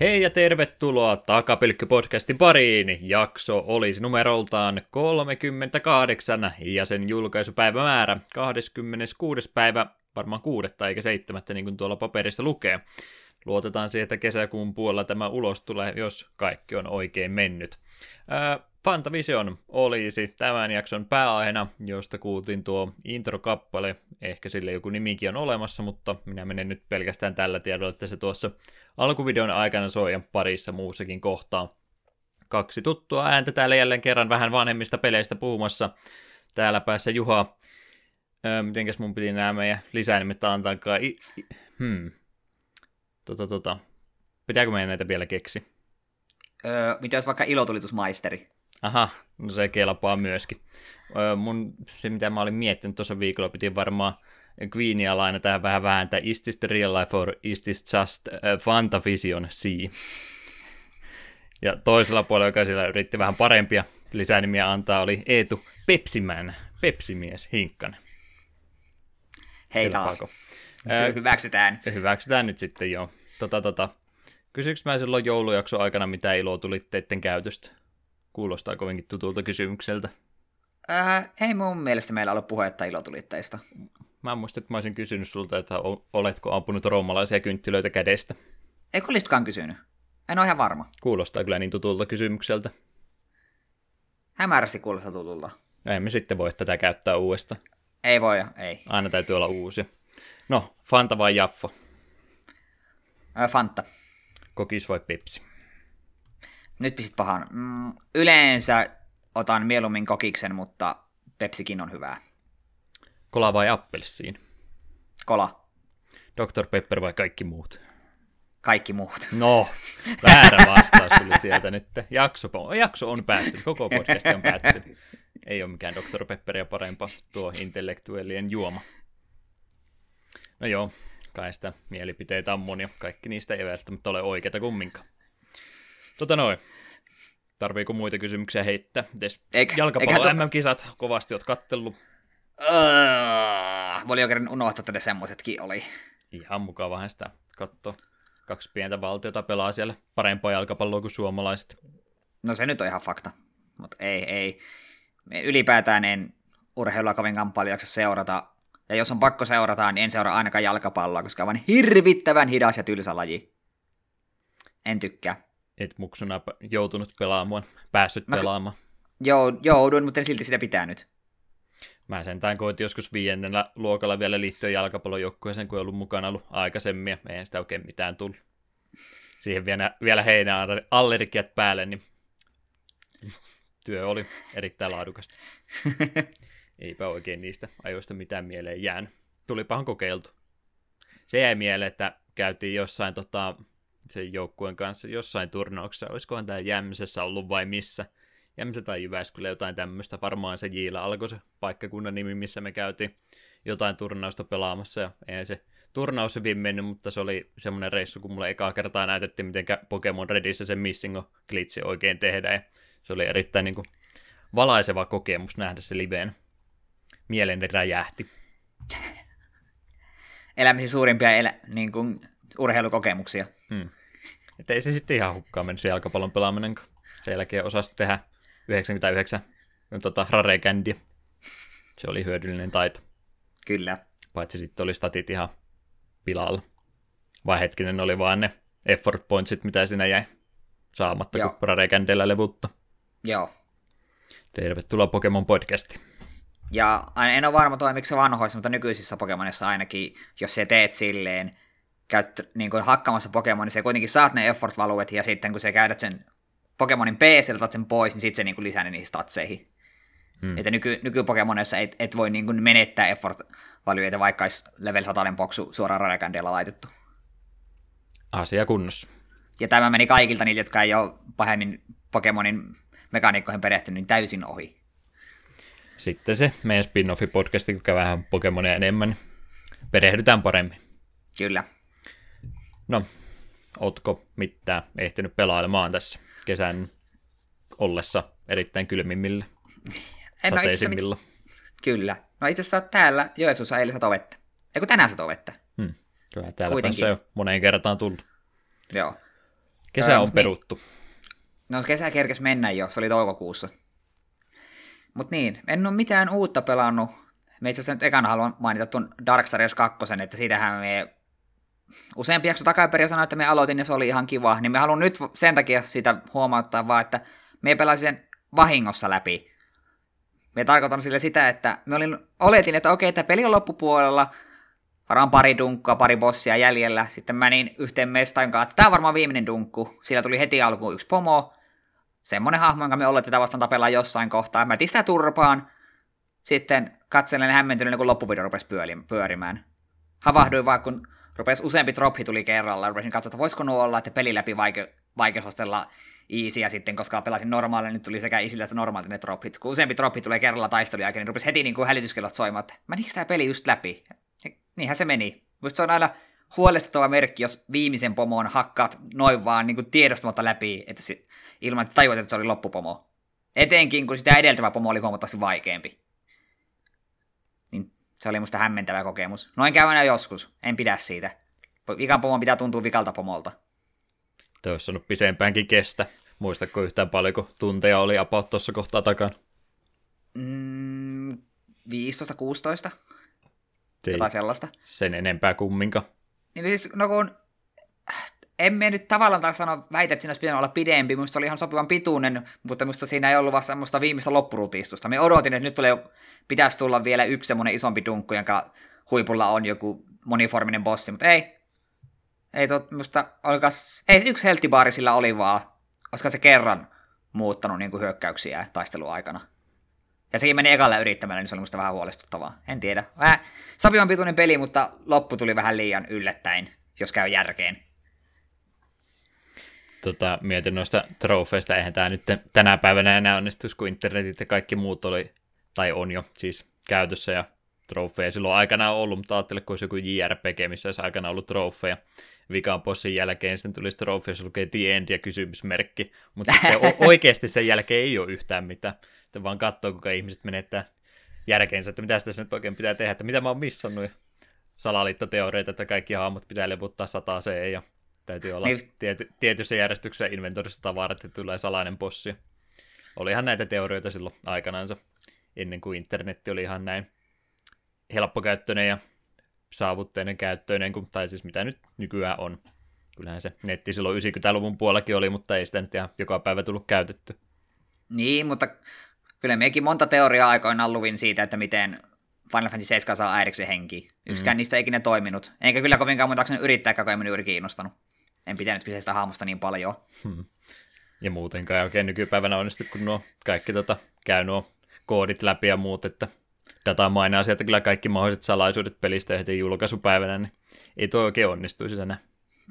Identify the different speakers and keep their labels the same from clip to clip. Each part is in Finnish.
Speaker 1: Hei ja tervetuloa Takapelkky-podcastin pariin. Jakso olisi numeroltaan 38 ja sen julkaisupäivämäärä 26. päivä, varmaan kuudetta eikä seitsemättä niin kuin tuolla paperissa lukee. Luotetaan siihen, että kesäkuun puolella tämä ulos tulee, jos kaikki on oikein mennyt. Ää, Fantavision olisi tämän jakson pääaiheena, josta kuultiin tuo introkappale. Ehkä sille joku nimikin on olemassa, mutta minä menen nyt pelkästään tällä tiedolla, että se tuossa alkuvideon aikana soi ja parissa muussakin kohtaa. Kaksi tuttua ääntä täällä jälleen kerran vähän vanhemmista peleistä puhumassa. Täällä päässä Juha. Öö, mitenkäs mun piti nämä meidän lisänimet antaakaan? I- I- hmm. Tota, tota. Pitääkö meidän näitä vielä keksi?
Speaker 2: Öö, mitä jos vaikka ilotulitusmaisteri?
Speaker 1: Aha, no se kelpaa myöskin. Öö, mun, se mitä mä olin miettinyt tuossa viikolla, piti varmaan Queenia lainata vähän vääntää Is this the real life or is this just uh, Fantavision C? Ja toisella puolella, joka siellä yritti vähän parempia lisänimiä antaa, oli Eetu Pepsiman, Pepsimies Hinkkanen.
Speaker 2: Hei taas. Öö, hyväksytään.
Speaker 1: Hyväksytään nyt sitten jo. Tota, tota. Kysyks mä silloin joulujakson aikana, mitä iloa tuli teitten käytöstä? Kuulostaa kovinkin tutulta kysymykseltä.
Speaker 2: Äh, ei mun mielestä meillä ollut puhetta ilotulitteista.
Speaker 1: Mä muistan, että mä olisin kysynyt sulta, että oletko ampunut roomalaisia kynttilöitä kädestä.
Speaker 2: Eikö olisikaan kysynyt? En ole ihan varma.
Speaker 1: Kuulostaa kyllä niin tutulta kysymykseltä.
Speaker 2: Hämärästi kuulostaa tutulta.
Speaker 1: No emme sitten voi tätä käyttää uudestaan.
Speaker 2: Ei voi, ei.
Speaker 1: Aina täytyy olla uusia. No, Fanta vai Jaffa?
Speaker 2: Äh, Fanta.
Speaker 1: Kokis vai Pepsi?
Speaker 2: Nyt pisit pahan. Mm, yleensä otan mieluummin kokiksen, mutta Pepsikin on hyvää.
Speaker 1: Kola vai appelsiin?
Speaker 2: Kola.
Speaker 1: Dr. Pepper vai kaikki muut?
Speaker 2: Kaikki muut.
Speaker 1: No, väärä vastaus tuli sieltä nyt. Jakso, jakso on päättynyt, koko podcast on päättynyt. Ei ole mikään Dr. Pepperia parempaa tuo intellektuellien juoma. No joo, kai sitä mielipiteitä on monia. Kaikki niistä ei välttämättä ole oikeita kumminkaan. Tota noin. Tarviiko muita kysymyksiä heittää? jalkapallo MM-kisat kovasti oot kattellut.
Speaker 2: Uh, mä olin oikein unohtaa, että ne semmoisetkin oli.
Speaker 1: Ihan mukavahan sitä katsoa. Kaksi pientä valtiota pelaa siellä parempaa jalkapalloa kuin suomalaiset.
Speaker 2: No se nyt on ihan fakta. Mutta ei, ei. Ylipäätään en urheilua kovinkaan paljon seurata. Ja jos on pakko seurata, niin en seuraa ainakaan jalkapalloa, koska on hirvittävän hidas ja tylsä laji. En tykkää
Speaker 1: et muksuna joutunut pelaamaan, päässyt Mä, pelaamaan.
Speaker 2: Joo, joudun, mutta en silti sitä pitänyt.
Speaker 1: Mä sentään koitin joskus viiennellä luokalla vielä liittyen jalkapallojoukkueeseen, kun ollut mukana ollut aikaisemmin, ja eihän sitä oikein mitään tullut. Siihen vielä, vielä allergiat päälle, niin työ oli erittäin laadukasta. Eipä oikein niistä ajoista mitään mieleen jäänyt. Tulipahan kokeiltu. Se jäi mieleen, että käytiin jossain tota, sen joukkueen kanssa jossain turnauksessa. Olisikohan tämä Jämsessä ollut vai missä? Jämsä tai Jyväskylä, jotain tämmöistä. Varmaan se Jiila alkoi se paikkakunnan nimi, missä me käytiin jotain turnausta pelaamassa. Ja eihän se turnaus hyvin mennyt, mutta se oli semmoinen reissu, kun mulle ekaa kertaa näytettiin, miten Pokemon Redissä se Missingo glitchi oikein tehdään. Ja se oli erittäin niin kuin, valaiseva kokemus nähdä se liveen. Mieleni räjähti.
Speaker 2: Elämisen suurimpia elä, niin kuin, urheilukokemuksia.
Speaker 1: Hmm. Että ei se sitten ihan hukkaan mennyt se jalkapallon pelaaminen, kun sen jälkeen osasi tehdä 99 tota, rare Se oli hyödyllinen taito.
Speaker 2: Kyllä.
Speaker 1: Paitsi sitten oli statit ihan pilalla. Vai hetkinen oli vaan ne effort pointsit, mitä siinä jäi saamatta, Joo. kun rare levutta.
Speaker 2: Joo.
Speaker 1: Tervetuloa Pokemon podcastiin.
Speaker 2: Ja en ole varma toimiko se vanhoissa, mutta nykyisissä Pokemonissa ainakin, jos se teet silleen, käyt niin kuin hakkaamassa Pokemon, niin se kuitenkin saat ne effort-valuet, ja sitten kun sä käytät sen Pokemonin PC, otat sen pois, niin sitten se niin kuin lisää ne niihin statseihin. Hmm. Että nyky, nykypokemonissa et, et voi niin kuin menettää effort-valueita, vaikka olisi level 100 boksu suoraan Rarekandeella laitettu.
Speaker 1: Asia kunnossa.
Speaker 2: Ja tämä meni kaikilta niiltä, jotka ei ole pahemmin Pokemonin mekaniikkoihin perehtynyt, niin täysin ohi.
Speaker 1: Sitten se meidän spin-offi podcasti, kun vähän Pokemonia enemmän, perehdytään paremmin.
Speaker 2: Kyllä.
Speaker 1: No, ootko mitään ehtinyt pelailemaan tässä kesän ollessa erittäin kylmimmillä, en sateisimmilla? Mit...
Speaker 2: Kyllä. No itse asiassa täällä Joensuussa eilen sato vettä. Eikö tänään sato vettä?
Speaker 1: Hmm. Kyllä täällä Kuitenkin. jo moneen kertaan tullut.
Speaker 2: Joo.
Speaker 1: Kesä
Speaker 2: Öö,
Speaker 1: on
Speaker 2: niin.
Speaker 1: peruttu.
Speaker 2: No kesä kerkes mennä jo, se oli toukokuussa. Mut niin, en ole mitään uutta pelannut. Me itse nyt ekana haluan mainita tuon Darksiders 2, että siitähän me useampi jakso takaperin sanoi, että me aloitin ja se oli ihan kiva. Niin me haluan nyt sen takia sitä huomauttaa vaan, että me pelasin sen vahingossa läpi. Me tarkoitan sille sitä, että me olin, oletin, että okei, että peli on loppupuolella, varmaan pari dunkkua, pari bossia jäljellä. Sitten menin yhteen mestaan kanssa, että tämä on varmaan viimeinen dunkku. Sillä tuli heti alkuun yksi pomo. Semmonen hahmo, jonka me oletetaan vastaan tapellaan jossain kohtaa. Mä sitä turpaan. Sitten katselen hämmentyneenä, kun loppuvideo rupesi pyöri- pyörimään. Havahduin vaan, kun rupesi useampi drophi tuli kerralla. Rupesin katsoa, että voisiko nuo olla, että peli läpi vaike- vaikeusastella easyä sitten, koska pelasin normaalilla, niin tuli sekä easyllä että normaalit ne drophit. Kun useampi drophi tulee kerralla taistelun jälkeen, niin rupesi heti niin kuin hälytyskellot soimaan, että menikö tämä peli just läpi? Ja niinhän se meni. Musta se on aina huolestuttava merkki, jos viimeisen pomon hakkaat noin vaan niin kuin tiedostamatta läpi, että se, ilman että tajuat, että se oli loppupomo. Etenkin, kun sitä edeltävä pomo oli huomattavasti vaikeampi. Niin se oli musta hämmentävä kokemus. Noin käy aina joskus. En pidä siitä. Vikan pomon pitää tuntua vikalta pomolta.
Speaker 1: Te olisi saanut pisempäänkin kestä. Muistatko yhtään paljonko tunteja oli about tuossa kohtaa takana?
Speaker 2: Mm, 15-16,
Speaker 1: Ei
Speaker 2: jotain sellaista.
Speaker 1: sen enempää kumminkaan.
Speaker 2: Niin siis, no kun, en me nyt tavallaan taas sano, väitä, että siinä olisi pitänyt olla pidempi, minusta se oli ihan sopivan pituinen, mutta minusta siinä ei ollut vaan semmoista viimeistä loppurutistusta. Me odotin, että nyt tulee, pitäisi tulla vielä yksi semmoinen isompi dunkku, jonka huipulla on joku moniforminen bossi, mutta ei. Ei tot, musta, olikas, ei yksi helttibaari sillä oli vaan, koska se kerran muuttanut niin kuin hyökkäyksiä taisteluaikana. Ja sekin meni ekalla yrittämällä, niin se oli musta vähän huolestuttavaa. En tiedä. Vähän sopivan pituinen peli, mutta loppu tuli vähän liian yllättäen, jos käy järkeen.
Speaker 1: Tota, mietin noista trofeista, eihän tämä nyt tänä päivänä enää onnistuisi, kun internetit ja kaikki muut oli, tai on jo siis käytössä ja trofeja silloin aikana on ollut, mutta ajattele, kun olisi joku JRPG, missä olisi aikana ollut trofeja. Vikaan bossin jälkeen sitten tulisi trofeja, jossa lukee The End ja kysymysmerkki, mutta sitten oikeasti sen jälkeen ei ole yhtään mitään. Sitten vaan katsoo, kuinka ihmiset menettää järkeensä, että mitä tässä nyt oikein pitää tehdä, että mitä mä oon missannut. Ja salaliittoteoreita, että kaikki hahmot pitää levuttaa sataseen ja täytyy olla
Speaker 2: Niin.
Speaker 1: tiety, tietyssä järjestyksessä inventorissa tavarat, että tulee salainen bossi. Olihan näitä teorioita silloin aikanaansa, ennen kuin internetti oli ihan näin helppokäyttöinen ja saavutteinen käyttöinen, kuin, tai siis mitä nyt nykyään on. Kyllähän se netti silloin 90-luvun puolellakin oli, mutta ei sitä nyt ihan joka päivä tullut käytetty.
Speaker 2: Niin, mutta kyllä mekin monta teoriaa aikoinaan luvin siitä, että miten Final Fantasy 7 saa äidiksi henki. Yksikään mm. niistä ei ikinä toiminut. Enkä kyllä kovinkaan monta yrittää, kun ei minun juuri kiinnostanut. En pitänyt kyseistä hahmosta niin paljon.
Speaker 1: Ja muutenkaan ei oikein nykypäivänä onnistu, kun nuo kaikki tota, käy nuo koodit läpi ja muut, että data mainaa sieltä kyllä kaikki mahdolliset salaisuudet pelistä heti julkaisupäivänä, niin ei tuo oikein onnistuisi enää,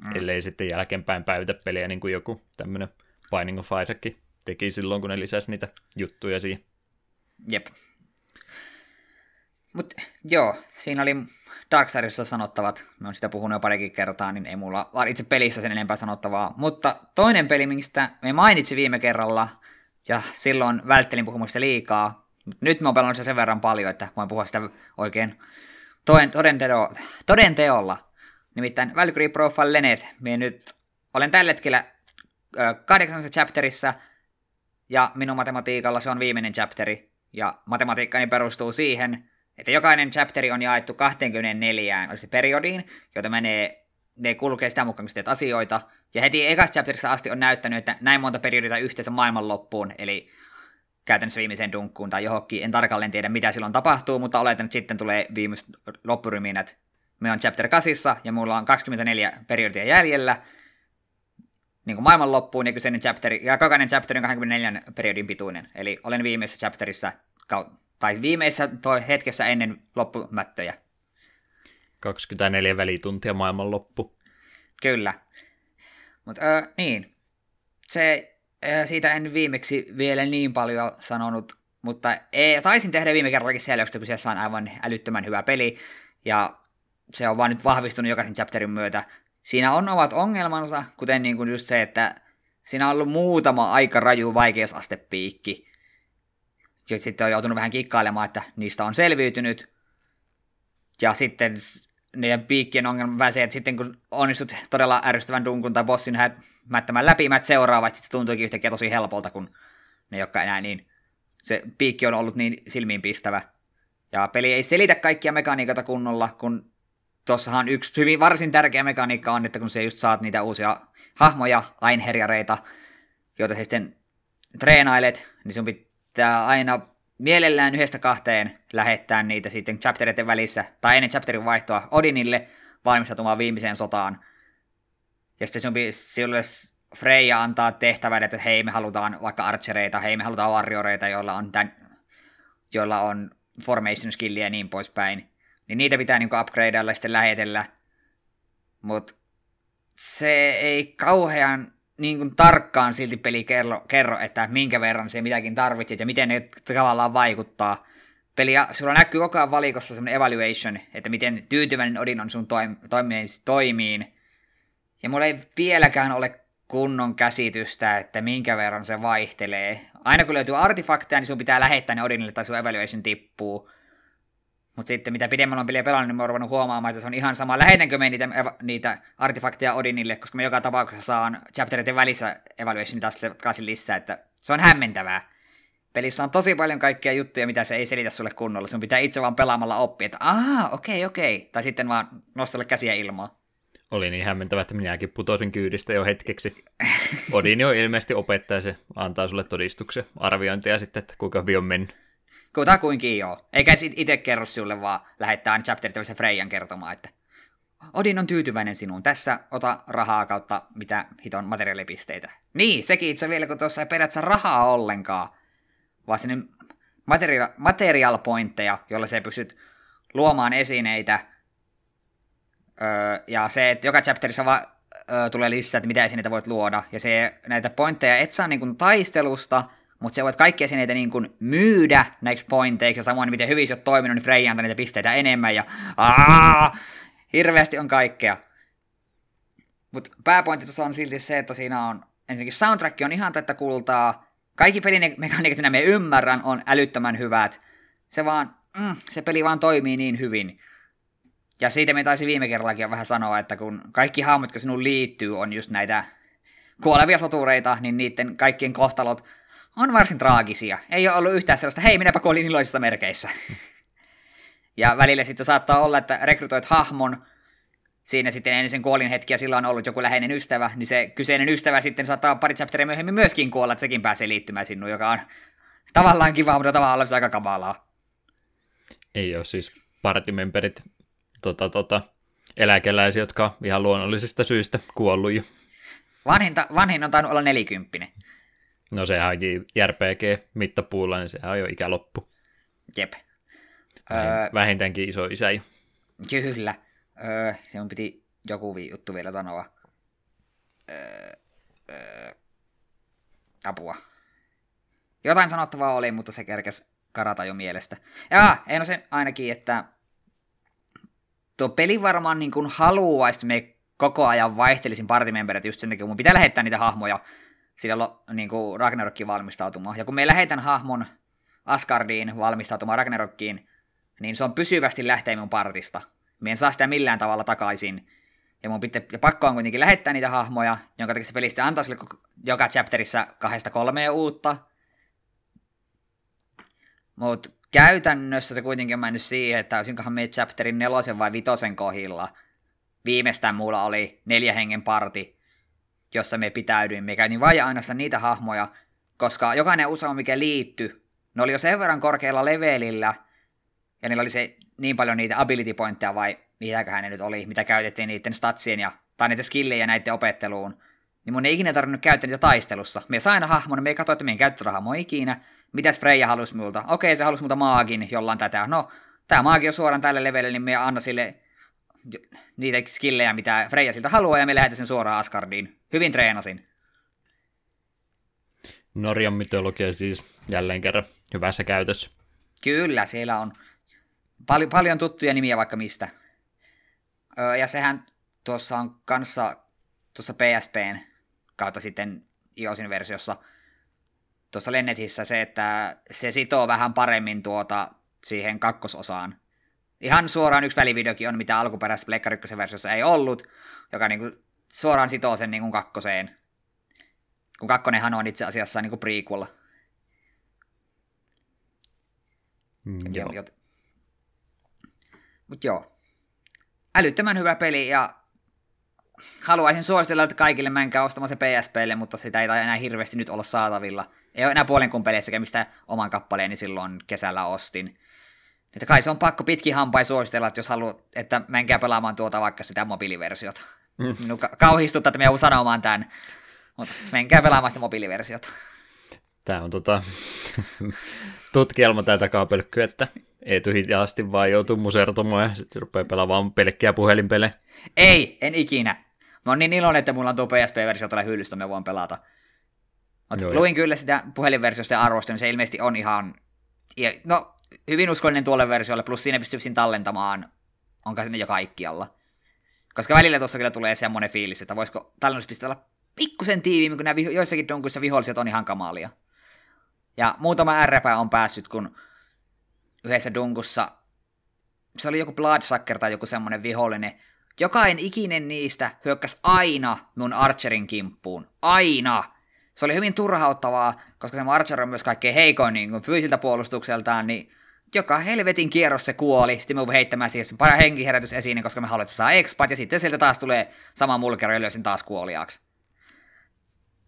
Speaker 1: mm. ellei sitten jälkeenpäin päivitä peliä niin kuin joku tämmöinen Binding of Isaac teki silloin, kun ne lisäsi niitä juttuja siihen.
Speaker 2: Jep. Mutta joo, siinä oli Darksidesissa sanottavat, me on sitä puhunut jo parikin kertaa, niin ei mulla vaan itse pelissä sen enempää sanottavaa. Mutta toinen peli, mistä me mainitsi viime kerralla, ja silloin välttelin puhumasta liikaa, nyt mä oon pelannut sen verran paljon, että voin puhua sitä oikein toden, toden, teo, toden teolla. Nimittäin Valkyrie Profile Lenet, me nyt olen tällä hetkellä kahdeksannessa chapterissa, ja minun matematiikalla se on viimeinen chapteri, ja matematiikkani perustuu siihen, että jokainen chapteri on jaettu 24 olisi periodiin, joita menee, ne kulkee sitä mukaan, kun teet asioita. Ja heti ekasta chapterissa asti on näyttänyt, että näin monta periodia yhteensä maailman loppuun, eli käytännössä viimeiseen dunkkuun tai johonkin. En tarkalleen tiedä, mitä silloin tapahtuu, mutta oletan, että sitten tulee viimeiset loppuryminät. Me on chapter 8 ja mulla on 24 periodia jäljellä, niin kuin maailman loppuun ja kyseinen chapteri, ja jokainen chapteri on 24 periodin pituinen. Eli olen viimeisessä chapterissa, tai viimeisessä toi hetkessä ennen loppumättöjä.
Speaker 1: 24 välituntia maailman loppu.
Speaker 2: Kyllä. Mutta äh, niin, se, äh, siitä en viimeksi vielä niin paljon sanonut, mutta ei, taisin tehdä viime kerrallakin selväksi, kun siellä on aivan älyttömän hyvä peli, ja se on vaan nyt vahvistunut jokaisen chapterin myötä. Siinä on ovat ongelmansa, kuten niin kuin just se, että siinä on ollut muutama aika raju vaikeusastepiikki, ja sitten on joutunut vähän kikkailemaan, että niistä on selviytynyt. Ja sitten niiden piikkien ongelma se, että sitten kun onnistut todella ärsyttävän dunkun tai bossin hämättämään läpi, mä seuraavasti se tuntuikin yhtäkkiä tosi helpolta, kun ne jotka enää niin, se piikki on ollut niin silmiin pistävä. Ja peli ei selitä kaikkia mekaniikoita kunnolla, kun tuossahan yksi hyvin varsin tärkeä mekaniikka on, että kun se just saat niitä uusia hahmoja, ainherjareita, joita sä sitten treenailet, niin sun pitää aina mielellään yhdestä kahteen lähettää niitä sitten chaptereiden välissä, tai ennen chapterin vaihtoa Odinille valmistautumaan viimeiseen sotaan. Ja sitten sun sille Freya antaa tehtävän, että hei me halutaan vaikka archereita, hei me halutaan warrioreita, joilla on, tämän, joilla on formation skillia ja niin poispäin. Niin niitä pitää niinku upgradeilla ja sitten lähetellä. Mutta se ei kauhean niin kuin tarkkaan silti peli kerro, kerro, että minkä verran se mitäkin tarvitset ja miten ne tavallaan vaikuttaa. Peli, sulla näkyy koko ajan valikossa semmoinen evaluation, että miten tyytyväinen Odin on sun toim, toimiin. Ja mulla ei vieläkään ole kunnon käsitystä, että minkä verran se vaihtelee. Aina kun löytyy artefakteja, niin sun pitää lähettää ne Odinille tai sun evaluation tippuu. Mutta sitten mitä pidemmällä on peliä pelannut, niin mä oon huomaamaan, että se on ihan sama, lähetänkö me niitä, niitä artefakteja Odinille, koska mä joka tapauksessa saan chapteritten välissä evaluation taas takaisin lisää, että se on hämmentävää. Pelissä on tosi paljon kaikkia juttuja, mitä se ei selitä sulle kunnolla. Sun pitää itse vaan pelaamalla oppia, että aah, okei, okei. Tai sitten vaan nostella käsiä ilmaa.
Speaker 1: Oli niin hämmentävä, että minäkin putosin kyydistä jo hetkeksi. Odin on ilmeisesti opettaja, se antaa sulle todistuksen arviointia sitten, että kuinka hyvin on mennyt.
Speaker 2: Kutakuinkin joo. Eikä itse kerro sulle, vaan lähettää chapterit Freijan kertomaan, että Odin on tyytyväinen sinuun. Tässä ota rahaa kautta mitä hiton materiaalipisteitä. Niin, sekin itse vielä, kun tuossa ei periaatteessa rahaa ollenkaan, vaan sinne material, material pointteja, joilla se pystyt luomaan esineitä. Öö, ja se, että joka chapterissa va, öö, tulee lisää, että mitä esineitä voit luoda. Ja se, näitä pointteja et saa niin kuin taistelusta, mutta se voit kaikki esineitä niin kuin myydä näiksi pointeiksi, ja samoin miten hyvin sä oot toiminut, niin Freya antaa niitä pisteitä enemmän, ja aah, hirveästi on kaikkea. Mutta pääpointti tuossa on silti se, että siinä on, ensinnäkin soundtrack on ihan tätä kultaa, kaikki pelimekaniikat, mitä me ymmärrän, on älyttömän hyvät. Se vaan, mm, se peli vaan toimii niin hyvin. Ja siitä me taisi viime kerrallakin vähän sanoa, että kun kaikki hahmot, jotka sinun liittyy, on just näitä kuolevia sotureita, niin niiden kaikkien kohtalot on varsin traagisia. Ei ole ollut yhtään sellaista, hei minäpä kuolin iloisissa merkeissä. ja välillä sitten saattaa olla, että rekrytoit hahmon, siinä sitten ennen sen kuolin hetkiä sillä on ollut joku läheinen ystävä, niin se kyseinen ystävä sitten saattaa pari chapteria myöhemmin myöskin kuolla, että sekin pääsee liittymään sinuun, joka on tavallaan kiva, mutta tavallaan aika kamalaa.
Speaker 1: Ei ole siis partimemberit tota, tota, eläkeläisiä, jotka ihan luonnollisista syistä kuollut jo.
Speaker 2: Vanhinta, vanhin on tainnut olla nelikymppinen.
Speaker 1: No sehän on JRPG-mittapuulla, niin sehän on jo ikäloppu.
Speaker 2: Jep.
Speaker 1: Öö, Vähintäänkin iso isä jo.
Speaker 2: Kyllä. Öö, se on piti joku juttu vielä sanoa. Öö, öö, apua. Jotain sanottavaa oli, mutta se kerkes karata jo mielestä. Ja, ei no se ainakin, että tuo peli varmaan niin kuin haluaisi, että me koko ajan vaihtelisin partimemberit just sen takia, kun mun pitää lähettää niitä hahmoja sillä niin kuin valmistautumaan. Ja kun me lähetän hahmon Asgardiin valmistautumaan Ragnarokkiin, niin se on pysyvästi lähtee mun partista. Me en saa sitä millään tavalla takaisin. Ja mun pitää, ja pakko on kuitenkin lähettää niitä hahmoja, jonka takia se peli sitten antaa sille joka chapterissa kahdesta kolmea uutta. Mutta käytännössä se kuitenkin on mennyt siihen, että olisinkohan me chapterin nelosen vai vitosen kohdilla. Viimeistään mulla oli neljä hengen parti, jossa me pitäydyimme. Käytin vain ainoastaan niitä hahmoja, koska jokainen usama, mikä liittyi, ne oli jo sen verran korkealla levelillä, ja niillä oli se niin paljon niitä ability pointteja, vai mitäköhän ne nyt oli, mitä käytettiin niiden statsien ja, tai niiden skillejä näiden opetteluun, niin mun ei ikinä tarvinnut käyttää niitä taistelussa. Me sain hahmon, me ei katso, että meidän käyttörahaa ikinä. Mitäs Freja halusi multa? Okei, se halusi multa maagin, jollain tätä. No, tämä maagi on suoraan tälle levelille, niin me anna sille niitä skillejä, mitä Freja siltä haluaa, ja me lähdetään sen suoraan Asgardiin. Hyvin treenasin.
Speaker 1: Norjan mytologia siis jälleen kerran hyvässä käytössä.
Speaker 2: Kyllä, siellä on pal- paljon tuttuja nimiä vaikka mistä. Öö, ja sehän tuossa on kanssa tuossa PSPn kautta sitten iOSin versiossa tuossa Lennetissä se, että se sitoo vähän paremmin tuota siihen kakkososaan Ihan suoraan yksi välivideokin on, mitä alkuperäisessä Pleikka versiossa ei ollut, joka niin kuin suoraan sitoo sen niin kuin kakkoseen. Kun kakkonenhan on itse asiassa niin kuin prequel.
Speaker 1: Mm, joo. Jot...
Speaker 2: Mut joo. Älyttömän hyvä peli ja haluaisin suositella, että kaikille menkää ostamaan se PSPlle, mutta sitä ei enää hirveästi nyt olla saatavilla. Ei ole enää puolen kun peleissä, mistä oman kappaleeni silloin kesällä ostin. Että kai se on pakko pitkin hampain suositella, että jos haluat, että menkää pelaamaan tuota vaikka sitä mobiiliversiota. Mm. Minun kauhistuttaa, että me joudun sanomaan tämän, mutta menkää pelaamaan sitä mobiiliversiota.
Speaker 1: Tämä on tota, tutkielma tätä takapelkkyä, että Eetu hitaasti vaan joutuu musertumaan ja sitten rupeaa pelaamaan pelkkiä puhelinpelejä.
Speaker 2: Ei, en ikinä. Mä oon niin iloinen, että mulla on tuo PSP-versio tällä hyllystä, me voin pelata. Mut luin kyllä sitä puhelinversiosta ja arvostelun, niin se ilmeisesti on ihan... No, hyvin uskollinen tuolle versiolle, plus siinä pystyy tallentamaan, onko sinne jo kaikkialla. Koska välillä tuossa kyllä tulee semmoinen fiilis, että voisiko tallennuspiste olla pikkusen tiiviimmin, kun nämä joissakin donkuissa viholliset on ihan kamalia. Ja muutama RP on päässyt, kun yhdessä dunkussa, se oli joku Bloodsucker tai joku semmoinen vihollinen, jokainen ikinen niistä hyökkäsi aina mun Archerin kimppuun. Aina! Se oli hyvin turhauttavaa, koska se Archer on myös kaikkein heikoin niin fyysiltä puolustukseltaan, niin joka helvetin kierros se kuoli, sitten me heittämään siihen para henkiherätys esiin, koska me haluamme, että saa expat, ja sitten sieltä taas tulee sama mulkero ja löysin taas kuoliaaksi.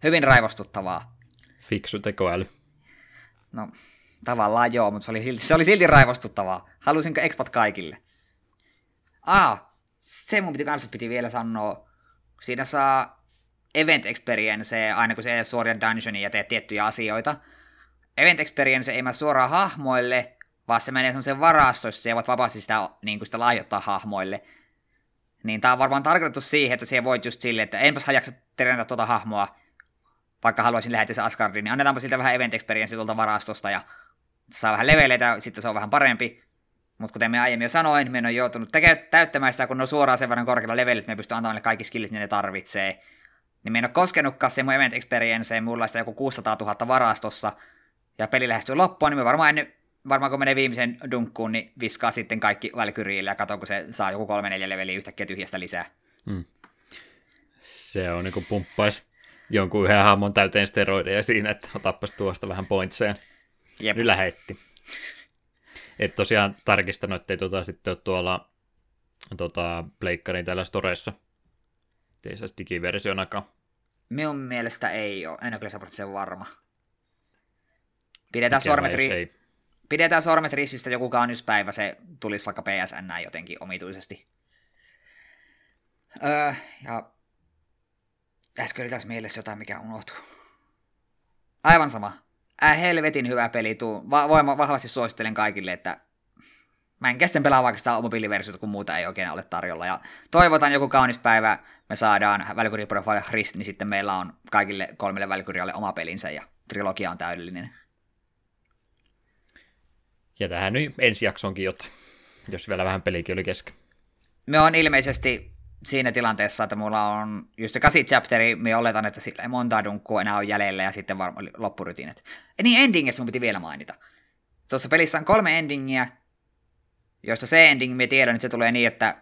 Speaker 2: Hyvin raivostuttavaa.
Speaker 1: Fiksu tekoäly.
Speaker 2: No, tavallaan joo, mutta se oli silti, se oli silti raivostuttavaa. Halusinko expat kaikille? Ah, se mun piti kanssa piti vielä sanoa. Siinä saa event experience aina kun se suoria dungeonia ja teet tiettyjä asioita. Event experience ei mä suoraan hahmoille, vaan se menee semmoiseen varastoon, jossa voit vapaasti sitä, niin kuin sitä lahjoittaa hahmoille. Niin tää on varmaan tarkoitettu siihen, että se voit just silleen, että enpäs jaksa treenata tuota hahmoa, vaikka haluaisin lähettää se Asgardiin, niin annetaanpa siltä vähän event experience tuolta varastosta ja saa vähän leveleitä, sitten se on vähän parempi. Mutta kuten me aiemmin jo sanoin, me on joutunut teke- täyttämään sitä, kun ne on suoraan sen verran korkealla levelit, me pystyy antamaan kaikki skillit, mitä ne tarvitsee. Niin me en ole koskenutkaan se mun event experience, mulla on joku 600 000 varastossa, ja peli lähestyy loppuun, niin me varmaan ennen varmaan kun menee viimeisen dunkkuun, niin viskaa sitten kaikki Valkyriille ja katsoo, kun se saa joku kolme neljä leveliä yhtäkkiä tyhjästä lisää. Hmm.
Speaker 1: Se on niin kuin pumppaisi jonkun yhden hahmon täyteen steroideja siinä, että otappas tuosta vähän pointseen. Jep. Nyt lähetti. Et tosiaan tarkistanut, ettei tota sitten ole tuolla tota, pleikkarin täällä storeissa. Ei saisi digiversionakaan.
Speaker 2: Minun mielestä ei ole, en ole kyllä sen varma. Pidetään sormet, ri- pidetään sormet rissistä joku kaunispäivä, se tulisi vaikka PSN jotenkin omituisesti. Öö, ja äsken oli tässä mielessä jotain, mikä unohtuu. Aivan sama. Äh, helvetin hyvä peli. Tuu. Va- voin, vahvasti suosittelen kaikille, että mä en kestä pelaa vaikka sitä mobiiliversiota, kun muuta ei oikein ole tarjolla. Ja toivotan joku kaunis päivä, me saadaan Valkyrie Profile niin sitten meillä on kaikille kolmelle Valkyrialle oma pelinsä ja trilogia on täydellinen.
Speaker 1: Ja tähän nyt ensi jaksonkin jotain, jos vielä vähän pelikin oli kesken.
Speaker 2: Me on ilmeisesti siinä tilanteessa, että mulla on just se 8 chapteri, me oletan, että sillä ei monta dunkkua enää on jäljellä ja sitten varmaan loppurutiinit. Ja niin endingistä mun piti vielä mainita. Tuossa pelissä on kolme endingiä, joista se ending me tiedän, että se tulee niin, että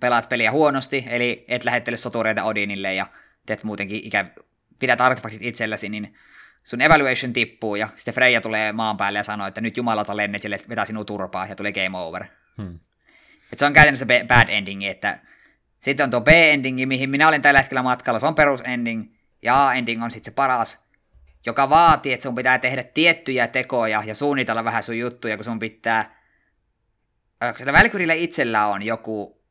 Speaker 2: pelaat peliä huonosti, eli et lähettele sotureita Odinille ja teet muutenkin ikä, pidät artefaktit itselläsi, niin sun evaluation tippuu ja sitten Freja tulee maan päälle ja sanoo, että nyt jumalata lennet ja vetää sinua turpaa ja tulee game over. Hmm. Et se on käytännössä bad ending, että sitten on tuo B-endingi, mihin minä olen tällä hetkellä matkalla, se on perusending, ja A-ending on sitten se paras, joka vaatii, että sun pitää tehdä tiettyjä tekoja ja suunnitella vähän sun juttuja, kun sun pitää... Sillä Valkyrillä itsellä on joku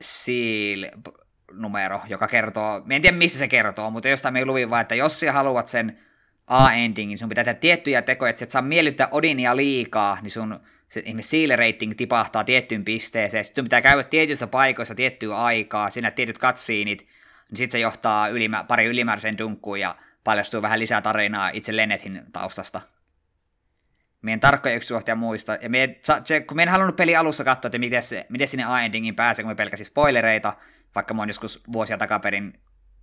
Speaker 2: seal-numero, joka kertoo, en tiedä mistä se kertoo, mutta jostain me luvin vaan, että jos sä haluat sen A-endingin, sun pitää tehdä tiettyjä tekoja, että et saa miellyttää Odinia liikaa, niin sun se seal rating tipahtaa tiettyyn pisteeseen, sitten sun pitää käydä tietyissä paikoissa tiettyä aikaa, siinä tietyt katsiinit, niin sitten se johtaa ylimä, pari ylimääräisen dunkkuun ja paljastuu vähän lisää tarinaa itse Lennethin taustasta. Meidän tarkkoja yksityiskohtia muista. Ja me, kun me en halunnut peli alussa katsoa, että miten, se, miten sinne A-endingin pääsee, kun me pelkäsin spoilereita, vaikka mä oon joskus vuosia takaperin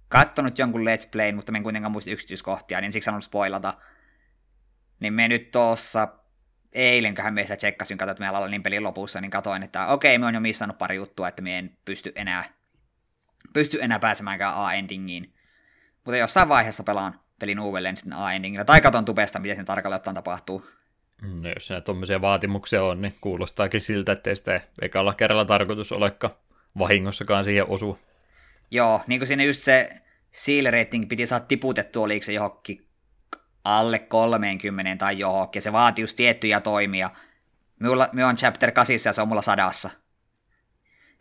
Speaker 2: kattonut jonkun Let's Play, mutta en kuitenkaan muista yksityiskohtia, niin siksi halunnut spoilata. Niin me nyt tuossa eilenköhän meistä tsekkasin, katsoin, että meillä oli niin pelin lopussa, niin katsoin, että okei, me on jo missannut pari juttua, että me en pysty enää, pysty enää pääsemäänkään A-endingiin. Mutta jossain vaiheessa pelaan pelin uudelleen sitten A-endingillä, tai katon tubesta, miten se tarkalleen ottaen tapahtuu.
Speaker 1: No jos näitä tuommoisia vaatimuksia on, niin kuulostaakin siltä, ettei sitä ekalla kerralla tarkoitus olekaan vahingossakaan siihen osua.
Speaker 2: Joo, niin kuin siinä just se seal rating piti saada tiputettua, oliko se johonkin alle 30 tai johonkin, se vaatii just tiettyjä toimia. Minulla, me on chapter 8 ja se on mulla sadassa.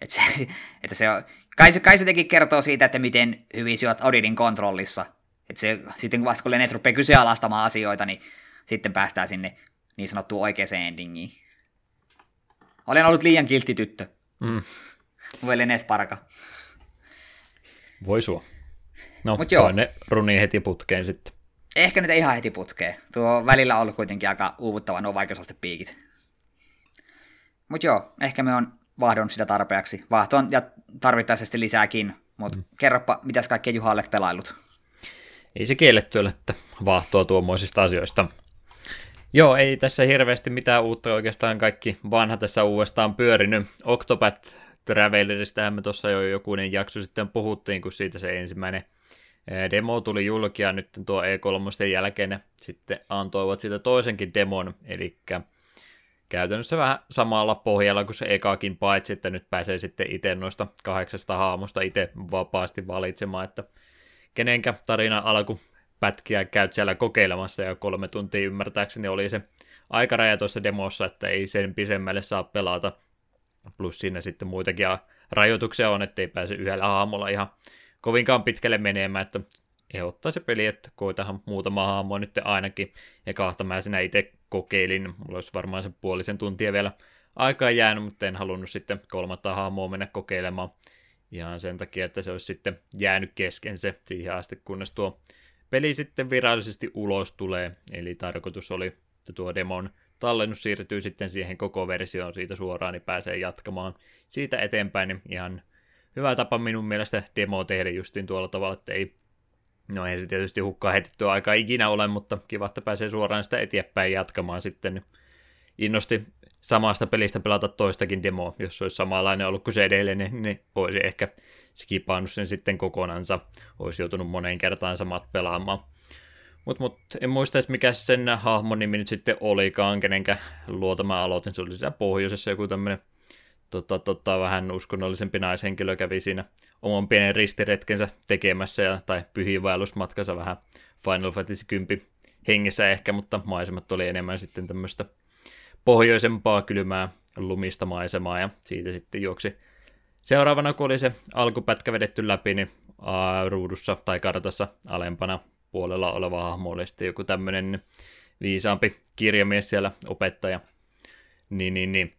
Speaker 2: Et se, että se on, kai, se, kai se teki kertoo siitä, että miten hyvin sinä Odidin kontrollissa. Että se, sitten vasta kun Lenet rupeaa kyseenalaistamaan asioita, niin sitten päästään sinne niin sanottuun oikeaan endingiin. Olen ollut liian kiltti tyttö. Mm. Mulle net parka.
Speaker 1: Voi sua. No, Mut joo. ne runi heti putkeen sitten.
Speaker 2: Ehkä nyt ei ihan heti putkeen. Tuo välillä on ollut kuitenkin aika uuvuttava nuo vaikeusastepiikit. Mutta joo, ehkä me on vahdon sitä tarpeeksi. Vahtoon ja tarvittaisesti lisääkin. Mutta mm. kerropa, mitäs kaikkea Juha olet pelailut?
Speaker 1: Ei se kielletty ole, että vahtoa tuommoisista asioista. Joo, ei tässä hirveästi mitään uutta oikeastaan kaikki vanha tässä uudestaan pyörinyt. Octopath Travelleristähän me tuossa jo jokunen jakso sitten puhuttiin, kun siitä se ensimmäinen demo tuli julkia nyt tuo E3 jälkeen sitten antoivat siitä toisenkin demon, eli käytännössä vähän samalla pohjalla kuin se ekakin, paitsi että nyt pääsee sitten itse noista kahdeksasta haamusta itse vapaasti valitsemaan, että kenenkä tarina alku pätkiä käyt siellä kokeilemassa ja kolme tuntia ymmärtääkseni oli se aikaraja tuossa demossa, että ei sen pisemmälle saa pelata. Plus siinä sitten muitakin rajoituksia on, ettei pääse yhdellä aamulla ihan kovinkaan pitkälle menemään, että ehdottaa se peli, että koitahan muutama hahmo nyt ainakin, ja kahta mä sinä itse kokeilin, mulla olisi varmaan sen puolisen tuntia vielä aikaa jäänyt, mutta en halunnut sitten kolmatta hahmoa mennä kokeilemaan, ihan sen takia, että se olisi sitten jäänyt kesken se siihen asti, kunnes tuo peli sitten virallisesti ulos tulee, eli tarkoitus oli, että tuo demon tallennus siirtyy sitten siihen koko versioon siitä suoraan, niin pääsee jatkamaan siitä eteenpäin, niin ihan hyvä tapa minun mielestä demo tehdä justiin tuolla tavalla, että ei, no ei se tietysti hukkaa heitettyä aika ikinä ole, mutta kiva, että pääsee suoraan sitä eteenpäin jatkamaan sitten. Niin innosti samasta pelistä pelata toistakin demoa, jos olisi samanlainen ollut kuin se edellinen, niin voisi ehkä skipannut sen sitten kokonansa, olisi joutunut moneen kertaan samat pelaamaan. Mutta mut, en muista edes mikä sen hahmon nimi nyt sitten olikaan, kenenkä luota mä aloitin. Se oli siellä pohjoisessa joku tämmöinen tota, tota, vähän uskonnollisempi naishenkilö kävi siinä oman pienen ristiretkensä tekemässä ja, tai pyhiinvaellusmatkansa vähän Final Fantasy 10 hengessä ehkä, mutta maisemat oli enemmän sitten tämmöistä pohjoisempaa kylmää lumista maisemaa ja siitä sitten juoksi seuraavana, kun oli se alkupätkä vedetty läpi, niin ruudussa tai kartassa alempana puolella oleva hahmo oli sitten joku tämmöinen viisaampi kirjamies siellä, opettaja. Niin, niin, niin.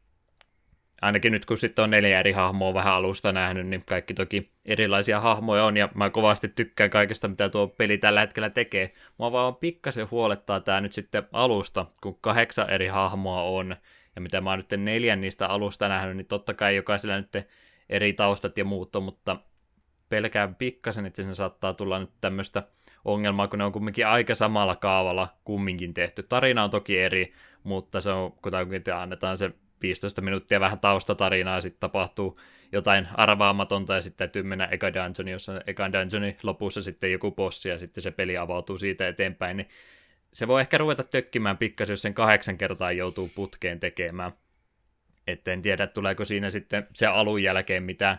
Speaker 1: Ainakin nyt kun sitten on neljä eri hahmoa vähän alusta nähnyt, niin kaikki toki erilaisia hahmoja on, ja mä kovasti tykkään kaikesta, mitä tuo peli tällä hetkellä tekee. Mua vaan pikkasen huolettaa tämä nyt sitten alusta, kun kahdeksan eri hahmoa on, ja mitä mä oon nyt neljän niistä alusta nähnyt, niin totta kai jokaisella nyt eri taustat ja muut on, mutta pelkään pikkasen, että sen saattaa tulla nyt tämmöistä ongelmaa, kun ne on kumminkin aika samalla kaavalla kumminkin tehty. Tarina on toki eri, mutta se on, kun annetaan se 15 minuuttia vähän taustatarinaa, ja sitten tapahtuu jotain arvaamatonta, ja sitten täytyy mennä eka dungeoni, jossa eka dungeoni lopussa sitten joku bossi, ja sitten se peli avautuu siitä eteenpäin, niin se voi ehkä ruveta tökkimään pikkasen, jos sen kahdeksan kertaa joutuu putkeen tekemään. Että en tiedä, tuleeko siinä sitten se alun jälkeen mitään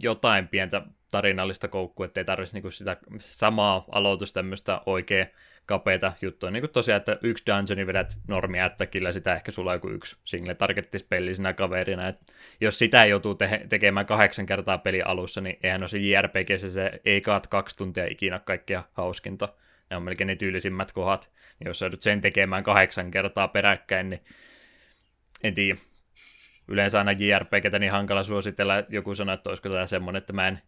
Speaker 1: jotain pientä tarinallista koukkua, ettei tarvitsisi niinku sitä samaa aloitusta tämmöistä oikein kapeita juttua. Niin kuin tosiaan, että yksi dungeoni vedät normi ättäkillä, sitä ehkä sulla on joku yksi single targettispelli sinä kaverina. Et jos sitä joutuu te- tekemään kahdeksan kertaa peli alussa, niin eihän ole se JRPG, se ei kaat kaksi tuntia ikinä kaikkea hauskinta. Ne on melkein ne tyylisimmät kohdat. Niin jos joudut sen tekemään kahdeksan kertaa peräkkäin, niin en tiedä yleensä aina JRPGtä niin hankala suositella. Joku sanoo, että olisiko tämä semmoinen, että mä en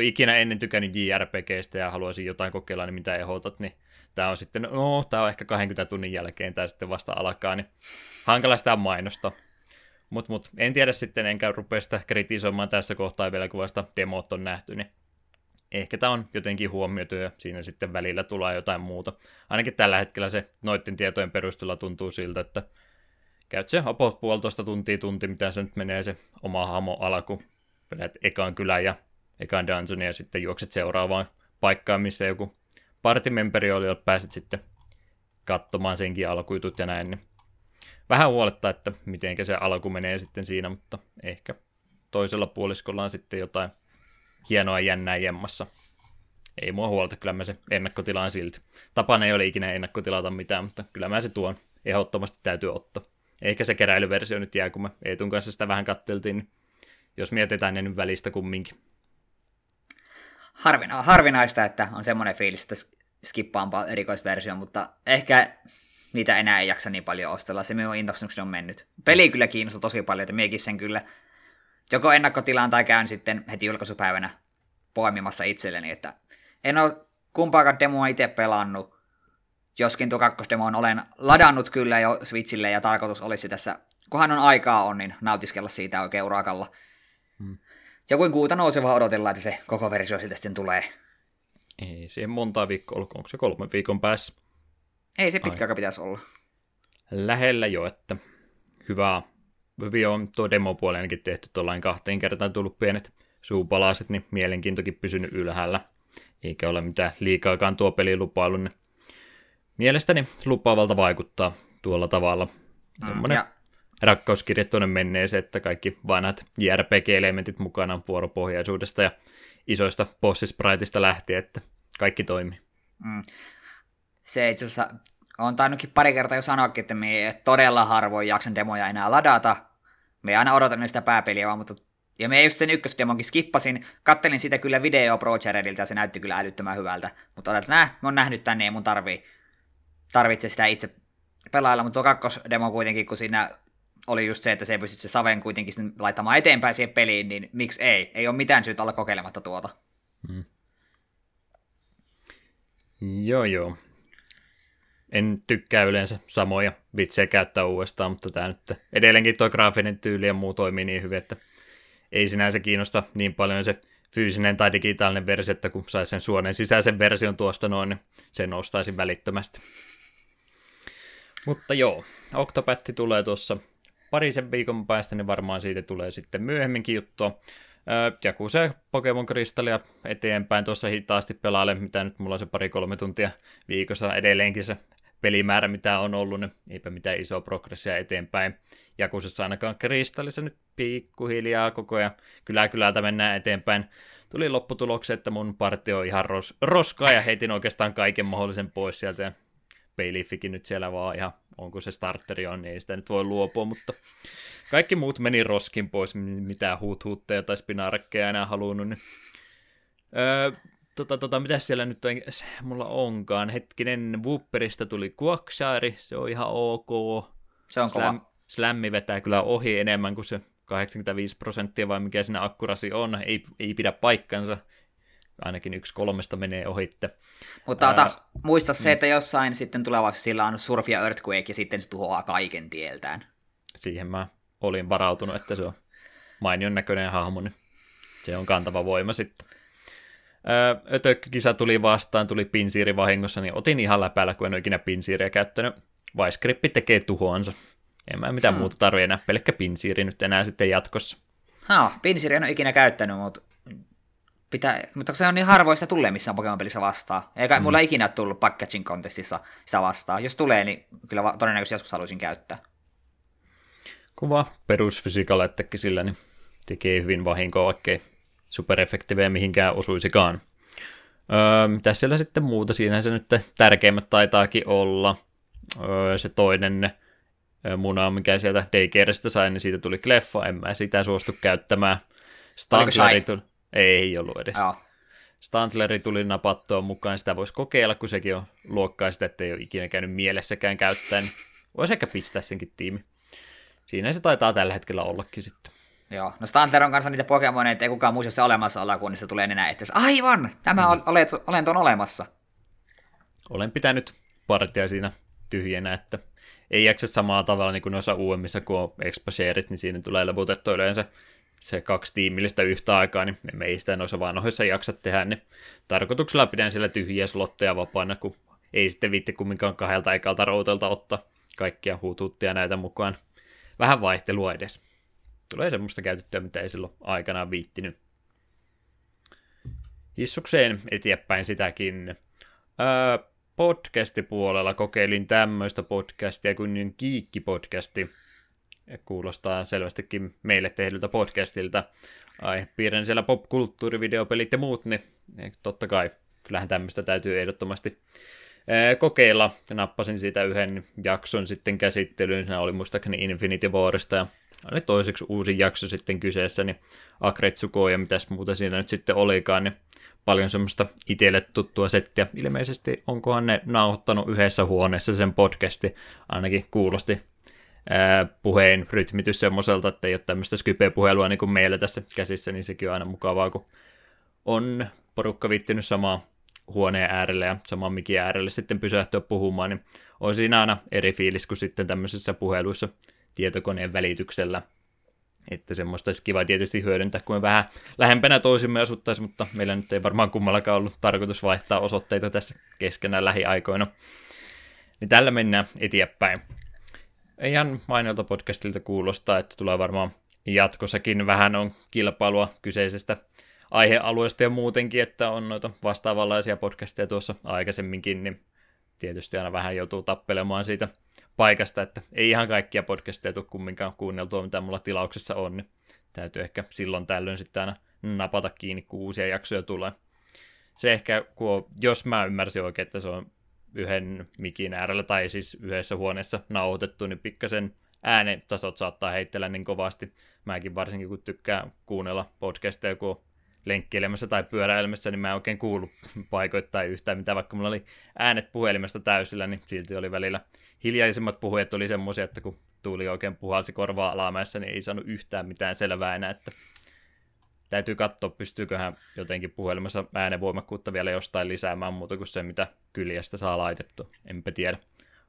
Speaker 1: ikinä ennen tykännyt JRPGstä ja haluaisin jotain kokeilla, niin mitä ehdotat, niin tämä on sitten, no, tämä on ehkä 20 tunnin jälkeen, tämä sitten vasta alkaa, niin hankala sitä mainosta. Mutta mut, en tiedä sitten, enkä rupea sitä kritisoimaan tässä kohtaa vielä, kun vasta demot on nähty, niin ehkä tämä on jotenkin huomioitu ja siinä sitten välillä tulee jotain muuta. Ainakin tällä hetkellä se noiden tietojen perusteella tuntuu siltä, että käyt se about puolitoista tuntia tunti, mitä se nyt menee se oma hamo alku. Vedät ekaan kylän ja ekaan dungeonin ja sitten juokset seuraavaan paikkaan, missä joku partimemberi oli, jolla pääset sitten katsomaan senkin alkuitut ja näin. Niin vähän huolettaa, että miten se alku menee sitten siinä, mutta ehkä toisella puoliskolla on sitten jotain hienoa jännää jemmassa. Ei mua huolta, kyllä mä se ennakkotilaan silti. Tapana ei ole ikinä ennakkotilata mitään, mutta kyllä mä se tuon ehdottomasti täytyy ottaa. Eikä se keräilyversio nyt jää, kun me Eetun kanssa sitä vähän katteltiin, niin jos mietitään ne nyt välistä kumminkin.
Speaker 2: Harvina, harvinaista, että on semmoinen fiilis, että skippaampaa erikoisversio, mutta ehkä niitä enää ei jaksa niin paljon ostella. Se minun innostukseni on mennyt. Peli kyllä kiinnostaa tosi paljon, että miekin sen kyllä joko ennakkotilaan tai käyn sitten heti julkaisupäivänä poimimassa itselleni, että en ole kumpaakaan demoa itse pelannut, joskin tuo kakkosdemoon olen ladannut kyllä jo Switchille ja tarkoitus olisi tässä, kunhan on aikaa on, niin nautiskella siitä oikein urakalla. Ja kuin kuuta nouseva odotellaan, että se koko versio sitten, sitten tulee.
Speaker 1: Ei siihen monta viikkoa ollut, onko se kolme viikon päässä?
Speaker 2: Ei se pitkä aika pitäisi olla.
Speaker 1: Lähellä jo, että hyvä. Hyvin on tuo demopuoli ainakin tehty tuollain kahteen kertaan tullut pienet suupalaset, niin mielenkiintokin pysynyt ylhäällä. Eikä ole mitään liikaakaan tuo peli lupailu, niin mielestäni lupaavalta vaikuttaa tuolla tavalla. Mm, ja... rakkauskirja tuonne menneeseen, että kaikki vanhat JRPG-elementit mukana vuoropohjaisuudesta ja isoista bossispriteista lähtien, että kaikki toimii. Mm.
Speaker 2: Se itse asiassa on tainnutkin pari kertaa jo sanoakin, että me todella harvoin jaksan demoja enää ladata. Me aina odotan sitä pääpeliä vaan, mutta ja me just sen ykkösdemonkin skippasin, kattelin sitä kyllä video Pro ja se näytti kyllä älyttömän hyvältä. Mutta olet, nää, mä oon nähnyt tänne ja mun tarvii, tarvitse sitä itse pelailla, mutta tuo kakkosdemo kuitenkin, kun siinä oli just se, että se ei pysty se Saven kuitenkin laittamaan eteenpäin siihen peliin, niin miksi ei? Ei ole mitään syytä olla kokeilematta tuota. Hmm.
Speaker 1: Joo, joo. En tykkää yleensä samoja vitsejä käyttää uudestaan, mutta tämä nyt edelleenkin tuo graafinen tyyli ja muu toimii niin hyvin, että ei sinänsä kiinnosta niin paljon se fyysinen tai digitaalinen versio, että kun saisi sen suonen sisäisen version tuosta noin, niin sen ostaisin välittömästi. Mutta joo, Octopatti tulee tuossa parisen viikon päästä, niin varmaan siitä tulee sitten myöhemminkin juttua. Ja kun se Pokemon Kristallia eteenpäin tuossa hitaasti pelaalle, mitä nyt mulla on se pari-kolme tuntia viikossa edelleenkin se pelimäärä, mitä on ollut, niin eipä mitään isoa progressia eteenpäin. Ja kun se ainakaan kristallissa nyt pikkuhiljaa koko ajan kylä kylältä mennään eteenpäin, tuli lopputulokseen, että mun partio on ihan ros- roskaa ja heitin oikeastaan kaiken mahdollisen pois sieltä. Ja nyt siellä vaan ihan, onko se starteri on, niin ei sitä nyt voi luopua, mutta kaikki muut meni roskin pois, mitä huut-huutteja tai spinarekkeja enää halunnut. Niin. Öö, tota, tota, mitä siellä nyt on, mulla onkaan? Hetkinen, Wooperista tuli Quagsire, se on ihan ok.
Speaker 2: Se on Slam, kova.
Speaker 1: Slammi vetää kyllä ohi enemmän kuin se 85 prosenttia, vai mikä siinä akkurasi on, ei, ei pidä paikkansa. Ainakin yksi kolmesta menee ohitte.
Speaker 2: Mutta ota, Ää, muista se, mm. että jossain sitten tulevaisuudessa sillä on Surf ja Earthquake, ja sitten se tuhoaa kaiken tieltään.
Speaker 1: Siihen mä olin varautunut, että se on mainion näköinen hahmo, niin se on kantava voima sitten. Ötökkikisa tuli vastaan, tuli pinsiiri vahingossa, niin otin ihan läpäällä, kun en ole ikinä pinsiiriä käyttänyt. Vice tekee tuhoansa. En mä mitään hmm. muuta tarvitse enää, pelkkä pinsiiri nyt enää sitten jatkossa.
Speaker 2: No, pinsiiri en ole ikinä käyttänyt, mutta, pitää, mutta se on niin harvoista tulee missään Pokemon-pelissä vastaan. Eikä hmm. mulla ikinä tullut packaging contestissa sitä vastaan. Jos tulee, niin kyllä todennäköisesti joskus haluaisin käyttää.
Speaker 1: Kuva perusfysiikalettekin sillä, niin tekee hyvin vahinkoa, oikein superefektivejä mihinkään osuisikaan. Öö, mitä siellä sitten muuta? Siinä se nyt tärkeimmät taitaakin olla. Öö, se toinen muna, mikä sieltä Daycareista sai, niin siitä tuli kleffa. En mä sitä suostu käyttämään. Stantleri tuli... Ei ollut edes. Joo. Stantleri tuli napattua mukaan, sitä voisi kokeilla, kun sekin on luokkaa sitä, että ei ole ikinä käynyt mielessäkään käyttää, niin voisi ehkä pistää senkin tiimi. Siinä se taitaa tällä hetkellä ollakin sitten.
Speaker 2: Joo, no Stantler on kanssa niitä Pokemoneja, että ei kukaan muista se olemassa kun niistä tulee enää että aivan, tämä mm. olet, olen tuon olemassa.
Speaker 1: Olen pitänyt partia siinä tyhjänä, että ei jaksa samalla tavalla niin kuin noissa uudemmissa, kun on niin siinä tulee levutettu yleensä se kaksi tiimillistä yhtä aikaa, niin me ei sitä noissa vanhoissa jaksa tehdä, niin tarkoituksella pidän siellä tyhjiä slotteja vapaana, kun ei sitten viitti kumminkaan kahdelta ekalta routelta ottaa kaikkia huututtia näitä mukaan. vähän vaihtelua edes. Tulee semmoista käytettyä, mitä ei silloin aikanaan viittinyt. Hissukseen eteenpäin sitäkin. Öö, podcastipuolella kokeilin tämmöistä podcastia kuin Kiikki-podcasti. Kuulostaa selvästikin meille tehdyltä podcastilta. Aihepiirren siellä popkulttuuri, videopelit ja muut, niin totta kai kyllähän tämmöistä täytyy ehdottomasti kokeilla. Nappasin siitä yhden jakson sitten käsittelyyn. Se oli muistaakseni Infinity Warista ja oli toiseksi uusi jakso sitten kyseessä, niin Akretsuko ja mitäs muuta siinä nyt sitten olikaan, niin paljon semmoista itselle tuttua settiä. Ilmeisesti onkohan ne nauhoittanut yhdessä huoneessa sen podcasti, ainakin kuulosti puheen rytmitys semmoiselta, että ei ole tämmöistä Skype-puhelua niin kuin meillä tässä käsissä, niin sekin on aina mukavaa, kun on porukka viittinyt samaa huoneen äärelle ja saman mikin äärelle sitten pysähtyä puhumaan, niin on siinä aina eri fiilis kuin sitten tämmöisissä puheluissa tietokoneen välityksellä. Että semmoista olisi kiva tietysti hyödyntää, kun me vähän lähempänä toisimme asuttaisiin, mutta meillä nyt ei varmaan kummallakaan ollut tarkoitus vaihtaa osoitteita tässä keskenään lähiaikoina. Niin tällä mennään eteenpäin. Ihan mainolta podcastilta kuulostaa, että tulee varmaan jatkossakin vähän on kilpailua kyseisestä aihealueesta ja muutenkin, että on noita vastaavanlaisia podcasteja tuossa aikaisemminkin, niin tietysti aina vähän joutuu tappelemaan siitä paikasta, että ei ihan kaikkia podcasteja tule kumminkaan kuunneltua, mitä mulla tilauksessa on, niin täytyy ehkä silloin tällöin sitten aina napata kiinni, kun uusia jaksoja tulee. Se ehkä, kun jos mä ymmärsin oikein, että se on yhden mikin äärellä tai siis yhdessä huoneessa nauhoitettu, niin pikkasen äänetasot saattaa heittellä niin kovasti. Mäkin varsinkin, kun tykkään kuunnella podcasteja, kun lenkkeilemässä tai pyöräilemässä, niin mä en oikein kuulu paikoittain yhtään mitä, vaikka mulla oli äänet puhelimesta täysillä, niin silti oli välillä hiljaisimmat puhujat oli semmoisia, että kun tuuli oikein puhalsi korvaa alamäessä, niin ei saanut yhtään mitään selvää enää, että täytyy katsoa, pystyyköhän jotenkin puhelimessa äänenvoimakkuutta vielä jostain lisäämään muuta kuin se, mitä kyljästä saa laitettu. Enpä tiedä,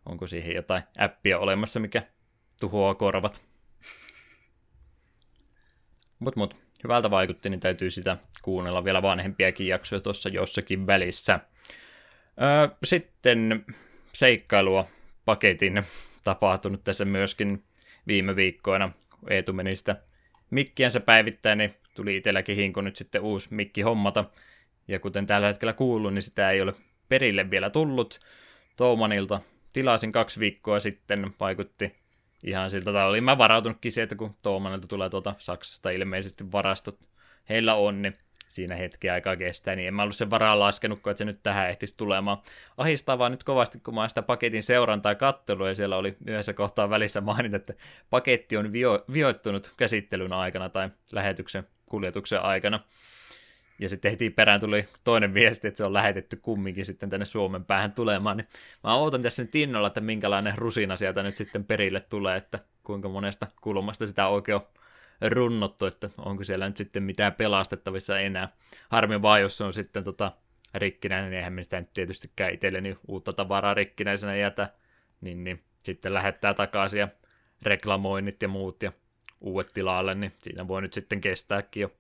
Speaker 1: onko siihen jotain appia olemassa, mikä tuhoaa korvat. Mut mut, hyvältä vaikutti, niin täytyy sitä kuunnella vielä vanhempiakin jaksoja tuossa jossakin välissä. Öö, sitten seikkailua paketin tapahtunut tässä myöskin viime viikkoina. Eetu meni sitä mikkiänsä päivittäin, niin tuli itselläkin hinku nyt sitten uusi mikki hommata. Ja kuten tällä hetkellä kuuluu, niin sitä ei ole perille vielä tullut Toumanilta. Tilasin kaksi viikkoa sitten, vaikutti ihan siltä, tai olin mä varautunutkin siihen, että kun Toumanilta tulee tuolta Saksasta ilmeisesti varastot heillä on, niin siinä hetki aikaa kestää, niin en mä ollut sen varaan laskenut, että se nyt tähän ehtisi tulemaan. Ahistaa vaan nyt kovasti, kun mä sitä paketin seurantaa kattelu, ja siellä oli yhdessä kohtaa välissä mainita, että paketti on vio- vioittunut käsittelyn aikana tai lähetyksen kuljetuksen aikana. Ja sitten heti perään tuli toinen viesti, että se on lähetetty kumminkin sitten tänne Suomen päähän tulemaan. Niin mä ootan tässä nyt innolla, että minkälainen rusina sieltä nyt sitten perille tulee, että kuinka monesta kulmasta sitä oikein on runnottu, että onko siellä nyt sitten mitään pelastettavissa enää. Harmi vaan, jos se on sitten tota rikkinäinen, niin eihän me sitä nyt tietystikään itselleni uutta tavaraa rikkinäisenä jätä, niin, niin sitten lähettää takaisin ja reklamoinnit ja muut ja uudet tilalle, niin siinä voi nyt sitten kestääkin jo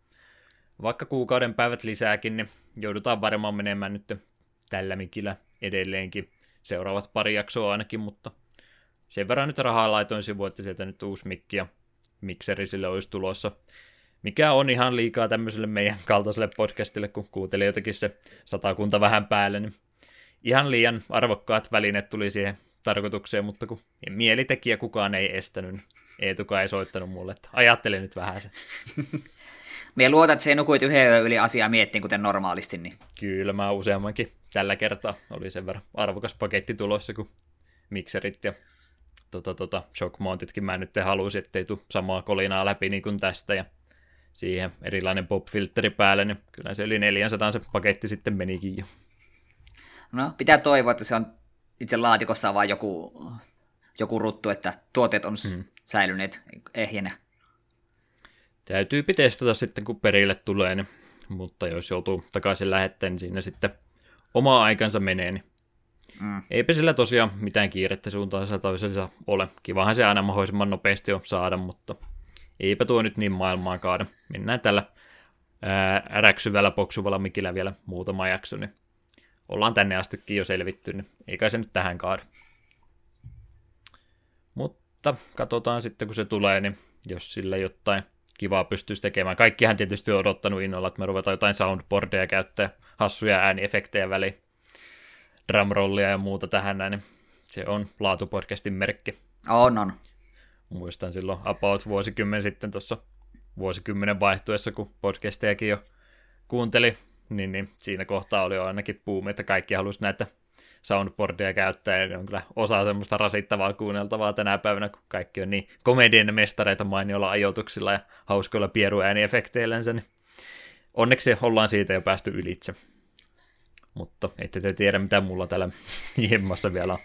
Speaker 1: vaikka kuukauden päivät lisääkin, niin joudutaan varmaan menemään nyt tällä mikillä edelleenkin seuraavat pari jaksoa ainakin, mutta sen verran nyt rahaa laitoin sivuun, että sieltä nyt uusi mikki ja mikseri sille olisi tulossa. Mikä on ihan liikaa tämmöiselle meidän kaltaiselle podcastille, kun kuuntelee jotenkin se satakunta vähän päälle, niin ihan liian arvokkaat välineet tuli siihen tarkoitukseen, mutta kun mielitekijä kukaan ei estänyt, niin Eetukaan ei soittanut mulle, että ajattele nyt vähän se.
Speaker 2: Me luotat, että se nukuit yhden yli asiaa miettiin, kuten normaalisti. Niin.
Speaker 1: Kyllä, mä useammankin tällä kertaa oli sen verran arvokas paketti tulossa, kun mikserit ja tota, tota, shock mountitkin mä nyt halusin, ettei tule samaa kolinaa läpi niin kuin tästä ja siihen erilainen pop-filteri päälle, niin kyllä se yli 400 se paketti sitten menikin jo.
Speaker 2: No, pitää toivoa, että se on itse laatikossa vaan joku, joku ruttu, että tuotteet on hmm. Säilyneet ehjänä.
Speaker 1: Täytyy testata sitten, kun perille tulee, niin, mutta jos joutuu takaisin lähettämään, niin siinä sitten oma aikansa menee, niin Mm. Eipä sillä tosiaan mitään kiirettä suuntaan toisensa ole. Kivahan se aina mahdollisimman nopeasti on saada, mutta eipä tuo nyt niin maailmaa kaada. Mennään tällä ää, räksyvällä, poksuvalla mikillä vielä muutama jakso, niin ollaan tänne astikin jo selvitty, niin eikä se nyt tähän kaada. Mutta katsotaan sitten, kun se tulee, niin jos sillä jotain kivaa pystyisi tekemään. Kaikkihan tietysti on odottanut innolla, että me ruvetaan jotain soundboardia käyttää, hassuja ääniefektejä väliin, drumrollia ja muuta tähän näin, niin se on laatupodcastin merkki.
Speaker 2: On, on.
Speaker 1: Muistan silloin about vuosikymmen sitten tuossa vuosikymmenen vaihtuessa, kun podcastejakin jo kuunteli, niin, niin siinä kohtaa oli jo ainakin puumi, että kaikki halusi näitä soundboardia käyttää, ja ne on kyllä osa semmoista rasittavaa kuunneltavaa tänä päivänä, kun kaikki on niin komedian mestareita mainiolla ajoituksilla ja hauskoilla pieruääniefekteillensä, niin onneksi ollaan siitä jo päästy ylitse. Mutta ette te tiedä, mitä mulla täällä jemmassa vielä on.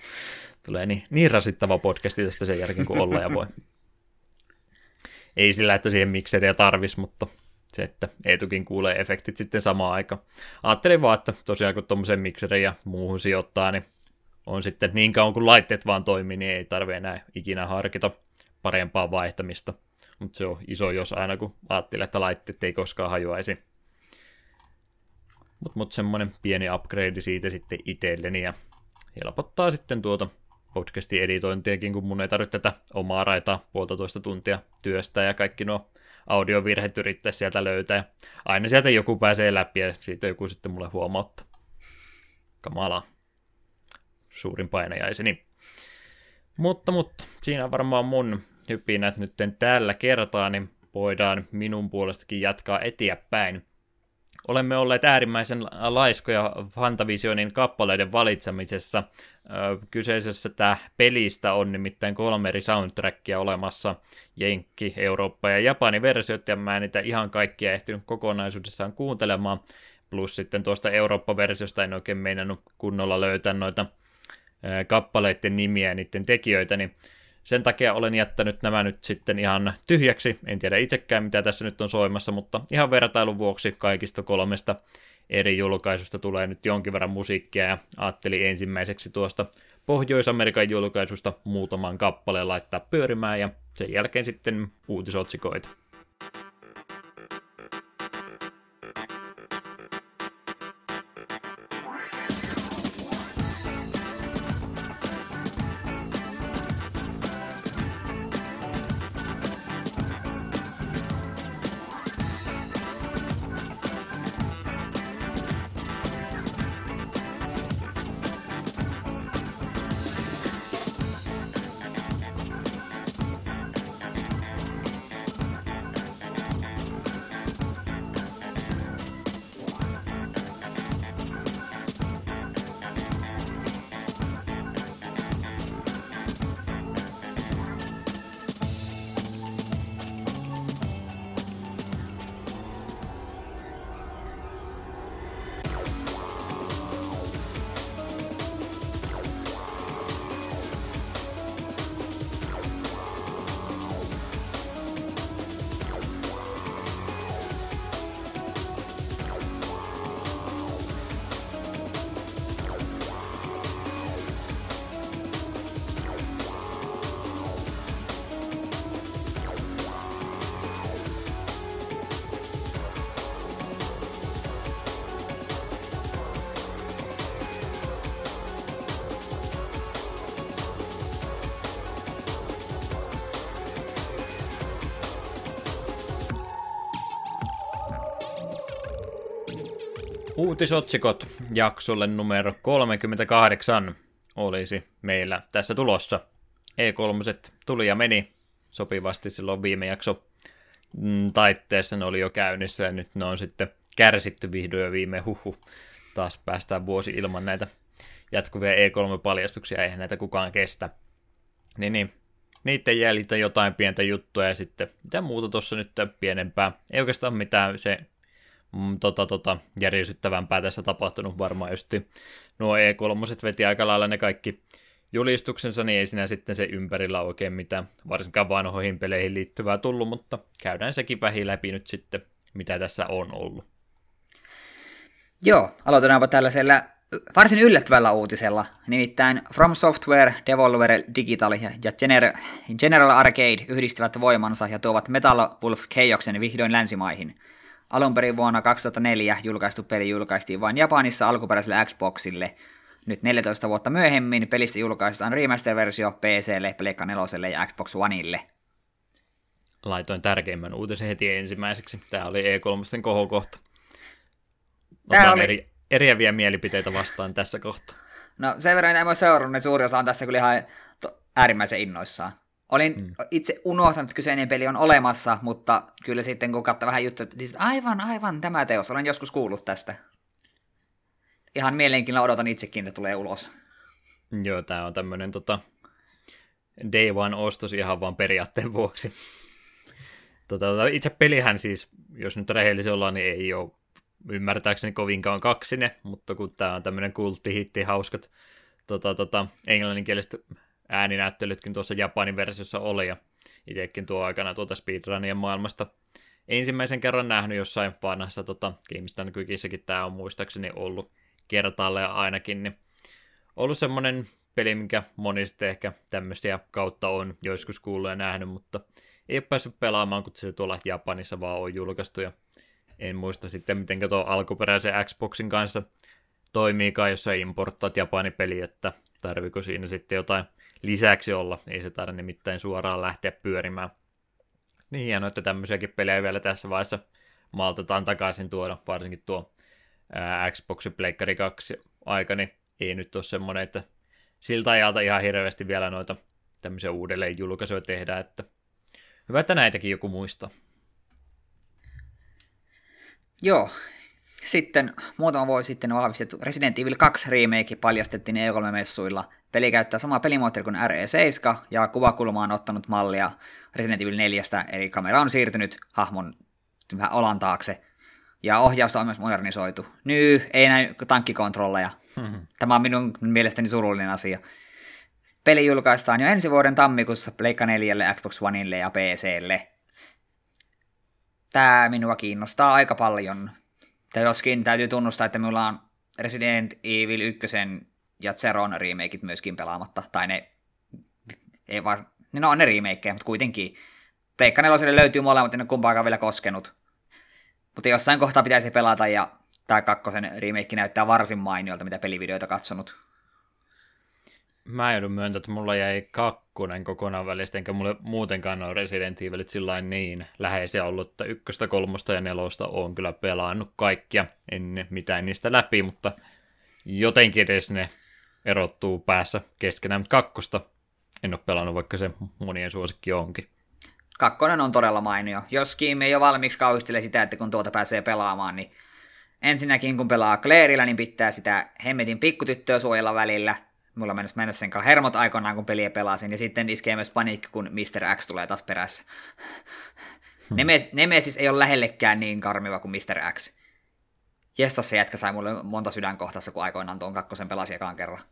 Speaker 1: Tulee niin, niin rasittava podcasti tästä sen jälkeen, kun olla ja voi. Ei sillä, että siihen mikseriä tarvis, mutta se, että Eetukin kuulee efektit sitten samaan aikaan. Ajattelin vaan, että tosiaan kun tuommoisen mikserin ja muuhun sijoittaa, niin on sitten niin kauan kuin laitteet vaan toimii, niin ei tarvitse enää ikinä harkita parempaa vaihtamista. Mutta se on iso jos aina, kun ajattelee, että laitteet ei koskaan hajoaisi. Mutta mut semmoinen pieni upgrade siitä sitten itselleni ja helpottaa sitten tuota podcastin editointiakin, kun mun ei tarvitse tätä omaa raitaa puolitoista tuntia työstä ja kaikki nuo audiovirheet yrittää sieltä löytää. Aina sieltä joku pääsee läpi ja siitä joku sitten mulle huomauttaa. Kamala. Suurin painajaiseni. Mutta, mutta siinä varmaan mun hypinät nyt tällä kertaa, niin voidaan minun puolestakin jatkaa eteenpäin. Olemme olleet äärimmäisen laiskoja Fantavisionin kappaleiden valitsemisessa. Kyseisessä tämä pelistä on nimittäin kolme eri soundtrackia olemassa, Jenkki, Eurooppa ja Japani versiot, ja mä en niitä ihan kaikkia ehtinyt kokonaisuudessaan kuuntelemaan, plus sitten tuosta Eurooppa-versiosta en oikein meinannut kunnolla löytää noita kappaleiden nimiä ja niiden tekijöitä, niin sen takia olen jättänyt nämä nyt sitten ihan tyhjäksi. En tiedä itsekään, mitä tässä nyt on soimassa, mutta ihan vertailun vuoksi kaikista kolmesta eri julkaisusta tulee nyt jonkin verran musiikkia ja ajattelin ensimmäiseksi tuosta Pohjois-Amerikan julkaisusta muutaman kappaleen laittaa pyörimään ja sen jälkeen sitten uutisotsikoita. Uutisotsikot jaksolle numero 38 olisi meillä tässä tulossa. E3 tuli ja meni sopivasti silloin viime jakso mm, taitteessa ne oli jo käynnissä ja nyt ne on sitten kärsitty vihdoin ja viime huhu. Taas päästään vuosi ilman näitä jatkuvia E3-paljastuksia, eihän näitä kukaan kestä. Niin, niin. Niiden jäljiltä jotain pientä juttua ja sitten mitä muuta tuossa nyt pienempää. Ei oikeastaan mitään se mm, tota, tota, järisyttävämpää tässä tapahtunut varmaan just nuo E3 veti aika lailla ne kaikki julistuksensa, niin ei siinä sitten se ympärillä oikein mitään varsinkaan vanhoihin peleihin liittyvää tullut, mutta käydään sekin vähin läpi nyt sitten, mitä tässä on ollut.
Speaker 2: Joo, aloitetaanpa tällaisella varsin yllättävällä uutisella, nimittäin From Software, Devolver Digital ja General Arcade yhdistävät voimansa ja tuovat Metal Wolf Chaosin vihdoin länsimaihin – Alun perin vuonna 2004 julkaistu peli julkaistiin vain Japanissa alkuperäiselle Xboxille. nyt 14 vuotta myöhemmin pelistä julkaistaan remaster-versio PClle, Pleikka 4 ja Xbox Oneille.
Speaker 1: Laitoin tärkeimmän uutisen heti ensimmäiseksi. Tämä oli E3 kohokohta. Otan
Speaker 2: oli-
Speaker 1: eri, eriäviä mielipiteitä vastaan tässä kohtaa.
Speaker 2: No sen verran en ole seurannut, niin suuri osa on tästä kyllä ihan äärimmäisen innoissaan. Olin
Speaker 1: Hmm.
Speaker 2: itse unohtanut, että kyseinen peli on olemassa, mutta kyllä sitten kun katsoi vähän juttuja, että siis aivan, aivan tämä teos, olen joskus kuullut tästä. Ihan mielenkiinnolla odotan itsekin, että tulee ulos.
Speaker 1: Joo, tämä on tämmöinen tota, day one ostos ihan vaan periaatteen vuoksi. Tota, tota, itse pelihän siis, jos nyt rehellisiä ollaan, niin ei ole ymmärtääkseni kovinkaan kaksine, mutta kun tämä on tämmöinen kulttihitti, hauskat tota, tota, englanninkieliset ääninäyttelytkin tuossa Japanin versiossa oli, ja itsekin tuo aikana tuota speedrunien maailmasta ensimmäisen kerran nähnyt jossain vanhassa tota, GameStar Quickiessäkin tämä on muistaakseni ollut kertaalleen ainakin, niin ollut semmoinen peli, minkä moni sitten ehkä tämmöisiä kautta on joskus kuullut ja nähnyt, mutta ei ole päässyt pelaamaan, kun se tuolla Japanissa vaan on julkaistu, ja en muista sitten, miten tuo alkuperäisen Xboxin kanssa toimiikaan, jos sä importtaat Japanin peli, että tarviko siinä sitten jotain lisäksi olla, ei se tarvitse nimittäin suoraan lähteä pyörimään. Niin hienoa, että tämmöisiäkin pelejä vielä tässä vaiheessa maltetaan takaisin tuoda, varsinkin tuo ää, Xbox Pleikkari 2 aika, niin ei nyt ole semmoinen, että siltä ajalta ihan hirveästi vielä noita tämmöisiä uudelleen julkaisuja tehdään, että hyvä, että näitäkin joku muistaa.
Speaker 2: Joo. Sitten muutama vuosi sitten vahvistettu Resident Evil 2 remake paljastettiin E3-messuilla. Peli käyttää samaa pelimoottoria kuin RE7 ja kuvakulma on ottanut mallia Resident Evil 4, eli kamera on siirtynyt hahmon vähän olan taakse. Ja ohjausta on myös modernisoitu. Ny, ei näy tankkikontrolleja. Tämä on minun mielestäni surullinen asia. Peli julkaistaan jo ensi vuoden tammikuussa Pleikka 4, Xbox Oneille ja PClle. Tämä minua kiinnostaa aika paljon. Tai joskin täytyy tunnustaa, että minulla on Resident Evil 1 ja Zeron remakeit myöskin pelaamatta. Tai ne, ei vaan, ne no on ne remakeja, mutta kuitenkin. Pleikka 4 löytyy molemmat, en ole kumpaakaan vielä koskenut. Mutta jossain kohtaa pitäisi pelata ja tämä kakkosen remake näyttää varsin mainiolta, mitä pelivideoita katsonut.
Speaker 1: Mä joudun myöntämään, että mulla jäi kakkonen kokonaan välistä, enkä mulle muutenkaan ole Resident Evilit sillä niin läheisiä ollut, että ykköstä, kolmosta ja nelosta on kyllä pelannut kaikkia, en mitään niistä läpi, mutta jotenkin edes ne erottuu päässä keskenään, mutta kakkosta en ole pelannut, vaikka se monien suosikki onkin.
Speaker 2: Kakkonen on todella mainio. Joskin me ole valmiiksi kauhistele sitä, että kun tuota pääsee pelaamaan, niin ensinnäkin kun pelaa Clairillä, niin pitää sitä hemmetin pikkutyttöä suojella välillä. Mulla mennä mennä sen hermot aikoinaan, kun peliä pelasin, ja sitten iskee myös paniikki, kun Mr. X tulee taas perässä. Nemes, Nemesis ei ole lähellekään niin karmiva kuin Mr. X. Jestas se jätkä sai mulle monta sydänkohtassa, kun aikoinaan tuon kakkosen pelasi ekaan kerran.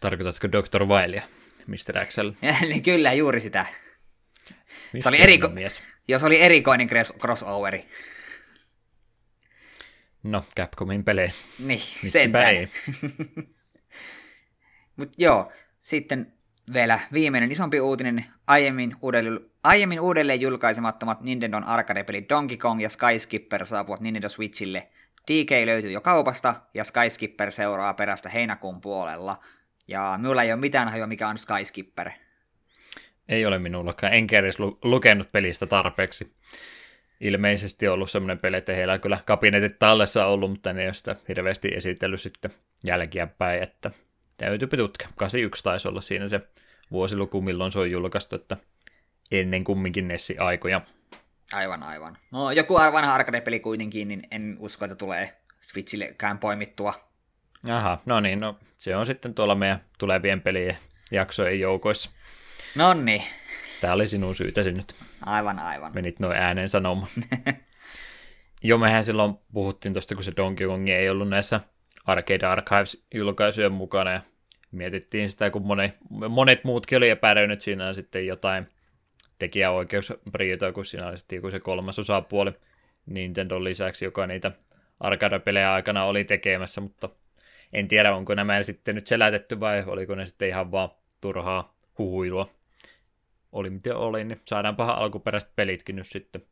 Speaker 1: Tarkoitatko Dr. Wilea, Mr. Axel?
Speaker 2: Eli kyllä, juuri sitä.
Speaker 1: Mistä
Speaker 2: oli eriko-
Speaker 1: mies?
Speaker 2: Jos oli erikoinen cros- crossoveri.
Speaker 1: No, Capcomin pelejä.
Speaker 2: Niin,
Speaker 1: Miksipä ei?
Speaker 2: Mutta joo, sitten vielä viimeinen isompi uutinen. Aiemmin uudelleen, aiemmin uudelleen julkaisemattomat Nintendon arcade-pelit Donkey Kong ja Sky Skipper saapuvat Nintendo Switchille. DK löytyy jo kaupasta ja Sky Skipper seuraa perästä heinäkuun puolella. Ja minulla ei ole mitään hajua, mikä on Sky Skipper.
Speaker 1: Ei ole minullakaan, enkä edes lu- lukenut pelistä tarpeeksi. Ilmeisesti on ollut semmoinen peli, että heillä on kyllä kabinetit tallessa ollut, mutta ne ei ole sitä hirveästi esitellyt sitten jälkeenpäin, että täytyypä tutkia. 81 taisi olla siinä se vuosiluku, milloin se on julkaistu, että ennen kumminkin Nessi-aikoja.
Speaker 2: Aivan, aivan. No joku vanha arcade-peli kuitenkin, niin en usko, että tulee Switchillekään poimittua.
Speaker 1: Aha, no niin, no se on sitten tuolla meidän tulevien pelien jaksojen joukoissa.
Speaker 2: Nonni,
Speaker 1: Tämä oli sinun syytäsi nyt.
Speaker 2: aivan, aivan.
Speaker 1: menit noin ääneen sanomaan. jo mehän silloin puhuttiin tuosta, kun se Donkey Kong ei ollut näissä Arcade Archives-julkaisujen mukana, ja mietittiin sitä, kun monet, monet muutkin oli epäröinyt siinä sitten jotain tekijäoikeuspriitoa, kun siinä oli sitten joku se kolmas osapuoli Nintendon lisäksi, joka niitä arcade-pelejä aikana oli tekemässä, mutta en tiedä, onko nämä sitten nyt selätetty vai oliko ne sitten ihan vaan turhaa huhuilua oli miten oli, niin saadaanpahan alkuperäiset pelitkin nyt sitten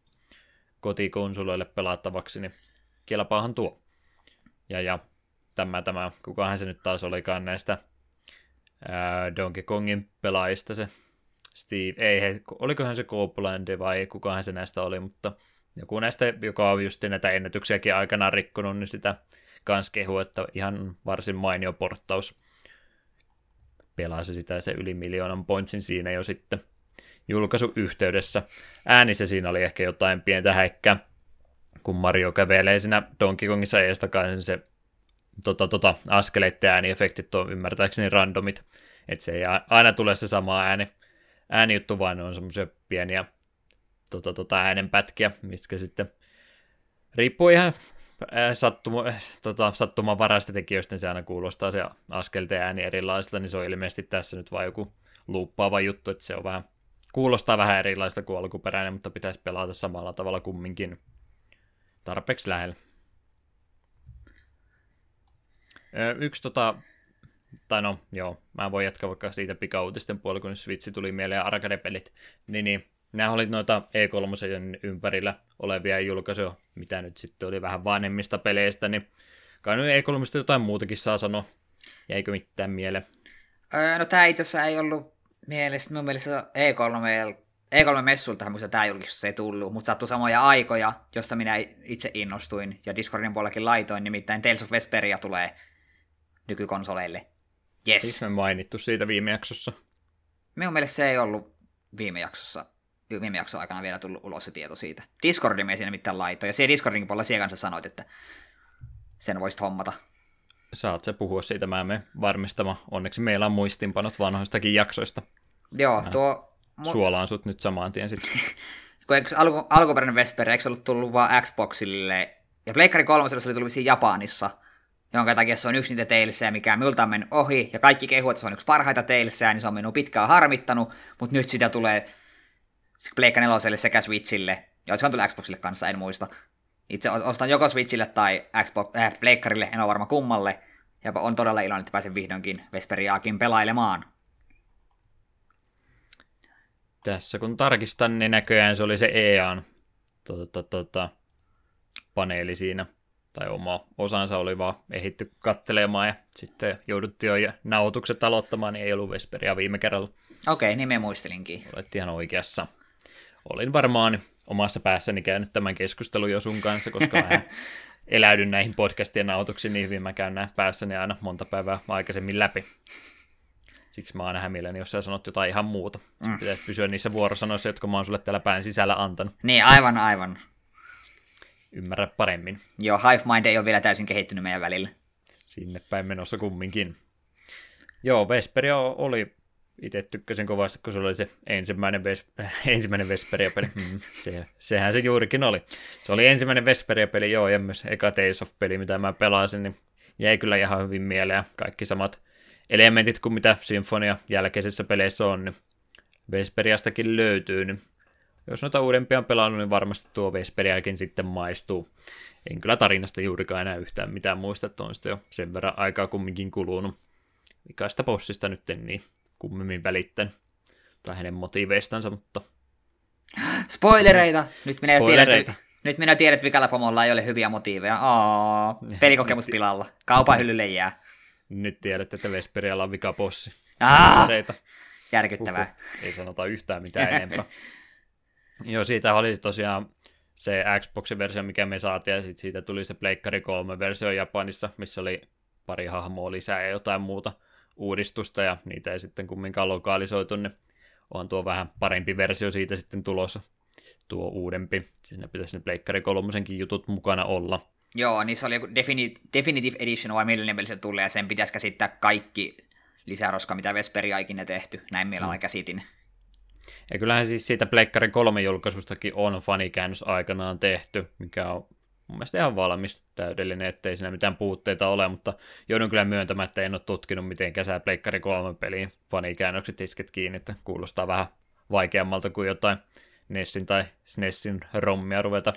Speaker 1: kotikonsoleille pelattavaksi, niin kelpaahan tuo. Ja, ja tämä, tämä, kukahan se nyt taas olikaan näistä ää, Donkey Kongin pelaajista se Steve, ei, he, olikohan se Copeland vai kukahan se näistä oli, mutta joku näistä, joka on just näitä ennätyksiäkin aikanaan rikkonut, niin sitä kans kehu, että ihan varsin mainio porttaus pelasi sitä se yli miljoonan pointsin siinä jo sitten julkaisuyhteydessä. Äänissä siinä oli ehkä jotain pientä häikkää, kun Mario kävelee siinä Donkey Kongissa eestakaisin niin se tota, tota, askeleiden ääniefektit on ymmärtääkseni randomit, että se ei aina tule se sama ääni, äänijuttu, vaan ne on semmoisia pieniä tota, tota, äänenpätkiä, mistä sitten riippuu ihan sattuma, tota, sattumanvaraista tekijöistä, niin se aina kuulostaa se askelten ääni erilaiselta, niin se on ilmeisesti tässä nyt vain joku luuppaava juttu, että se on vähän, kuulostaa vähän erilaista kuin alkuperäinen, mutta pitäisi pelata samalla tavalla kumminkin tarpeeksi lähellä. Yksi tota, tai no joo, mä voin jatkaa vaikka siitä pikauutisten puolella, kun Switch tuli mieleen arcade-pelit, niin, niin nämä oli noita E3 ympärillä olevia julkaisuja, mitä nyt sitten oli vähän vanhemmista peleistä, niin kai nyt E3 jotain muutakin saa sanoa. Jäikö mitään mieleen?
Speaker 2: No tämä itse asiassa ei ollut mielestä, mun mielestä E3, E3-messultahan muista tämä julkisuus ei tullut, mutta sattui samoja aikoja, josta minä itse innostuin, ja Discordin puolellakin laitoin, nimittäin Tales of Vesperia tulee nykykonsoleille. Yes.
Speaker 1: Siis me mainittu siitä viime jaksossa.
Speaker 2: Minun mielestä se ei ollut viime jaksossa viime jakson aikana vielä tullut ulos se tieto siitä. Discordin me siinä mitään laito, ja siellä Discordin puolella siellä kanssa sanoit, että sen voisit hommata.
Speaker 1: Saat se puhua siitä, mä me varmistama. Onneksi meillä on muistinpanot vanhoistakin jaksoista.
Speaker 2: Joo, mä tuo...
Speaker 1: Mu- suolaan sut nyt samaan tien sitten.
Speaker 2: Kun eikö alku, alkuperäinen Vesper, eikö se ollut tullut vaan Xboxille, ja Pleikkari 3 oli tullut vissiin Japanissa, jonka takia se on yksi niitä teilsejä, mikä minulta on mennyt ohi, ja kaikki kehuvat, että se on yksi parhaita teilsejä, niin se on minun pitkään harmittanut, mutta nyt sitä tulee Pleikka 4 sekä Switchille, ja se on tullut Xboxille kanssa, en muista. Itse ostan joko Switchille tai Xbox, äh, Pleikkarille, en ole varma kummalle, ja on todella iloinen, että pääsen vihdoinkin Vesperiaakin pelailemaan.
Speaker 1: Tässä kun tarkistan, niin näköjään se oli se EAN tota, tota, paneeli siinä tai oma osansa oli vaan ehitty kattelemaan ja sitten jouduttiin jo nautukset aloittamaan, niin ei ollut Vesperia viime kerralla.
Speaker 2: Okei, niin me muistelinkin.
Speaker 1: Olet ihan oikeassa. Olin varmaan omassa päässäni käynyt tämän keskustelun jo sun kanssa, koska mä eläydyn näihin podcastien nautuksiin niin hyvin, mä käyn näin päässäni aina monta päivää aikaisemmin läpi. Siksi mä oon hämilläni, jos sä sanot jotain ihan muuta. Mm. Pitäisi pysyä niissä vuorosanoissa, jotka mä oon sulle täällä pään sisällä antanut.
Speaker 2: Niin, aivan, aivan
Speaker 1: ymmärrä paremmin.
Speaker 2: Joo, Hive Mind ei ole vielä täysin kehittynyt meidän välillä.
Speaker 1: Sinne päin menossa kumminkin. Joo, Vesperia oli, itse tykkäsin kovasti, kun se oli se ensimmäinen, Ves- ensimmäinen Vesperia-peli. Hmm, se, sehän se juurikin oli. Se oli ensimmäinen Vesperia-peli, joo, ja myös eka Tales of-peli, mitä mä pelasin, niin jäi kyllä ihan hyvin mieleen. Kaikki samat elementit kuin mitä Symphonia jälkeisissä peleissä on, niin Vesperiastakin löytyy, niin jos noita uudempia on pelannut, niin varmasti tuo Vesperiakin sitten maistuu. En kyllä tarinasta juurikaan enää yhtään mitään muista, että on sitten jo sen verran aikaa kumminkin kulunut. Vikaista bossista nyt en niin kummemmin välittänyt. Tai hänen motiiveistansa, mutta...
Speaker 2: Spoilereita! Nyt minä Spoilereita. tiedän, nyt minä tiedän, että vikalla pomolla ei ole hyviä motiiveja. Aa, pelikokemus pilalla. Kaupan hyllylle jää.
Speaker 1: Nyt tiedät, että Vesperialla on vikapossi.
Speaker 2: Spoilereita. Järkyttävää.
Speaker 1: Uhuh. Ei sanota yhtään mitään enempää. Joo, siitä oli tosiaan se Xboxin versio, mikä me saatiin, ja sitten siitä tuli se Pleikkari 3 versio Japanissa, missä oli pari hahmoa lisää ja jotain muuta uudistusta, ja niitä ei sitten kumminkaan lokalisoitu, niin on tuo vähän parempi versio siitä sitten tulossa, tuo uudempi. Siinä pitäisi ne Pleikkari 3 jutut mukana olla.
Speaker 2: Joo, niin se oli joku Definitive Edition vai millä nimellä se tulee, ja sen pitäisi käsittää kaikki lisäroska, mitä Vesperia ikinä tehty. Näin meillä mm. käsitin.
Speaker 1: Ja kyllähän siis siitä Pleikkari 3 julkaisustakin on fanikäännös aikanaan tehty, mikä on mun mielestä ihan valmis, täydellinen, ettei siinä mitään puutteita ole, mutta joudun kyllä myöntämään, että en ole tutkinut, miten kesää Pleikkari 3 peliin fanikäännökset isket kiinni, että kuulostaa vähän vaikeammalta kuin jotain Nessin tai SNESin rommia ruveta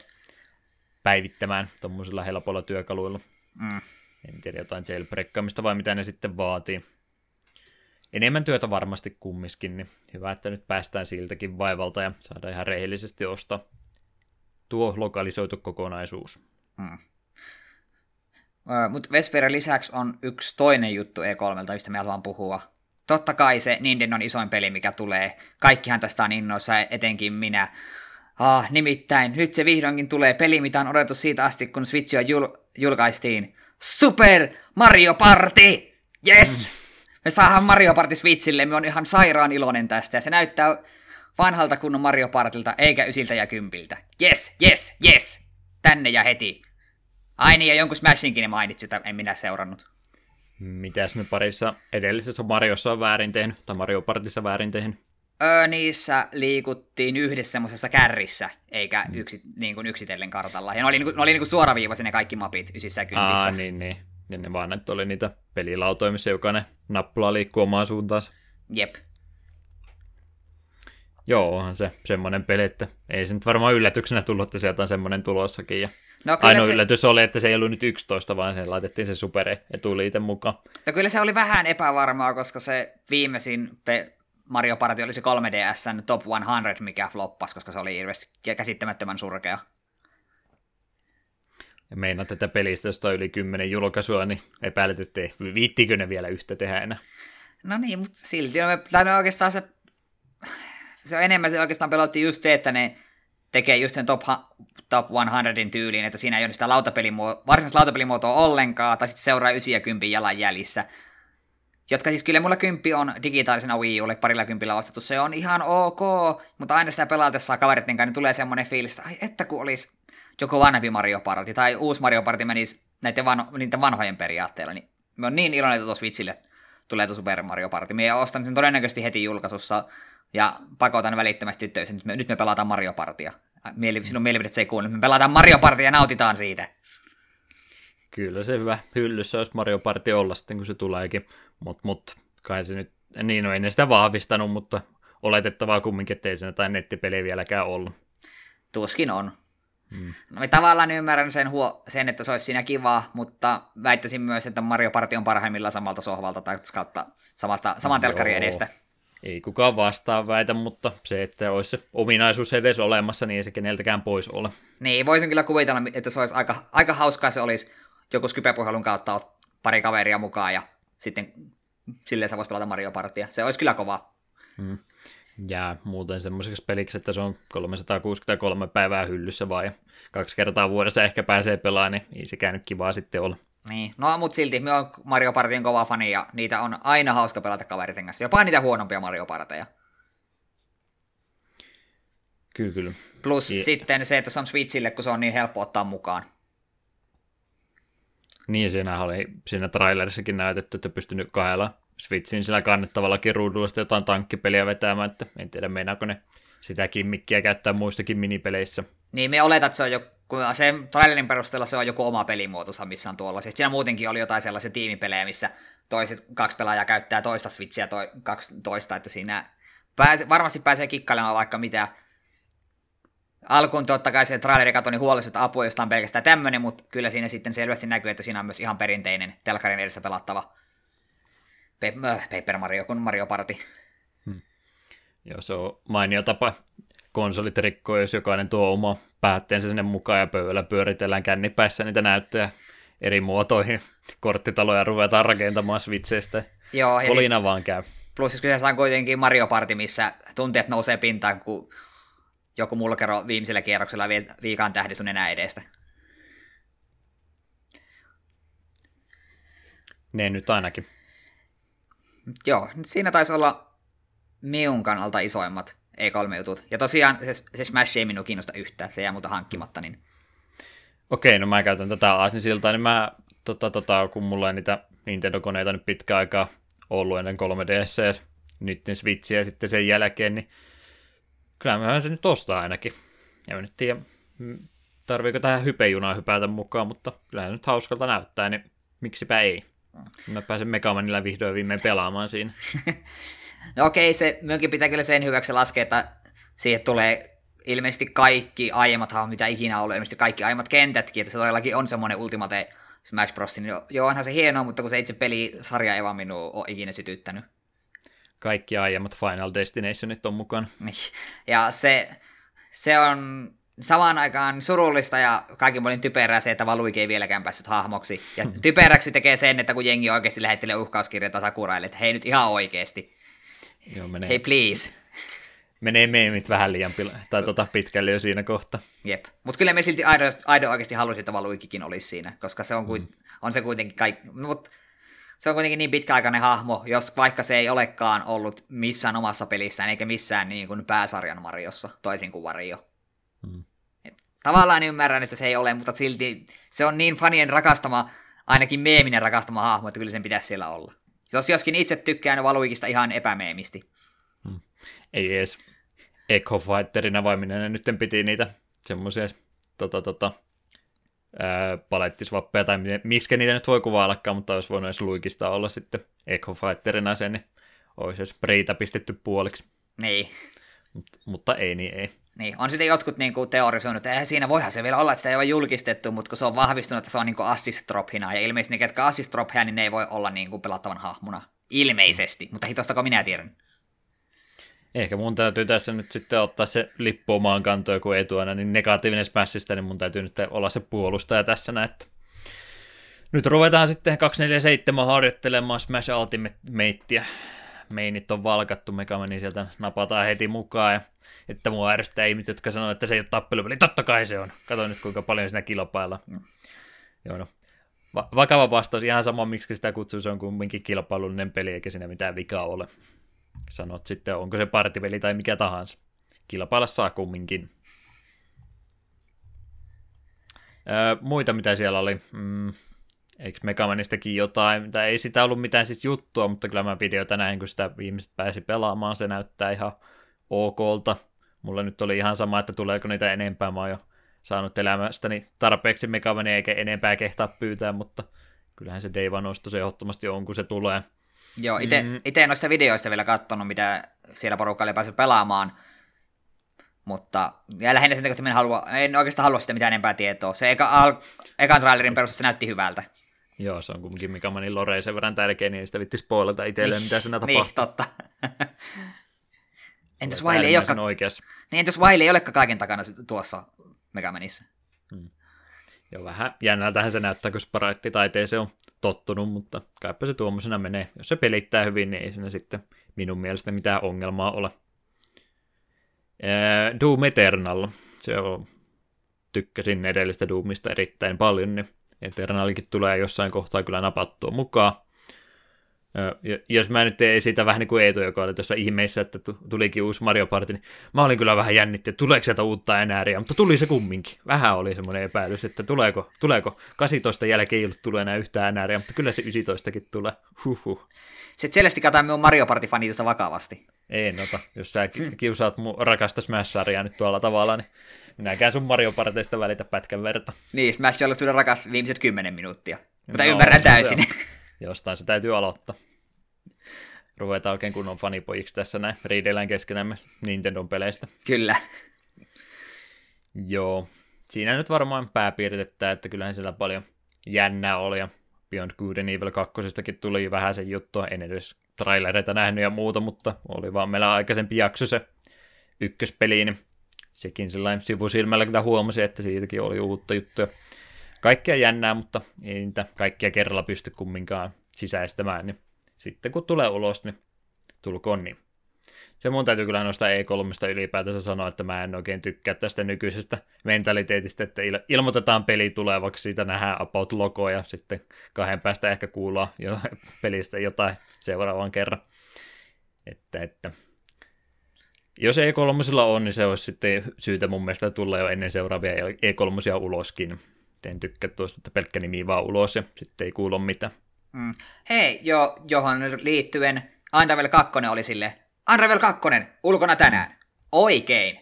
Speaker 1: päivittämään tuommoisilla helpolla työkaluilla. Mm. En tiedä jotain jailbreakkaamista vai mitä ne sitten vaatii enemmän työtä varmasti kummiskin, niin hyvä, että nyt päästään siltäkin vaivalta ja saadaan ihan rehellisesti ostaa tuo lokalisoitu kokonaisuus. Hmm.
Speaker 2: Mutta Vesperin lisäksi on yksi toinen juttu E3, mistä me haluan puhua. Totta kai se Nintendon isoin peli, mikä tulee. Kaikkihan tästä on innoissa, etenkin minä. Ah, nimittäin, nyt se vihdoinkin tulee peli, mitä on odotettu siitä asti, kun Switch jo jul- julkaistiin. Super Mario Party! Yes! Mm. Me saadaan Mario Party Switchille, me on ihan sairaan iloinen tästä, ja se näyttää vanhalta kunnon Mario Partilta, eikä ysiltä ja kympiltä. Yes, yes, yes! Tänne ja heti. Ai niin, ja jonkun Smashinkin mainitsi, jota en minä seurannut.
Speaker 1: Mitäs ne parissa edellisessä Mariossa on väärin tehnyt, tai Mario Partissa väärin tehnyt?
Speaker 2: Öö, niissä liikuttiin yhdessä semmoisessa kärrissä, eikä mm. yksi, niin kuin yksitellen kartalla. Ja ne oli, niin kuin, ne oli niin kuin suoraviivaisia ne kaikki mapit ysissä ja kympissä.
Speaker 1: Aa, niin, niin. Ja ne vaan että oli niitä pelilautoja, missä jokainen nappula liikkuu omaan suuntaansa.
Speaker 2: Jep.
Speaker 1: Joo, onhan se semmoinen peli, että ei se nyt varmaan yllätyksenä tullut, että sieltä on semmoinen tulossakin. Ja no, ainoa se... yllätys oli, että se ei ollut nyt 11, vaan se laitettiin se super etuliite mukaan.
Speaker 2: No kyllä se oli vähän epävarmaa, koska se viimeisin pe- Mario Party oli se 3DSn Top 100, mikä floppasi, koska se oli ilmeisesti käsittämättömän surkea.
Speaker 1: Ja meinaat tätä pelistä, josta on yli 10 julkaisua, niin epäilet, että viittikö ne vielä yhtä tehdä enää.
Speaker 2: No niin, mutta silti no, me, oikeastaan se, se on enemmän se oikeastaan pelotti just se, että ne tekee just sen top, top 100 tyyliin, että siinä ei ole sitä lautapelimuotoa, varsinaista lautapelimuotoa ollenkaan, tai sitten seuraa 9 ja 10 jalanjäljissä jotka siis kyllä mulla kymppi on digitaalisena Wii Ulle parilla kympillä ostettu, se on ihan ok, mutta aina sitä pelaatessa kaveritten kanssa niin tulee semmoinen fiilis, että ai että kun olisi joku vanhempi Mario Party tai uusi Mario Party menisi näiden, van, niiden vanhojen periaatteella, niin me on niin iloinen, että tuossa Switchille tulee tuo Super Mario Party. Me ostan sen todennäköisesti heti julkaisussa ja pakotan välittömästi tyttöisen, nyt me, nyt me pelataan Mario Partia. Mieli, sinun mielipidet se ei kuulu, me pelataan Mario Partia ja nautitaan siitä.
Speaker 1: Kyllä se hyvä hyllyssä olisi Mario Party olla sitten, kun se tuleekin. Mutta mut, kai se nyt, niin no en sitä vahvistanut, mutta oletettavaa kumminkin, ettei se jotain nettipeliä vieläkään ollut.
Speaker 2: Tuskin on. Hmm. No, tavallaan ymmärrän sen, huo- sen, että se olisi siinä kiva, mutta väittäisin myös, että Mario Party on parhaimmillaan samalta sohvalta tai kautta samasta, saman telkkarin edestä.
Speaker 1: Ei kukaan vastaan väitä, mutta se, että olisi se ominaisuus edes olemassa, niin ei se keneltäkään pois ole.
Speaker 2: Niin, voisin kyllä kuvitella, että se olisi aika, aika hauskaa se olisi joku Skype-puhelun kautta pari kaveria mukaan ja sitten silleen sä voisi pelata Mario Partia. Se olisi kyllä kova.
Speaker 1: Hmm. Ja muuten semmoiseksi peliksi, että se on 363 päivää hyllyssä vai kaksi kertaa vuodessa ehkä pääsee pelaamaan, niin ei sekään nyt kivaa sitten olla.
Speaker 2: Niin, no mutta silti me on Mario Partin kova fani ja niitä on aina hauska pelata kaveriten kanssa, jopa niitä huonompia Mario Parteja.
Speaker 1: Kyllä, kyllä.
Speaker 2: Plus ja... sitten se, että se on Switchille, kun se on niin helppo ottaa mukaan.
Speaker 1: Niin, siinä oli siinä trailerissakin näytetty, että pystynyt kahdella Switchin sillä kannettavallakin ruudulla jotain tankkipeliä vetämään, että en tiedä meinaako ne sitä kimmikkiä käyttää muissakin minipeleissä.
Speaker 2: Niin, me oletat, että se on joku, se trailerin perusteella se on joku oma pelimuotosa, missä on tuolla. Siis siinä muutenkin oli jotain sellaisia tiimipelejä, missä toiset kaksi pelaajaa käyttää toista Switchiä toi, kaksi toista, että siinä pääse, varmasti pääsee kikkailemaan vaikka mitä alkuun totta kai se traileri katsoi niin huolestut apua, josta on pelkästään tämmöinen, mutta kyllä siinä sitten selvästi näkyy, että siinä on myös ihan perinteinen telkarin edessä pelattava Pe- Paper Mario kuin Mario Party. Hmm.
Speaker 1: Joo, se on mainio tapa konsolit rikkoa, jos jokainen tuo oma päätteensä sinne mukaan ja pöydällä pyöritellään kännipäissä niitä näyttöjä eri muotoihin. Korttitaloja ruvetaan rakentamaan Switcheistä. Joo, Olina vaan käy.
Speaker 2: Plus jos kyseessä on kuitenkin Mario Party, missä tunteet nousee pintaan, kun joku mulkero viimeisellä kierroksella viikaan tähdi sun enää edestä.
Speaker 1: Ne nyt ainakin.
Speaker 2: Joo, siinä taisi olla minun kannalta isoimmat E3-jutut. Ja tosiaan se, se Smash ei minua kiinnosta yhtään, se jää muuta hankkimatta. Niin...
Speaker 1: Okei, no mä käytän tätä aasinsiltaa, niin mä, tota, tota, kun mulla ei niitä Nintendo-koneita nyt pitkä aikaa ollut ennen 3DS ja nyt Switchiä ja sitten sen jälkeen, niin kyllä mä se nyt ostaa ainakin. Ja mä nyt tiedä, tarviiko tähän hypejunaan hypätä mukaan, mutta kyllä nyt hauskalta näyttää, niin miksipä ei. Mä pääsen Megamanilla vihdoin viimein pelaamaan siinä.
Speaker 2: no okei, se myöskin pitää kyllä sen hyväksi laskea, että siihen tulee ilmeisesti kaikki aiemmat mitä ikinä ollut, ilmeisesti kaikki aiemmat kentätkin, että se todellakin on semmoinen Ultimate Smash Bros. Niin joo, onhan se hienoa, mutta kun se itse pelisarja ei vaan minua ole ikinä sytyttänyt
Speaker 1: kaikki aiemmat Final Destinationit on mukana.
Speaker 2: Niin. Ja se, se on samaan aikaan surullista ja kaikki puolin typerää se, että Valuiki ei vieläkään päässyt hahmoksi. Ja typeräksi tekee sen, että kun jengi oikeasti lähettelee uhkauskirjata Sakuraille, että hei nyt ihan oikeasti.
Speaker 1: Joo, menee,
Speaker 2: Hei please.
Speaker 1: menee meemit vähän liian pil- tai tota pitkälle jo siinä kohta.
Speaker 2: Jep. Mutta kyllä me silti aido, aido oikeasti halusin, että Valuikikin olisi siinä, koska se on, kuit, mm. on se kuitenkin kaikki... Mut se on kuitenkin niin pitkäaikainen hahmo, jos vaikka se ei olekaan ollut missään omassa pelissään, eikä missään niin kuin pääsarjan Mariossa, toisin kuin Wario.
Speaker 1: Mm.
Speaker 2: Tavallaan ymmärrän, että se ei ole, mutta silti se on niin fanien rakastama, ainakin meeminen rakastama hahmo, että kyllä sen pitäisi siellä olla. Jos joskin itse tykkään Valuikista ihan epämeemisti.
Speaker 1: Ei edes Echo Fighterina, vai minä ne nyt piti niitä semmoisia tota, tota, ää, palettisvappeja, tai miten, miksi niitä nyt voi kuvaillakaan, mutta olisi voinut edes luikista olla sitten Echo Fighterina sen, niin olisi edes preitä pistetty puoliksi.
Speaker 2: Niin.
Speaker 1: Mut, mutta ei, niin ei.
Speaker 2: Niin, on sitten jotkut niinku teorisoinut, että eihän siinä voihan se vielä olla, että sitä ei ole julkistettu, mutta kun se on vahvistunut, että se on assist drophina, ja ilmeisesti ne, ketkä assist drophia, niin ne ei voi olla niinku pelattavan hahmona. Ilmeisesti, mutta hitostako minä tiedän.
Speaker 1: Ehkä mun täytyy tässä nyt sitten ottaa se lippu omaan kantoon, kun ei tuona niin negatiivinen Smashista, niin mun täytyy nyt olla se puolustaja tässä näin, että nyt ruvetaan sitten 247 harjoittelemaan Smash Ultimate Meinit on valkattu, Megamani sieltä napataan heti mukaan, ja että mua ärsyttää ihmiset, jotka sanoo, että se ei ole tappelupeli. Totta kai se on. Kato nyt, kuinka paljon siinä kilpaillaan. Mm. Joo, no. Va- vakava vastaus, ihan sama, miksi sitä kutsuu, se on kumminkin kilpailullinen peli, eikä siinä mitään vikaa ole sanot sitten, onko se partiveli tai mikä tahansa. Kilpailla saa kumminkin. Öö, muita, mitä siellä oli. Mm, eikö Megamanistakin jotain, tai ei sitä ollut mitään siis juttua, mutta kyllä mä videota näin, kun sitä viimeiset pääsi pelaamaan, se näyttää ihan okolta. Mulla nyt oli ihan sama, että tuleeko niitä enempää, mä oon jo saanut elämästäni tarpeeksi Megamania, eikä enempää kehtaa pyytää, mutta kyllähän se Day One se ehdottomasti on, kun se tulee.
Speaker 2: Joo, itse mm. en noista videoista vielä katsonut, mitä siellä porukka oli päässyt pelaamaan, mutta ja lähinnä sen takia, että en, halua, en oikeastaan halua sitä mitään enempää tietoa. Se eka, al, ekan trailerin perusteella se näytti hyvältä.
Speaker 1: Joo, se on kumminkin Mika Manin Lore sen verran tärkeä, niin ei sitä vitti spoilata itselleen, niin, mitä siinä tapahtuu.
Speaker 2: Niin, totta. entäs Wiley ei olekaan...
Speaker 1: Oikeassa.
Speaker 2: Niin, entäs Wiley ei olekaan kaiken takana tuossa Megamanissa? Hmm.
Speaker 1: Joo, vähän jännältähän se näyttää, kun sprite-taiteeseen on tottunut, mutta kaipa se tuommoisena menee. Jos se pelittää hyvin, niin ei siinä sitten minun mielestä mitään ongelmaa ole. Doom Eternal, se on, tykkäsin edellistä Doomista erittäin paljon, niin Eternalikin tulee jossain kohtaa kyllä napattua mukaan. Jos mä nyt ei siitä vähän niin kuin Eetu, joka oli tuossa ihmeissä, että tulikin uusi Mario Party, niin mä olin kyllä vähän jännitti, että tuleeko sieltä uutta enääriä, mutta tuli se kumminkin. Vähän oli semmoinen epäilys, että tuleeko, tuleeko 18 jälkeen ei ollut tulee enää yhtään enääriä, mutta kyllä se 19kin tulee. Huhhuh.
Speaker 2: Sitten selvästi katsoo minun Mario Party-fani tästä vakavasti.
Speaker 1: Ei nota, jos sä kiusaat mun rakasta smash nyt tuolla tavalla, niin minäkään sun Mario Parteista välitä pätkän verta.
Speaker 2: Niin, Smash on ollut rakas viimeiset kymmenen minuuttia. Mutta no, ymmärrän täysin.
Speaker 1: Jostain se täytyy aloittaa ruvetaan oikein kunnon fanipojiksi tässä näin, riidellään keskenämme Nintendon peleistä.
Speaker 2: Kyllä.
Speaker 1: Joo, siinä nyt varmaan pääpiirtettä, että kyllähän siellä paljon jännää oli, ja Beyond Good and Evil 2 tuli vähän sen juttua, en edes trailereita nähnyt ja muuta, mutta oli vaan meillä aikaisempi jakso se ykköspeli, niin sekin sellainen sivusilmällä kyllä huomasi, että siitäkin oli uutta juttuja. Kaikkea jännää, mutta ei niitä kaikkia kerralla pysty kumminkaan sisäistämään, niin sitten kun tulee ulos, niin tulkoon niin. Se mun täytyy kyllä noista E3 ylipäätänsä sanoa, että mä en oikein tykkää tästä nykyisestä mentaliteetistä, että il- ilmoitetaan peli tulevaksi, siitä nähdään about logo ja sitten kahden päästä ehkä kuullaan jo pelistä jotain seuraavan kerran. Että, että jos E3 on, niin se olisi sitten syytä mun mielestä tulla jo ennen seuraavia E3 uloskin. En tykkää tuosta, että pelkkä nimi vaan ulos ja sitten ei kuulu mitään.
Speaker 2: Mm. Hei, jo, johon liittyen Unravel 2 oli sille, Unravel 2, ulkona tänään. Oikein.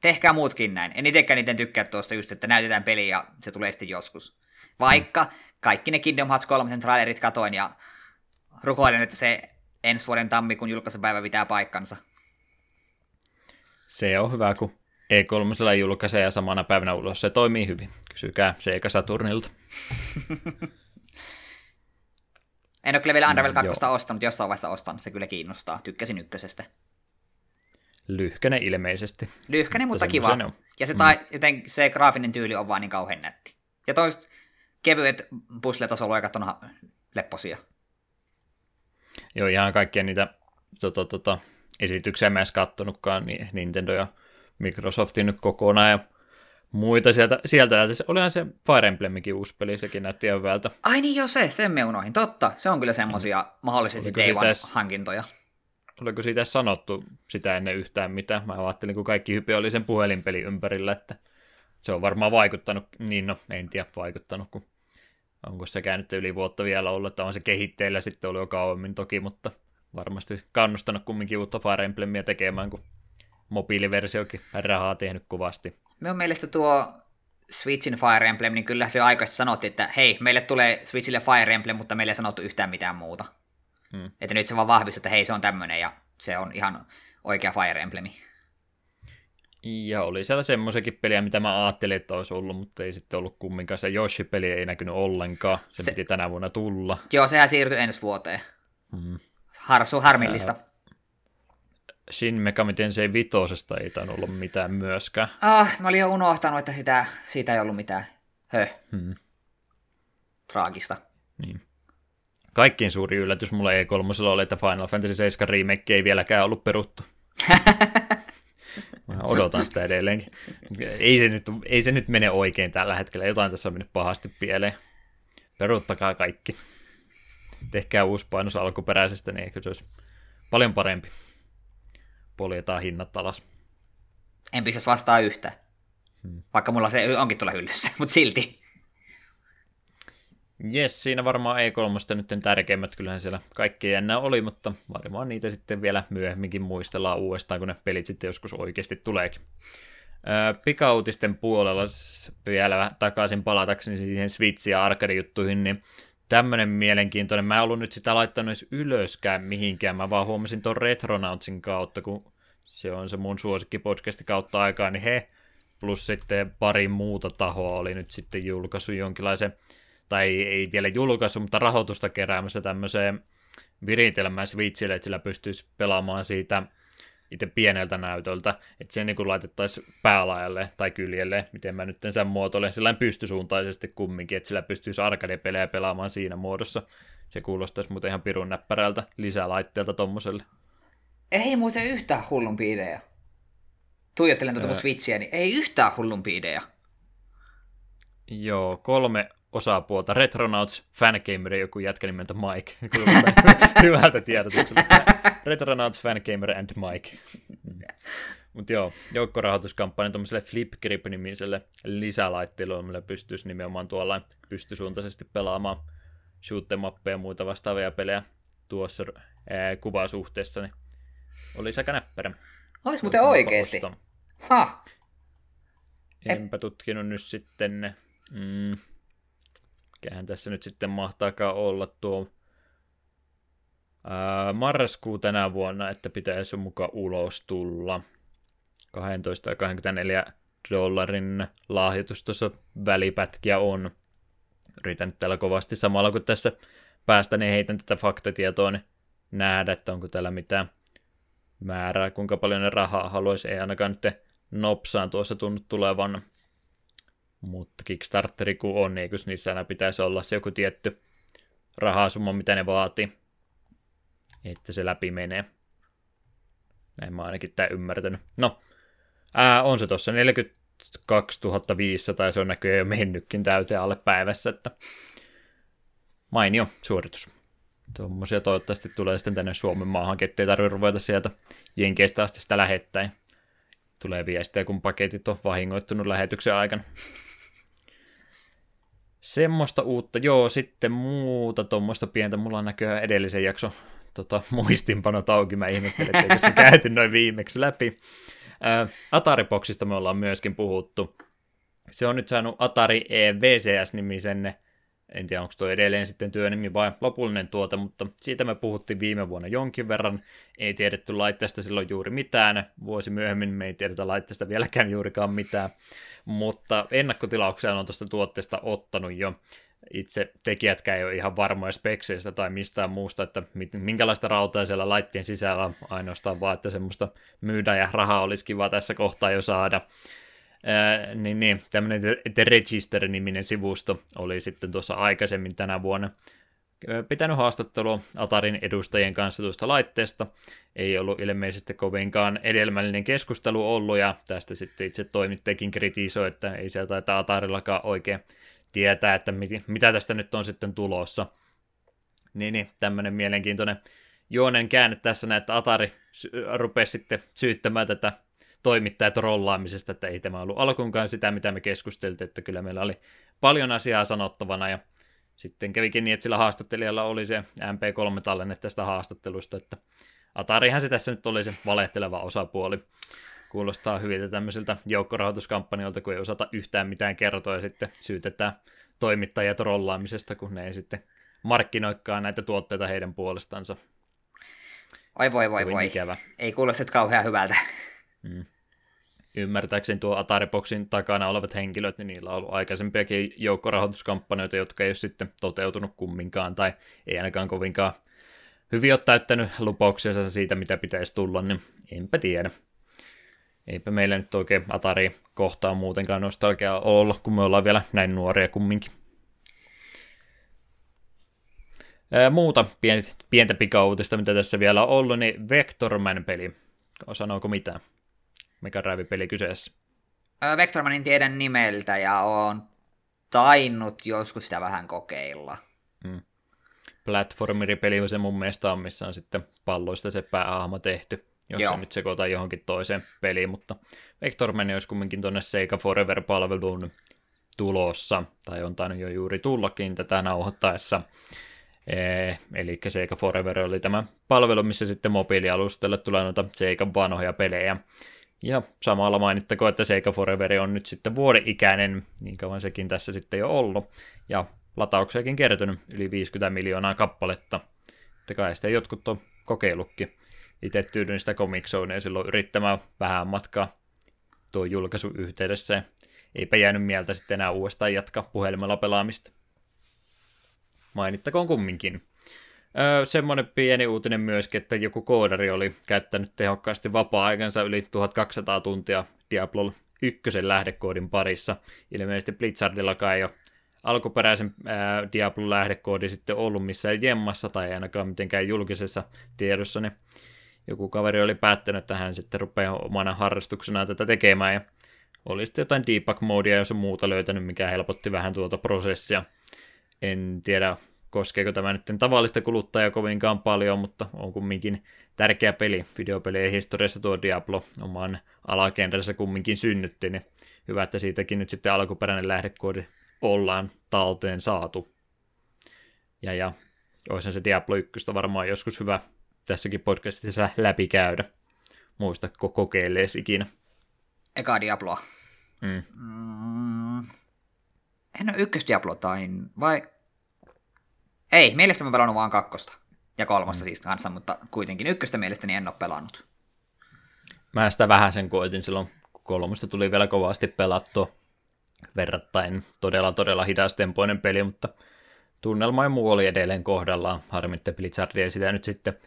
Speaker 2: Tehkää muutkin näin. En itsekään niiden tykkää tuosta just, että näytetään peli ja se tulee sitten joskus. Vaikka kaikki ne Kingdom Hearts 3 trailerit katoin ja rukoilen, että se ensi vuoden tammikuun julkaisupäivä pitää paikkansa.
Speaker 1: Se on hyvä, kun E3 julkaisee ja samana päivänä ulos. Se toimii hyvin. Kysykää Sega Saturnilta.
Speaker 2: En ole kyllä vielä Undervel 2 mm, ostanut, jossain vaiheessa ostan. Se kyllä kiinnostaa. Tykkäsin ykkösestä.
Speaker 1: Lyhkäne ilmeisesti.
Speaker 2: Lyhkäne, mutta, mutta kiva. Ja se, tai, joten se graafinen tyyli on vaan niin kauhean nätti. Ja toiset kevyet puzzle-tasoloikat on lepposia.
Speaker 1: Joo, ihan kaikkia niitä tota, tota, esityksiä mä edes kattonutkaan, niin Nintendo ja Microsoftin nyt kokonaan ja muita sieltä. sieltä. Olihan se Fire Emblemikin uusi peli, sekin näytti ihan hyvältä.
Speaker 2: Ai niin joo, se, sen me unohin. Totta, se on kyllä semmosia mm. mahdollisesti Day One hankintoja.
Speaker 1: Oliko siitä sanottu sitä ennen yhtään mitään? Mä ajattelin, kun kaikki hype oli sen puhelinpeli ympärillä, että se on varmaan vaikuttanut, niin no, en tiedä vaikuttanut, kun onko se käynyt yli vuotta vielä ollut, että on se kehitteillä sitten ollut jo kauemmin toki, mutta varmasti kannustanut kumminkin uutta Fire Emblemia tekemään, kun mobiiliversiokin rahaa tehnyt kovasti.
Speaker 2: Minun mielestä tuo Switchin Fire Emblem, niin kyllä se jo aikaisesti sanottiin, että hei, meille tulee Switchille Fire Emblem, mutta meille ei sanottu yhtään mitään muuta.
Speaker 1: Hmm.
Speaker 2: Että nyt se vaan vahvistui, että hei, se on tämmöinen ja se on ihan oikea Fire Emblemi.
Speaker 1: Ja oli siellä semmoisiakin peliä, mitä mä ajattelin, että olisi ollut, mutta ei sitten ollut kumminkaan. Se Yoshi-peli ei näkynyt ollenkaan. Se,
Speaker 2: Se-
Speaker 1: piti tänä vuonna tulla.
Speaker 2: Joo, sehän siirtyi ensi vuoteen.
Speaker 1: Mm.
Speaker 2: Harsu harmillista.
Speaker 1: Shin Megami Tensei vitosesta ei tainnut olla mitään myöskään.
Speaker 2: Ah, mä olin jo unohtanut, että sitä, siitä ei ollut mitään. Höh,
Speaker 1: Hmm.
Speaker 2: traagista.
Speaker 1: Niin. Kaikkein suuri yllätys mulle E3 oli, että Final Fantasy 7 remake ei vieläkään ollut peruttu. Mä odotan sitä edelleenkin. Ei se, nyt, ei se nyt mene oikein tällä hetkellä. Jotain tässä on mennyt pahasti pieleen. Peruuttakaa kaikki. Tehkää uusi painos alkuperäisestä, niin eikö se olisi paljon parempi. Poljetaan hinnat alas.
Speaker 2: En pistäisi vastaan yhtään. Vaikka mulla se onkin tuolla hyllyssä, mutta silti.
Speaker 1: Jes, siinä varmaan E3 nyt tärkeimmät, kyllähän siellä kaikki jännä oli, mutta varmaan niitä sitten vielä myöhemminkin muistellaan uudestaan, kun ne pelit sitten joskus oikeasti tuleekin. Pikautisten puolella vielä takaisin palatakseni siihen Switch- ja arcade-juttuihin, niin tämmöinen mielenkiintoinen. Mä en ollut nyt sitä laittanut edes ylöskään mihinkään, mä vaan huomasin tuon Retronautsin kautta, kun se on se mun suosikkipodcasti kautta aikaa, niin he plus sitten pari muuta tahoa oli nyt sitten julkaissut jonkinlaisen tai ei, ei vielä julkaisu, mutta rahoitusta keräämässä tämmöiseen viritelmään Switchille, että sillä pystyisi pelaamaan siitä itse pieneltä näytöltä, että se niin kuin laitettaisiin päälaajalle tai kyljelle, miten mä nyt sen muotoilen, sellainen pystysuuntaisesti kumminkin, että sillä pystyisi arcade-pelejä pelaamaan siinä muodossa. Se kuulostaisi muuten ihan pirun näppärältä lisälaitteelta tommoselle.
Speaker 2: Ei muuten yhtään hullumpi idea. Tuijottelen tuota. Switchiä, niin ei yhtään hullumpi idea.
Speaker 1: Joo, kolme osapuolta. Retronauts, Fangamer ja joku jätkä nimeltä Mike. Hyvältä tiedotukselta. Retronauts, Fangamer and Mike. Mutta joo, joukkorahoituskampanja tuommoiselle Flipgrip-nimiselle lisälaitteelle, millä pystyisi nimenomaan tuolla pystysuuntaisesti pelaamaan shoot ja muita vastaavia pelejä tuossa ää, kuvasuhteessa, niin oli aika näppärä.
Speaker 2: Ois muuten oikeesti.
Speaker 1: Oston.
Speaker 2: Ha!
Speaker 1: Enpä tutkinut nyt sitten, mm, mikähän tässä nyt sitten mahtaakaan olla tuo marraskuu tänä vuonna, että pitäisi mukaan ulos tulla. 12 ja 24 dollarin lahjoitus tuossa välipätkiä on. Yritän nyt täällä kovasti samalla kun tässä päästä, niin heitän tätä faktatietoa, niin nähdä, että onko täällä mitään määrää, kuinka paljon ne rahaa haluaisi. Ei ainakaan nyt nopsaan tuossa tunnu tulevan. Mutta Kickstarteri kun on, niin eikö niissä aina pitäisi olla se joku tietty rahasumma, mitä ne vaatii, että se läpi menee. Näin mä ainakin tää ymmärtänyt. No, ää, on se tossa 42 500 ja se on näköjään jo mennytkin täyteen alle päivässä, että mainio suoritus. Tuommoisia toivottavasti tulee sitten tänne Suomen maahan, ettei tarvitse ruveta sieltä Jenkeistä asti sitä lähettäin tulee viestiä, kun paketit on vahingoittunut lähetyksen aikana. Semmoista uutta, joo, sitten muuta tuommoista pientä, mulla on näköjään edellisen jakso tota, muistinpanot auki, mä ihmettelen, etteikö sitä käyty noin viimeksi läpi. Ää, Atari-boksista me ollaan myöskin puhuttu. Se on nyt saanut Atari E VCS-nimisen, en tiedä onko tuo edelleen sitten työnimi vai lopullinen tuote, mutta siitä me puhuttiin viime vuonna jonkin verran. Ei tiedetty laitteesta silloin juuri mitään. Vuosi myöhemmin me ei tiedetä laitteesta vieläkään juurikaan mitään. Mutta ennakkotilauksia on tuosta tuotteesta ottanut jo. Itse tekijätkään ei ole ihan varmoja spekseistä tai mistään muusta, että minkälaista rautaa siellä laitteen sisällä on ainoastaan vaan, että semmoista myydään ja rahaa olisi kiva tässä kohtaa jo saada. Ää, niin, niin, tämmöinen The Register-niminen sivusto oli sitten tuossa aikaisemmin tänä vuonna pitänyt haastattelua Atarin edustajien kanssa tuosta laitteesta. Ei ollut ilmeisesti kovinkaan edelmällinen keskustelu ollut, ja tästä sitten itse toimittajakin kritisoi, että ei sieltä taitaa Atarillakaan oikein tietää, että mitä tästä nyt on sitten tulossa. Niin, niin tämmöinen mielenkiintoinen juonen käänne tässä, että Atari rupesi sitten syyttämään tätä toimittajat rollaamisesta, että ei tämä ollut alkuunkaan sitä, mitä me keskusteltiin, että kyllä meillä oli paljon asiaa sanottavana, ja sitten kävikin niin, että sillä haastattelijalla oli se MP3-tallenne tästä haastattelusta, että Atarihan se tässä nyt oli se valehteleva osapuoli. Kuulostaa hyviltä tämmöisiltä joukkorahoituskampanjoilta, kun ei osata yhtään mitään kertoa ja sitten syytetään toimittajia rollaamisesta, kun ne ei sitten markkinoikaan näitä tuotteita heidän puolestansa.
Speaker 2: Oi voi voi voi. Ikävä. Ei kuulosta kauhean hyvältä. Mm
Speaker 1: ymmärtääkseni tuo Atariboxin takana olevat henkilöt, niin niillä on ollut aikaisempiakin joukkorahoituskampanjoita, jotka ei ole sitten toteutunut kumminkaan, tai ei ainakaan kovinkaan hyvin ole täyttänyt lupauksia siitä, mitä pitäisi tulla, niin enpä tiedä. Eipä meillä nyt oikein Atari kohtaa muutenkaan nostalgia olla, kun me ollaan vielä näin nuoria kumminkin. Ää, muuta pientä, pientä pikautista, mitä tässä vielä on ollut, niin Vectorman-peli. Sanooko mitään? Mega Drive-peli kyseessä?
Speaker 2: Vectormanin tiedän nimeltä ja on tainnut joskus sitä vähän kokeilla. Hmm.
Speaker 1: Platformeripeli se mun mielestä on, missä on sitten palloista se pääahma tehty, jos Joo. se nyt sekoittaa johonkin toiseen peliin, mutta Vectorman olisi kumminkin tuonne Sega Forever-palveluun tulossa, tai on tainnut jo juuri tullakin tätä nauhoittaessa. Ee, eli Sega Forever oli tämä palvelu, missä sitten mobiilialustelle tulee noita Sega vanhoja pelejä. Ja samalla mainittakoon, että Sega Forever on nyt sitten vuoden ikäinen, niin kauan sekin tässä sitten jo ollut. Ja latauksiakin kertynyt yli 50 miljoonaa kappaletta. Että kai sitä jotkut on kokeillutkin. Itse tyydyin sitä Comic Zonea silloin yrittämään vähän matkaa tuo julkaisu yhteydessä. Eipä jäänyt mieltä sitten enää uudestaan jatkaa puhelimella pelaamista. Mainittakoon kumminkin. Öö, semmoinen pieni uutinen myöskin, että joku koodari oli käyttänyt tehokkaasti vapaa-aikansa yli 1200 tuntia Diablo 1 lähdekoodin parissa. Ilmeisesti Blizzardillakaan ei ole alkuperäisen ää, Diablo lähdekoodi sitten ollut missään jemmassa tai ainakaan mitenkään julkisessa tiedossa, niin joku kaveri oli päättänyt, että hän sitten rupeaa omana harrastuksena tätä tekemään ja oli sitten jotain debug-moodia, jos on muuta löytänyt, mikä helpotti vähän tuota prosessia. En tiedä, koskeeko tämä nyt tavallista kuluttajaa kovinkaan paljon, mutta on kumminkin tärkeä peli. Videopelien historiassa tuo Diablo oman alakentänsä kumminkin synnytti, niin hyvä, että siitäkin nyt sitten alkuperäinen lähdekoodi ollaan talteen saatu. Ja, ja olisihan se Diablo 1 varmaan joskus hyvä tässäkin podcastissa läpikäydä. Muistatko kokeilleesi ikinä?
Speaker 2: Eka Diabloa. Mm. Mm, en ole ykkös Diablo tain, vai ei, mielestäni mä pelannut vaan kakkosta. Ja kolmosta mm. siis kanssa, mutta kuitenkin ykköstä mielestäni en ole pelannut.
Speaker 1: Mä sitä vähän sen koitin silloin, kun kolmosta tuli vielä kovasti pelattua. Verrattain todella todella hidastempoinen peli, mutta tunnelma ja muu oli edelleen kohdallaan. Harmi, että Blizzard ei sitä nyt sitten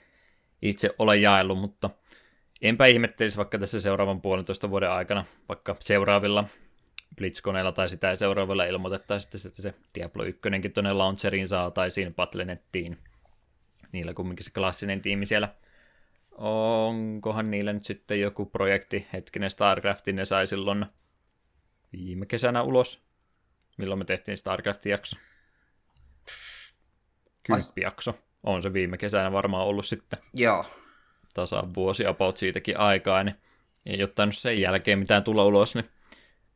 Speaker 1: itse ole jaellut, mutta enpä ihmettelisi vaikka tässä seuraavan puolentoista vuoden aikana, vaikka seuraavilla Blitzkoneella tai sitä seuraavalla ilmoitettaisiin, että se Diablo 1 tuonne launcheriin saataisiin Battle.nettiin. Niillä kumminkin se klassinen tiimi siellä. Onkohan niillä nyt sitten joku projekti, hetkinen StarCraftin ne sai silloin viime kesänä ulos. Milloin me tehtiin StarCraftin jakso? Kymppijakso. On se viime kesänä varmaan ollut sitten.
Speaker 2: Joo.
Speaker 1: Tasa vuosi about siitäkin aikaa, niin ei ottanut sen jälkeen mitään tulla ulos, niin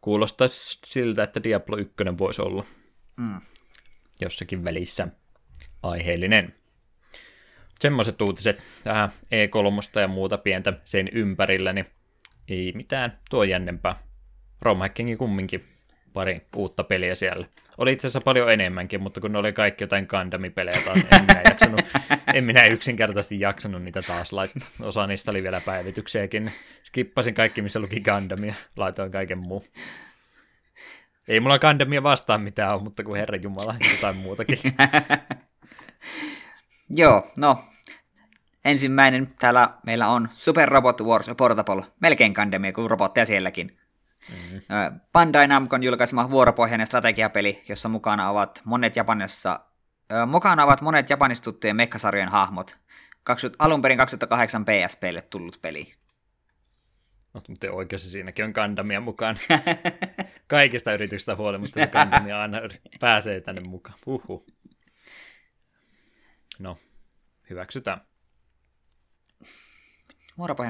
Speaker 1: Kuulostaisi siltä, että Diablo 1 voisi olla mm. jossakin välissä aiheellinen. Semmoiset uutiset tähän E3 ja muuta pientä sen ympärillä, niin ei mitään tuo jännempää. Romhackingin kumminkin pari uutta peliä siellä. Oli itse asiassa paljon enemmänkin, mutta kun ne oli kaikki jotain Gundami-pelejä taas, en minä, jaksanut, en minä yksinkertaisesti jaksanut niitä taas laittaa. Osa niistä oli vielä päivityksiäkin. Skippasin kaikki, missä luki Gundamia, laitoin kaiken muu. Ei mulla Gundamia vastaan mitään ole, mutta kuin Herran Jumala, jotain muutakin.
Speaker 2: Joo, no. Ensimmäinen täällä meillä on Super Robot Wars Portable. Melkein Gundamia kuin robotteja sielläkin. Mm-hmm. Bandai Namcon julkaisema vuoropohjainen strategiapeli, jossa mukana ovat monet Japanissa Mukana ovat monet japanistuttujen mekkasarjojen hahmot. 20, alun perin 2008 PSPlle tullut peli.
Speaker 1: No, mutta oikeassa siinäkin on Gundamia mukaan. Kaikista yrityksistä huolimatta se Gundamia aina pääsee tänne mukaan. Huhhuh. No, hyväksytään.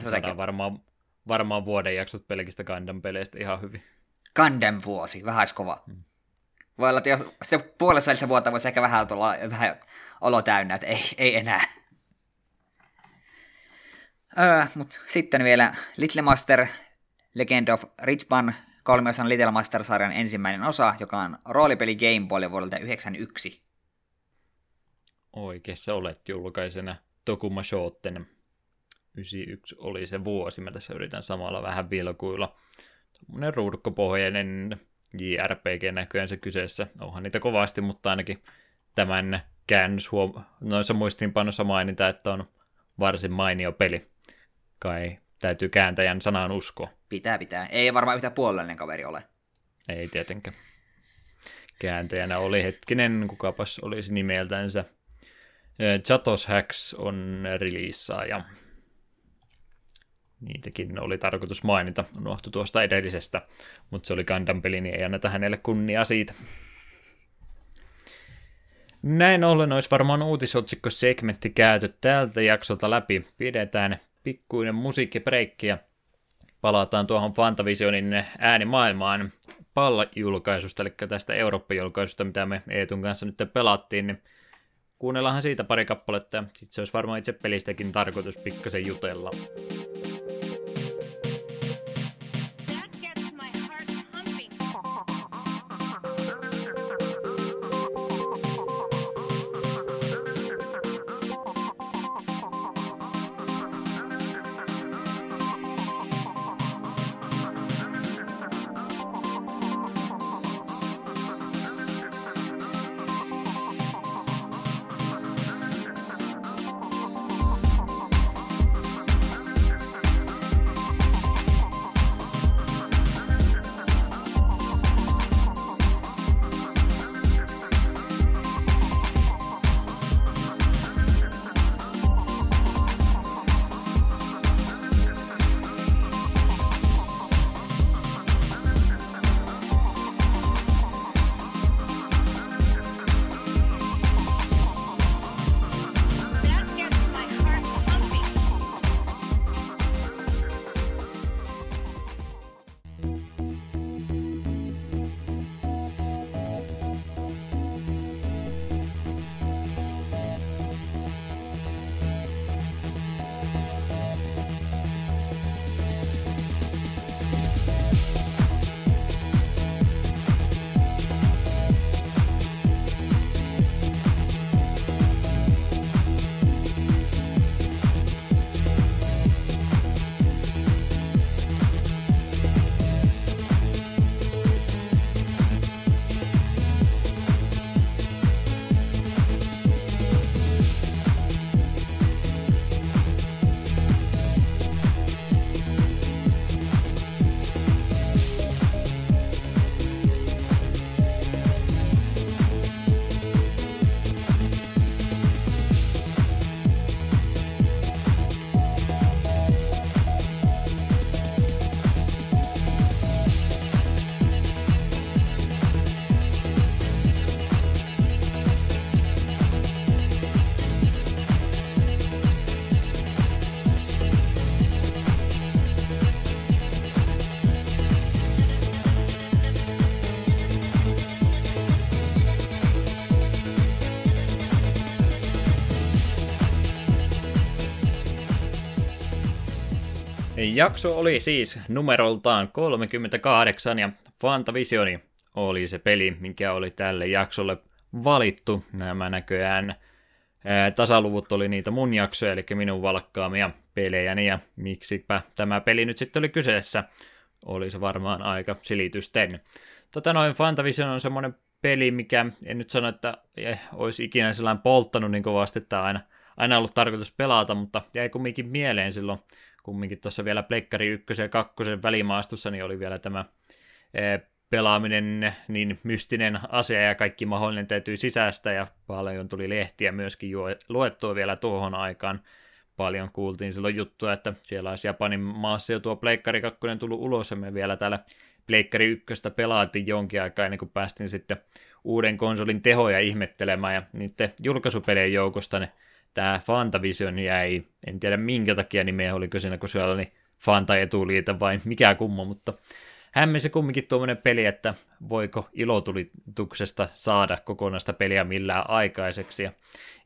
Speaker 1: Saadaan varmaan, varmaan vuoden jaksot pelkistä Gundam-peleistä ihan hyvin.
Speaker 2: Gundam vuosi, vähän kova. Hmm. Voi olla, että jos se puolessa välissä vuotta voisi ehkä vähän tulla vähän olo täynnä, että ei, ei enää. Öö, Mutta sitten vielä Little Master Legend of Richman kolmiosan Little Master-sarjan ensimmäinen osa, joka on roolipeli Game Boy vuodelta 1991.
Speaker 1: Oikeassa olet julkaisena Tokuma Shoten. 91 oli se vuosi, mä tässä yritän samalla vähän vilkuilla. Tuommoinen ruudukkopohjainen JRPG näköjään se kyseessä. Onhan niitä kovasti, mutta ainakin tämän käännös huom- noissa muistiinpanossa mainita, että on varsin mainio peli. Kai täytyy kääntäjän sanaan uskoa.
Speaker 2: Pitää, pitää. Ei varmaan yhtä puolellinen kaveri ole.
Speaker 1: Ei tietenkään. Kääntäjänä oli hetkinen, kukapas olisi nimeltänsä. Chatos Hacks on ja Niitäkin oli tarkoitus mainita, unohtui tuosta edellisestä, mutta se oli Gundam-peli, niin ei anneta hänelle kunnia siitä. Näin ollen olisi varmaan uutisotsikko-segmentti käyty tältä jaksolta läpi. Pidetään pikkuinen musiikkibreikki ja palataan tuohon Fantavisionin äänimaailmaan palla-julkaisusta, eli tästä Eurooppa-julkaisusta, mitä me Eetun kanssa nyt pelattiin, niin kuunnellaanhan siitä pari kappaletta, sitten se olisi varmaan itse pelistäkin tarkoitus pikkasen jutella. Jakso oli siis numeroltaan 38 ja Fantavisioni oli se peli, mikä oli tälle jaksolle valittu. Nämä näköjään ää, tasaluvut oli niitä mun jaksoja, eli minun valkkaamia pelejäni ja miksipä tämä peli nyt sitten oli kyseessä. Oli se varmaan aika silitysten. Tota noin Fantavision on semmoinen peli, mikä en nyt sano, että eh, olisi ikinä sellainen polttanut niin kovasti, että aina, aina ollut tarkoitus pelata, mutta jäi kumminkin mieleen silloin kumminkin tuossa vielä Pleikkari 1 ja 2 välimaastossa, niin oli vielä tämä pelaaminen niin mystinen asia ja kaikki mahdollinen täytyy sisäistä ja paljon tuli lehtiä myöskin luettua vielä tuohon aikaan. Paljon kuultiin silloin juttua, että siellä olisi Japanin maassa jo tuo Pleikkari 2 tullut ulos ja me vielä täällä Pleikkari 1 pelaatiin jonkin aikaa ennen kuin päästiin sitten uuden konsolin tehoja ihmettelemään ja niiden julkaisupelien joukosta ne, tämä Fantavision jäi, en tiedä minkä takia nimeä, oliko siinä kun siellä oli Fanta etuliite vai mikä kumma, mutta hämmensi kumminkin tuommoinen peli, että voiko ilotulituksesta saada kokonaista peliä millään aikaiseksi. Ja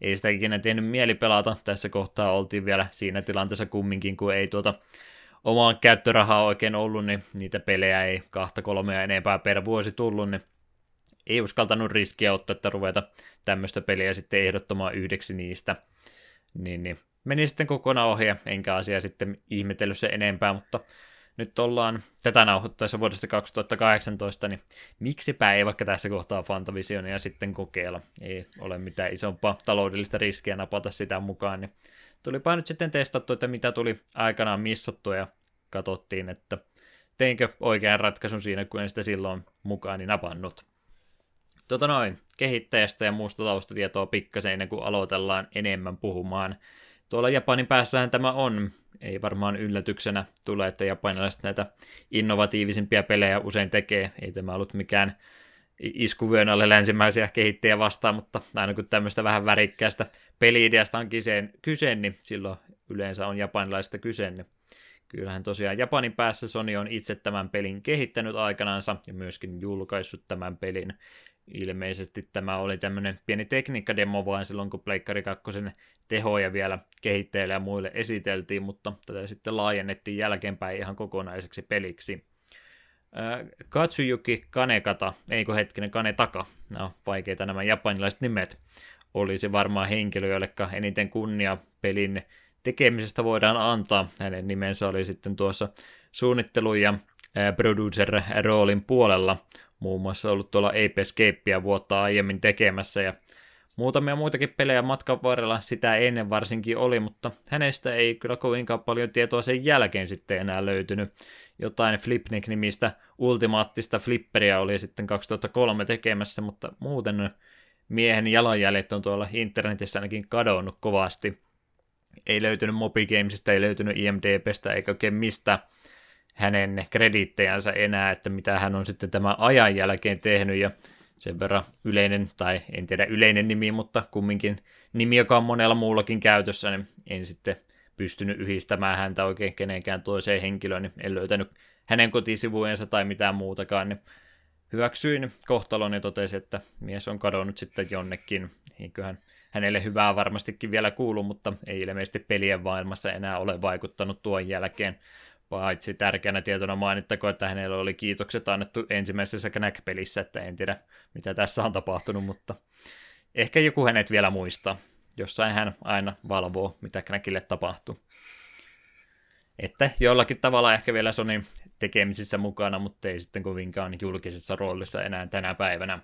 Speaker 1: ei sitä ikinä tehnyt mieli pelata. Tässä kohtaa oltiin vielä siinä tilanteessa kumminkin, kun ei tuota omaa käyttörahaa oikein ollut, niin niitä pelejä ei kahta kolmea enempää per vuosi tullut, niin ei uskaltanut riskiä ottaa, että ruveta tämmöistä peliä sitten ehdottomaan yhdeksi niistä. Niin, niin meni sitten kokonaan ohi, enkä asia sitten ihmetellyt se enempää, mutta nyt ollaan tätä nauhoittaessa vuodesta 2018, niin miksipä ei vaikka tässä kohtaa Fantavisionia sitten kokeilla. Ei ole mitään isompaa taloudellista riskiä napata sitä mukaan, niin tulipa nyt sitten testattu, että mitä tuli aikanaan missattu ja katsottiin, että teinkö oikean ratkaisun siinä, kun en sitä silloin mukaan niin napannut. Tota noin, kehittäjästä ja muusta taustatietoa pikkasen ennen kuin aloitellaan enemmän puhumaan. Tuolla Japanin päässähän tämä on ei varmaan yllätyksenä tule, että japanilaiset näitä innovatiivisimpia pelejä usein tekee. Ei tämä ollut mikään iskuvyön alle länsimäisiä kehittäjiä vastaan, mutta aina kun tämmöistä vähän värikkäästä peli-ideasta on kyse, kyse, niin silloin yleensä on japanilaisista kyse. Niin kyllähän tosiaan Japanin päässä Sony on itse tämän pelin kehittänyt aikanaansa ja myöskin julkaissut tämän pelin ilmeisesti tämä oli tämmöinen pieni tekniikkademo vain silloin, kun Pleikkari 2 tehoja vielä kehittäjille ja muille esiteltiin, mutta tätä sitten laajennettiin jälkeenpäin ihan kokonaiseksi peliksi. Katsuyuki Kanekata, eikö hetkinen Kanetaka, no vaikeita nämä japanilaiset nimet, olisi varmaan henkilö, jolle eniten kunnia pelin tekemisestä voidaan antaa. Hänen nimensä oli sitten tuossa suunnittelu- ja producer-roolin puolella, muun muassa ollut tuolla Ape Escapea vuotta aiemmin tekemässä ja muutamia muitakin pelejä matkan varrella sitä ennen varsinkin oli, mutta hänestä ei kyllä kovinkaan paljon tietoa sen jälkeen sitten enää löytynyt. Jotain Flipnik-nimistä ultimaattista flipperia oli sitten 2003 tekemässä, mutta muuten miehen jalanjäljet on tuolla internetissä ainakin kadonnut kovasti. Ei löytynyt Mobi Gamesista, ei löytynyt IMDBstä eikä oikein mistä hänen krediittejänsä enää, että mitä hän on sitten tämän ajan jälkeen tehnyt, ja sen verran yleinen, tai en tiedä yleinen nimi, mutta kumminkin nimi, joka on monella muullakin käytössä, niin en sitten pystynyt yhdistämään häntä oikein kenenkään toiseen henkilöön, niin en löytänyt hänen kotisivujensa tai mitään muutakaan, niin hyväksyin kohtalon ja totesin, että mies on kadonnut sitten jonnekin. Eiköhän hänelle hyvää varmastikin vielä kuulu, mutta ei ilmeisesti pelien maailmassa enää ole vaikuttanut tuon jälkeen. Paitsi tärkeänä tietona mainittako, että hänellä oli kiitokset annettu ensimmäisessä Knack-pelissä, että en tiedä mitä tässä on tapahtunut, mutta ehkä joku hänet vielä muistaa. Jossain hän aina valvoo, mitä Knackille tapahtuu. Että jollakin tavalla ehkä vielä Sony tekemisissä mukana, mutta ei sitten kovinkaan julkisessa roolissa enää tänä päivänä.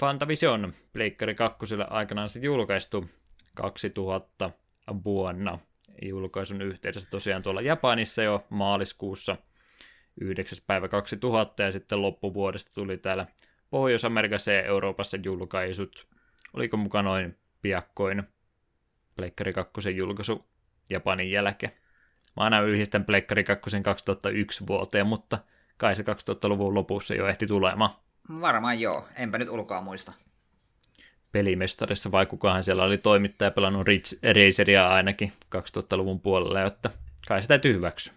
Speaker 1: Fantavision Pleikkari 2 aikanaan se julkaistu 2000 vuonna julkaisun yhteydessä tosiaan tuolla Japanissa jo maaliskuussa 9. päivä 2000 ja sitten loppuvuodesta tuli täällä Pohjois-Amerikassa ja Euroopassa julkaisut. Oliko mukaan noin piakkoin Pleikkari 2 julkaisu Japanin jälkeen. Mä aina yhdistän Pleikkari 2 2001 vuoteen, mutta kai se 2000-luvun lopussa jo ehti tulemaan.
Speaker 2: Varmaan joo, enpä nyt ulkoa muista
Speaker 1: pelimestarissa, vai kukahan siellä oli toimittaja pelannut Ridge Raceria ainakin 2000-luvun puolella, että kai se täytyy hyväksyä.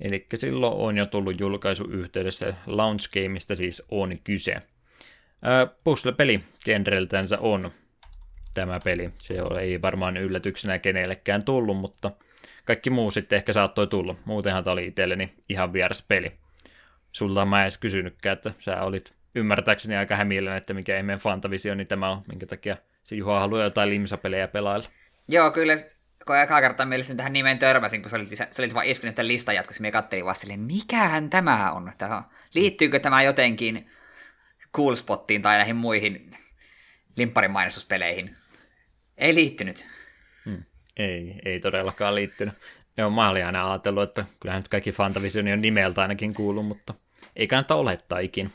Speaker 1: Eli silloin on jo tullut julkaisu yhteydessä Launch Gameista siis on kyse. Puzzle-peli genreltänsä on tämä peli. Se ei varmaan yllätyksenä kenellekään tullut, mutta kaikki muu sitten ehkä saattoi tulla. Muutenhan tämä oli itselleni ihan vieras peli. Sulta mä edes kysynytkään, että sä olit ymmärtääkseni aika hämillään, että mikä ei meidän Fantavisio, niin tämä on, minkä takia se Juha haluaa jotain limsapelejä pelailla.
Speaker 2: Joo, kyllä kun eka kertaa mielestäni tähän nimeen törmäsin, kun se oli, se oli vaan iskunut tämän listan jatkossa, minä katselin vaan silleen, mikähän tämä on? Tämä, liittyykö tämä jotenkin Cool Spottiin tai näihin muihin limpparin mainostuspeleihin? Ei liittynyt.
Speaker 1: Hmm. Ei, ei todellakaan liittynyt. Joo, mä olin aina ajatellut, että kyllähän nyt kaikki Fantavision on nimeltä ainakin kuullut, mutta ei kannata olettaa ikin.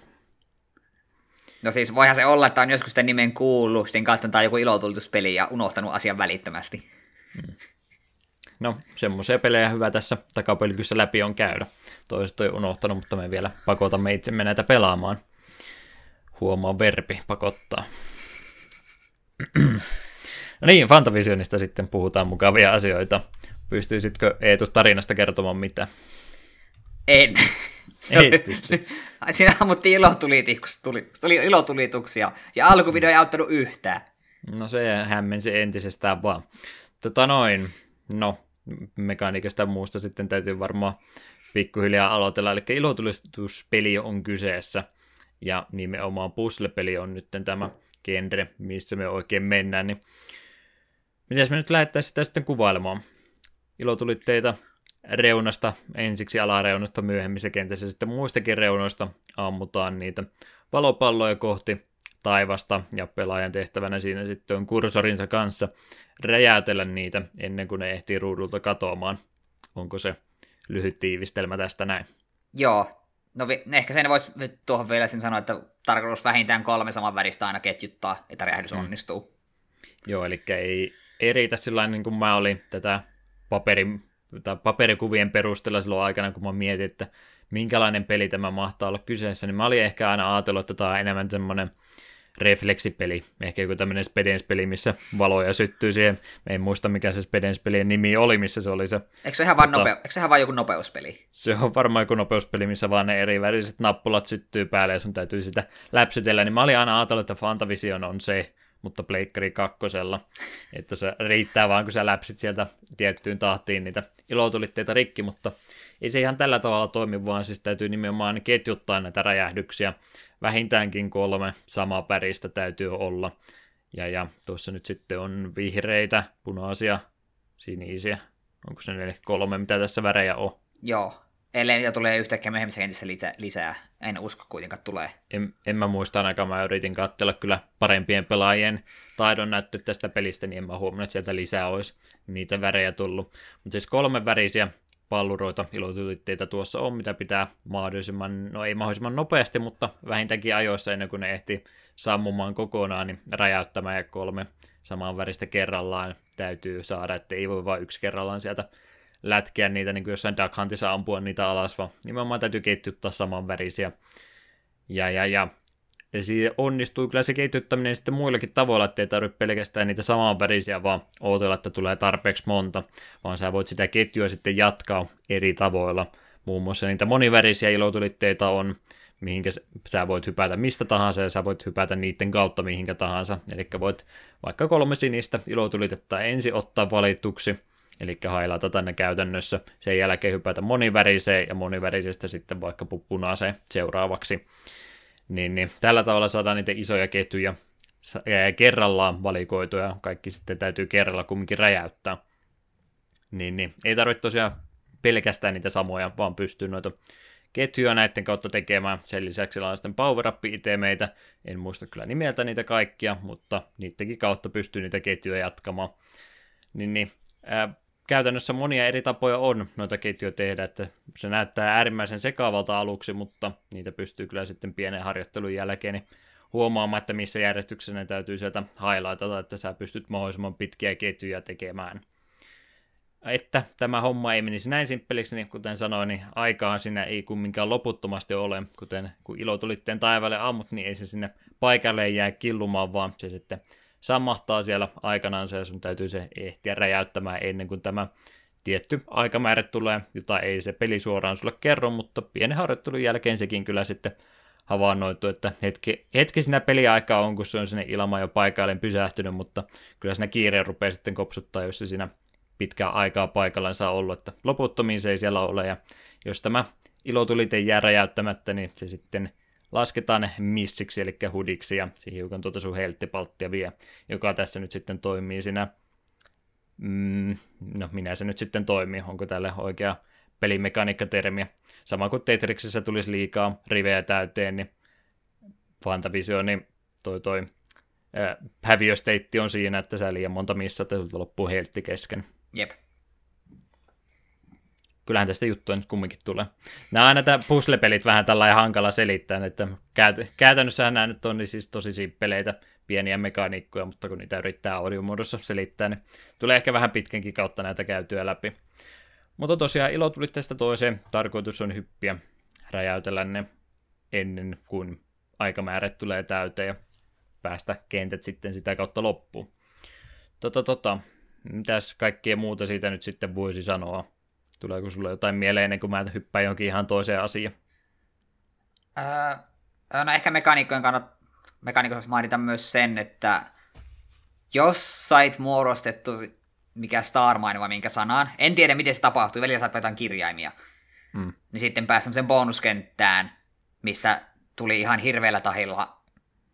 Speaker 2: No siis voihan se olla, että on joskus tämän nimen kuullut, sitten katsonut joku ilotulituspeli ja unohtanut asian välittömästi. Hmm.
Speaker 1: No, semmoisia pelejä hyvä tässä takapelkyssä läpi on käydä. Toiset on unohtanut, mutta me vielä pakotamme itsemme näitä pelaamaan. Huomaa verbi pakottaa. no niin, Fantavisionista sitten puhutaan mukavia asioita. Pystyisitkö Eetu tarinasta kertomaan mitä?
Speaker 2: En. Se Ei oli, pysty. Siinä ammuttiin ilotulituksia, tuli, tuli ilotulituksia, ja alkuvideo ei auttanut yhtään.
Speaker 1: No se hämmensi entisestään vaan. Tota noin, no, mekaniikasta ja muusta sitten täytyy varmaan pikkuhiljaa aloitella. Eli ilotulituspeli on kyseessä, ja nimenomaan puzzle-peli on nyt tämä genre, missä me oikein mennään. Niin Miten me nyt lähdettäisiin sitä sitten kuvailemaan? Ilotulitteita reunasta, ensiksi alareunasta, myöhemmin se kentässä sitten muistakin reunoista ammutaan niitä valopalloja kohti taivasta, ja pelaajan tehtävänä siinä sitten on kursorinsa kanssa räjäytellä niitä ennen kuin ne ehtii ruudulta katoamaan. Onko se lyhyt tiivistelmä tästä näin?
Speaker 2: Joo. No ehkä sen voisi tuohon vielä sen sanoa, että tarkoitus vähintään kolme saman väristä aina ketjuttaa, että räjähdys mm. onnistuu.
Speaker 1: Joo, eli ei, ei riitä sillä niin kuin mä olin tätä paperin, tai paperikuvien perusteella silloin aikana, kun mä mietin, että minkälainen peli tämä mahtaa olla kyseessä, niin mä olin ehkä aina ajatellut, että tämä on enemmän semmoinen refleksipeli, ehkä joku tämmöinen Spedens-peli, missä valoja syttyy siihen. Mä en muista, mikä se Spedens-pelin nimi oli, missä se oli se.
Speaker 2: Eikö se ihan, vaan, nope- eikö se ihan vaan joku nopeuspeli?
Speaker 1: Se on varmaan joku nopeuspeli, missä vaan ne eri väriset nappulat syttyy päälle ja sun täytyy sitä läpsytellä. Niin mä olin aina ajatellut, että Fantavision on se, mutta Pleikkari kakkosella, että se riittää vaan, kun sä läpsit sieltä tiettyyn tahtiin niitä ilotulitteita rikki, mutta ei se ihan tällä tavalla toimi, vaan siis täytyy nimenomaan ketjuttaa näitä räjähdyksiä. Vähintäänkin kolme samaa päristä täytyy olla. Ja, ja tuossa nyt sitten on vihreitä, punaisia, sinisiä. Onko se ne kolme, mitä tässä värejä on?
Speaker 2: Joo, ellei niitä tulee yhtäkkiä myöhemmissä kentissä lisää. En usko kuitenkaan tulee.
Speaker 1: En, en mä muista ainakaan, mä yritin katsella kyllä parempien pelaajien taidon näyttö tästä pelistä, niin en mä huomannut, että sieltä lisää olisi niitä värejä tullut. Mutta siis kolme värisiä palluroita, ilotulitteita tuossa on, mitä pitää mahdollisimman, no ei mahdollisimman nopeasti, mutta vähintäänkin ajoissa ennen kuin ne ehti sammumaan kokonaan, niin räjäyttämään ja kolme samaan väristä kerrallaan täytyy saada, että ei voi vain yksi kerrallaan sieltä lätkiä niitä, niin kuin jossain Duck Huntissa ampua niitä alas, vaan nimenomaan täytyy ketjuttaa saman värisiä. Ja, ja, ja ja siinä onnistuu kyllä se ketjuttaminen sitten muillakin tavoilla, ettei tarvitse pelkästään niitä samanvärisiä, vaan odotella, että tulee tarpeeksi monta, vaan sä voit sitä ketjua sitten jatkaa eri tavoilla. Muun muassa niitä monivärisiä ilotulitteita on, mihinkä sä voit hypätä mistä tahansa, ja sä voit hypätä niiden kautta mihinkä tahansa. Eli voit vaikka kolme sinistä ilotulitetta ensin ottaa valituksi, eli hailata tänne käytännössä, sen jälkeen hypätä moniväriseen, ja monivärisestä sitten vaikka punaiseen seuraavaksi niin, niin tällä tavalla saadaan niitä isoja ketjuja kerrallaan valikoituja, kaikki sitten täytyy kerralla kumminkin räjäyttää. Niin, niin ei tarvitse tosiaan pelkästään niitä samoja, vaan pystyy noita ketjuja näiden kautta tekemään. Sen lisäksi on sitten power up itemeitä, en muista kyllä nimeltä niitä kaikkia, mutta niidenkin kautta pystyy niitä ketjuja jatkamaan. Niin, niin ää, käytännössä monia eri tapoja on noita ketjuja tehdä, että se näyttää äärimmäisen sekaavalta aluksi, mutta niitä pystyy kyllä sitten pienen harjoittelun jälkeen niin huomaamaan, että missä järjestyksessä ne täytyy sieltä highlightata, että sä pystyt mahdollisimman pitkiä ketjuja tekemään. Että tämä homma ei menisi näin simppeliksi, niin kuten sanoin, niin aikaa siinä ei kumminkaan loputtomasti ole, kuten kun ilotulitteen taivaalle ammut, niin ei se sinne paikalle jää killumaan, vaan se sitten sammahtaa siellä aikanaan ja sun täytyy se ehtiä räjäyttämään ennen kuin tämä tietty aikamäärä tulee, jota ei se peli suoraan sulle kerro, mutta pienen harjoittelun jälkeen sekin kyllä sitten havainnoitu, että hetki, hetki siinä peliaikaa on, kun se on sinne ilman jo paikalleen pysähtynyt, mutta kyllä siinä kiire rupeaa sitten kopsuttaa, jos se siinä pitkää aikaa paikallaan saa ollut, että loputtomiin se ei siellä ole, ja jos tämä ilotulite jää räjäyttämättä, niin se sitten lasketaan missiksi, eli hudiksi, ja siihen hiukan tuota sun helttipalttia vie, joka tässä nyt sitten toimii siinä, mm, no minä se nyt sitten toimii, onko tälle oikea pelimekaniikkatermiä. Sama kuin Tetrixissä tulisi liikaa rivejä täyteen, niin Fantavision, niin toi toi äh, häviösteitti on siinä, että sä liian monta missä, että loppuu heltti kesken.
Speaker 2: Jep.
Speaker 1: Kyllähän tästä juttua nyt kumminkin tulee. Nämä aina puzzle-pelit vähän tällä hankala selittää, että käyt- käytännössä nämä nyt on niin siis tosi simppeleitä, pieniä mekaniikkoja, mutta kun niitä yrittää audiomuodossa selittää, niin tulee ehkä vähän pitkänkin kautta näitä käytyä läpi. Mutta tosiaan ilo tuli tästä toiseen. Tarkoitus on hyppiä, räjäytellä ne ennen kuin aikamäärät tulee täyteen ja päästä kentät sitten sitä kautta loppuun. Tota, tota, mitäs kaikkea muuta siitä nyt sitten voisi sanoa? Tuleeko sulle jotain mieleen ennen kuin mä hyppään jonkin ihan toiseen asiaan?
Speaker 2: Öö, no ehkä mekaniikkojen kannat, mekaniikoissa mainita myös sen, että jos sait muodostettu mikä Starmine vai minkä sanaan, en tiedä miten se tapahtui, välillä saat jotain kirjaimia, mm. niin sitten pääsi semmoiseen bonuskenttään, missä tuli ihan hirveällä tahilla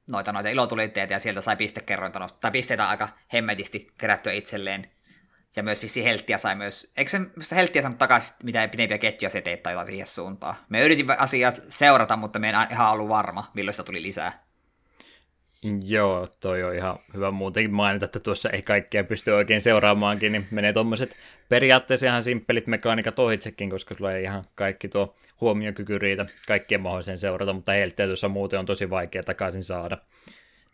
Speaker 2: noita, noita ilotulitteita ja sieltä sai pistekerrointa tai pisteitä aika hemmetisti kerättyä itselleen. Ja myös vissi helttiä sai myös, eikö se helttiä saanut takaisin mitä pidempiä ketjuja se teet tai siihen suuntaan. Me yritin asiaa seurata, mutta me en ihan ollut varma, milloin sitä tuli lisää.
Speaker 1: Joo, toi on ihan hyvä muutenkin mainita, että tuossa ei kaikkea pysty oikein seuraamaankin, niin menee tuommoiset periaatteessa ihan simppelit mekaniikat ohitsekin, koska sulla ei ihan kaikki tuo huomiokyky riitä kaikkien mahdollisen seurata, mutta helttiä tuossa muuten on tosi vaikea takaisin saada.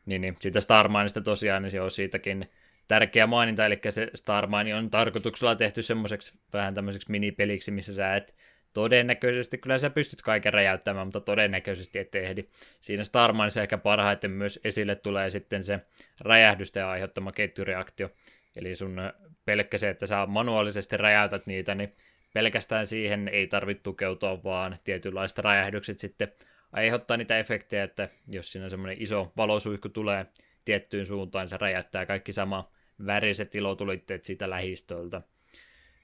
Speaker 1: Niin, niin siitä Starmineista tosiaan, niin se on siitäkin tärkeä maininta, eli se Starmine on tarkoituksella tehty semmoiseksi vähän tämmöiseksi minipeliksi, missä sä et todennäköisesti, kyllä sä pystyt kaiken räjäyttämään, mutta todennäköisesti et ehdi. Siinä Starmanissa ehkä parhaiten myös esille tulee sitten se räjähdysten aiheuttama ketjureaktio. Eli sun pelkkä se, että sä manuaalisesti räjäytät niitä, niin pelkästään siihen ei tarvitse tukeutua, vaan tietynlaiset räjähdykset sitten aiheuttaa niitä efektejä, että jos siinä semmoinen iso valosuihku tulee tiettyyn suuntaan, niin se räjäyttää kaikki sama väriset ilotulitteet siitä lähistöltä,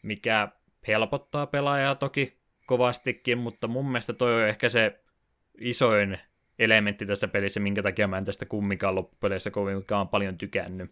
Speaker 1: mikä helpottaa pelaajaa toki kovastikin, mutta mun mielestä toi on ehkä se isoin elementti tässä pelissä, minkä takia mä en tästä kumminkaan loppupeleissä kovinkaan paljon tykännyt.